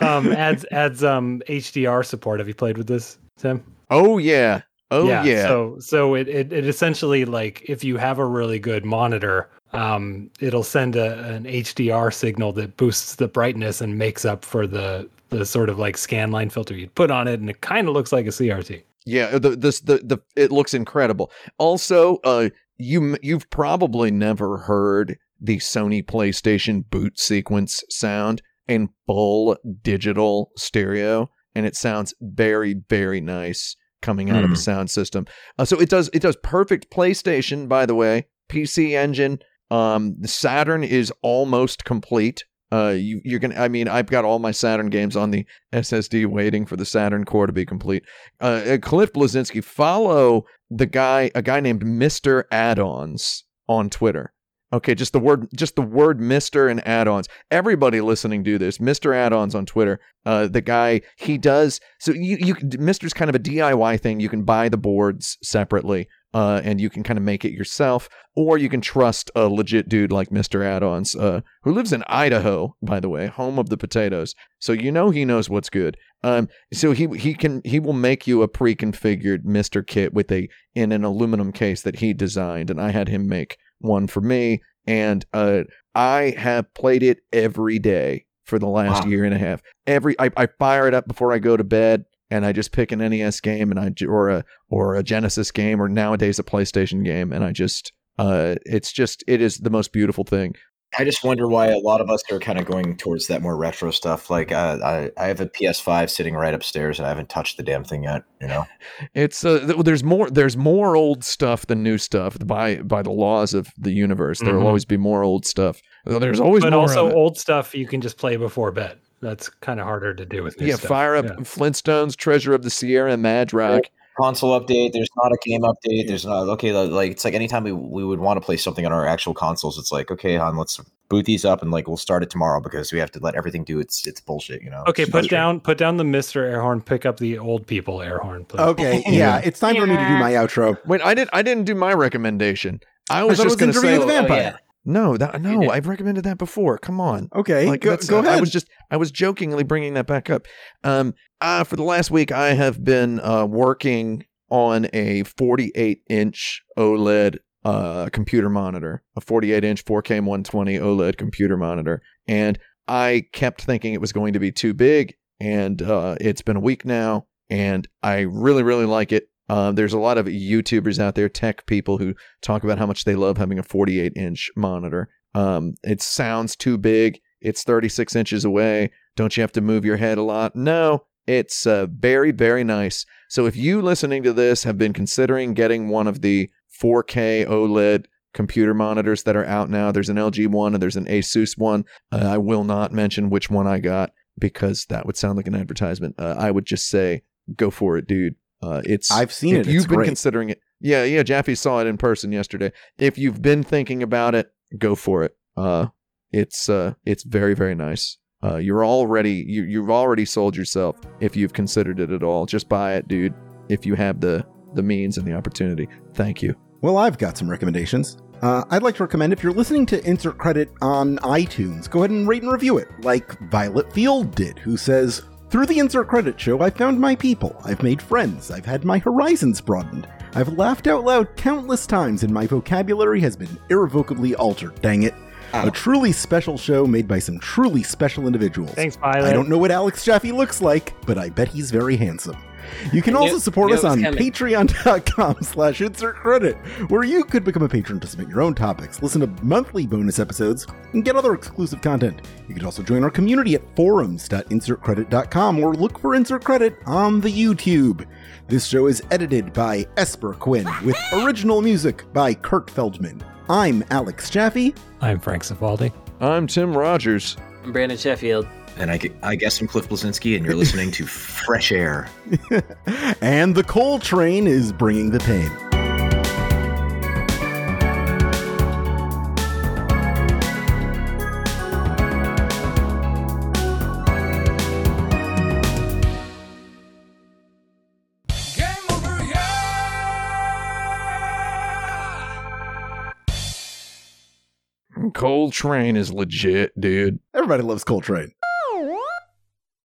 [SPEAKER 4] Um, adds adds um HDR support. Have you played with this, Tim?
[SPEAKER 5] Oh, yeah. Oh, yeah.
[SPEAKER 4] So so it, it it essentially like if you have a really good monitor, um, it'll send a, an HDR signal that boosts the brightness and makes up for the the sort of like scan line filter you'd put on it, and it kind of looks like a CRT.
[SPEAKER 5] Yeah, the this the the it looks incredible. Also, uh you you've probably never heard the Sony PlayStation boot sequence sound in full digital stereo and it sounds very very nice coming out of a
[SPEAKER 3] Hmm.
[SPEAKER 5] sound system. Uh, so it does it does perfect PlayStation by the way, PC engine. Um the Saturn is almost complete. Uh, you, you're gonna. I mean, I've got all my Saturn games on the SSD, waiting for the Saturn core to be complete uh, uh, Cliff Bleszinski, follow the guy, a guy named Mister Add-ons on Twitter. Okay, just the word, just the word Mister and add-ons. Everybody listening, do this. Mister Add-ons on Twitter. Uh, the guy he does so you you Mister's kind of a DIY thing. You can buy the boards separately. Uh, and you can kind of make it yourself, or you can trust a legit dude like Mr. Add-ons, uh, who lives in Idaho, by the way, home of the potatoes. So you know he knows what's good. Um, so he he can he will make you a pre-configured Mister kit with a in an aluminum case that he designed, and I had him make one for me, and uh, I have played it every day for the last
[SPEAKER 3] Wow.
[SPEAKER 5] year and a half. Every I, I fire it up before I go to bed, and I just pick an NES game, and I j- or a or a Genesis game, or nowadays a PlayStation game, and I just uh, it's just it is the most beautiful thing.
[SPEAKER 3] I just wonder why a lot of us are kind of going towards that more retro stuff. Like uh, I, I have a PS5 sitting right upstairs, and I haven't touched the damn thing yet. You know,
[SPEAKER 5] It's uh, th- there's more there's more old stuff than new stuff by by the laws of the universe. There will
[SPEAKER 4] Mhm.
[SPEAKER 5] always be more old stuff. There's always
[SPEAKER 4] But
[SPEAKER 5] more
[SPEAKER 4] also old stuff you can just play before bed. That's kind of harder to do with new
[SPEAKER 5] yeah.
[SPEAKER 4] stuff.
[SPEAKER 5] Fire up
[SPEAKER 4] Yeah.
[SPEAKER 5] Flintstones, Treasure of the Sierra Madrock.
[SPEAKER 3] console update. There's not a game update. There's not okay. Like it's like anytime we we would want to play something on our actual consoles, it's like okay, hon, let's boot these up and like we'll start it tomorrow because we have to let everything do its its bullshit. You know.
[SPEAKER 4] Okay,
[SPEAKER 3] It's
[SPEAKER 4] put
[SPEAKER 3] frustrating.
[SPEAKER 4] down put down the Mister air horn. Pick up the old people air horn, please.
[SPEAKER 1] Okay, yeah, it's time for me to do my outro.
[SPEAKER 5] Wait, I didn't I didn't do my recommendation. I was
[SPEAKER 1] thought it
[SPEAKER 5] just going to say
[SPEAKER 1] Interview with the
[SPEAKER 2] Oh,
[SPEAKER 1] Vampire.
[SPEAKER 2] yeah.
[SPEAKER 5] No. That, no. I've recommended that before. Come on.
[SPEAKER 1] Okay,
[SPEAKER 5] Like,
[SPEAKER 1] go,
[SPEAKER 5] that's-
[SPEAKER 1] go ahead.
[SPEAKER 5] I was just I was jokingly bringing that back up. Um, uh, for the last week, I have been uh, working on a 48 inch OLED uh, computer monitor, a 48 inch 4K 120 OLED computer monitor, and I kept thinking it was going to be too big, and uh, it's been a week now, and I really, really like it. Uh, there's a lot of YouTubers out there, tech people, who talk about how much they love having a 48 inch monitor. Um, it sounds too big. It's 36 inches away. Don't you have to move your head a lot? No, it's uh, very, very nice. So if you listening to this have been considering getting one of the 4K OLED computer monitors that are out now, there's an LG one and there's an Asus one. Uh, I will not mention which one I got because that would sound like an advertisement. Uh, I would just say go for it, dude. Uh, it's
[SPEAKER 1] I've seen
[SPEAKER 5] if
[SPEAKER 1] it.
[SPEAKER 5] You've been
[SPEAKER 1] great.
[SPEAKER 5] considering it. Yeah, yeah. Jaffe saw it in person yesterday. If you've been thinking about it, go for it. Uh, it's uh, it's very very nice. Uh, you're already you you've already sold yourself if you've considered it at all. Just buy it, dude. If you have the the means and the opportunity. Thank you.
[SPEAKER 1] Well, I've got some recommendations. Uh, I'd like to recommend if you're listening to Insert Credit on iTunes, go ahead and rate and review it, like Violet Field did, who says, Through the Insert Credit show, I've found my people. I've made friends. I've had my horizons broadened. I've laughed out loud countless times, and my vocabulary has been irrevocably altered. Dang it. Ah. A truly special show made by some truly special individuals.
[SPEAKER 4] Thanks, Violet.
[SPEAKER 1] I don't know what Alex Jaffe looks like, but I bet he's very handsome. You can
[SPEAKER 2] I
[SPEAKER 1] also support us on patreon.com slash insert credit, where you could become a patron to submit your own topics, listen to monthly bonus episodes, and get other exclusive content. You could also join our community at forums.insertcredit.com or look for Insert Credit on the YouTube. This show is edited by Esper Quinn with original music by Kurt Feldman. I'm Alex Jaffe.
[SPEAKER 4] I'm Frank Cifaldi.
[SPEAKER 5] I'm Tim Rogers.
[SPEAKER 2] I'm Brandon Sheffield.
[SPEAKER 3] And I, I guess I'm Cliff Bleszinski, and you're listening to Fresh Air.
[SPEAKER 1] and the coal train is bringing the pain.
[SPEAKER 5] Cold Train is legit, dude.
[SPEAKER 1] Everybody loves Coal Train.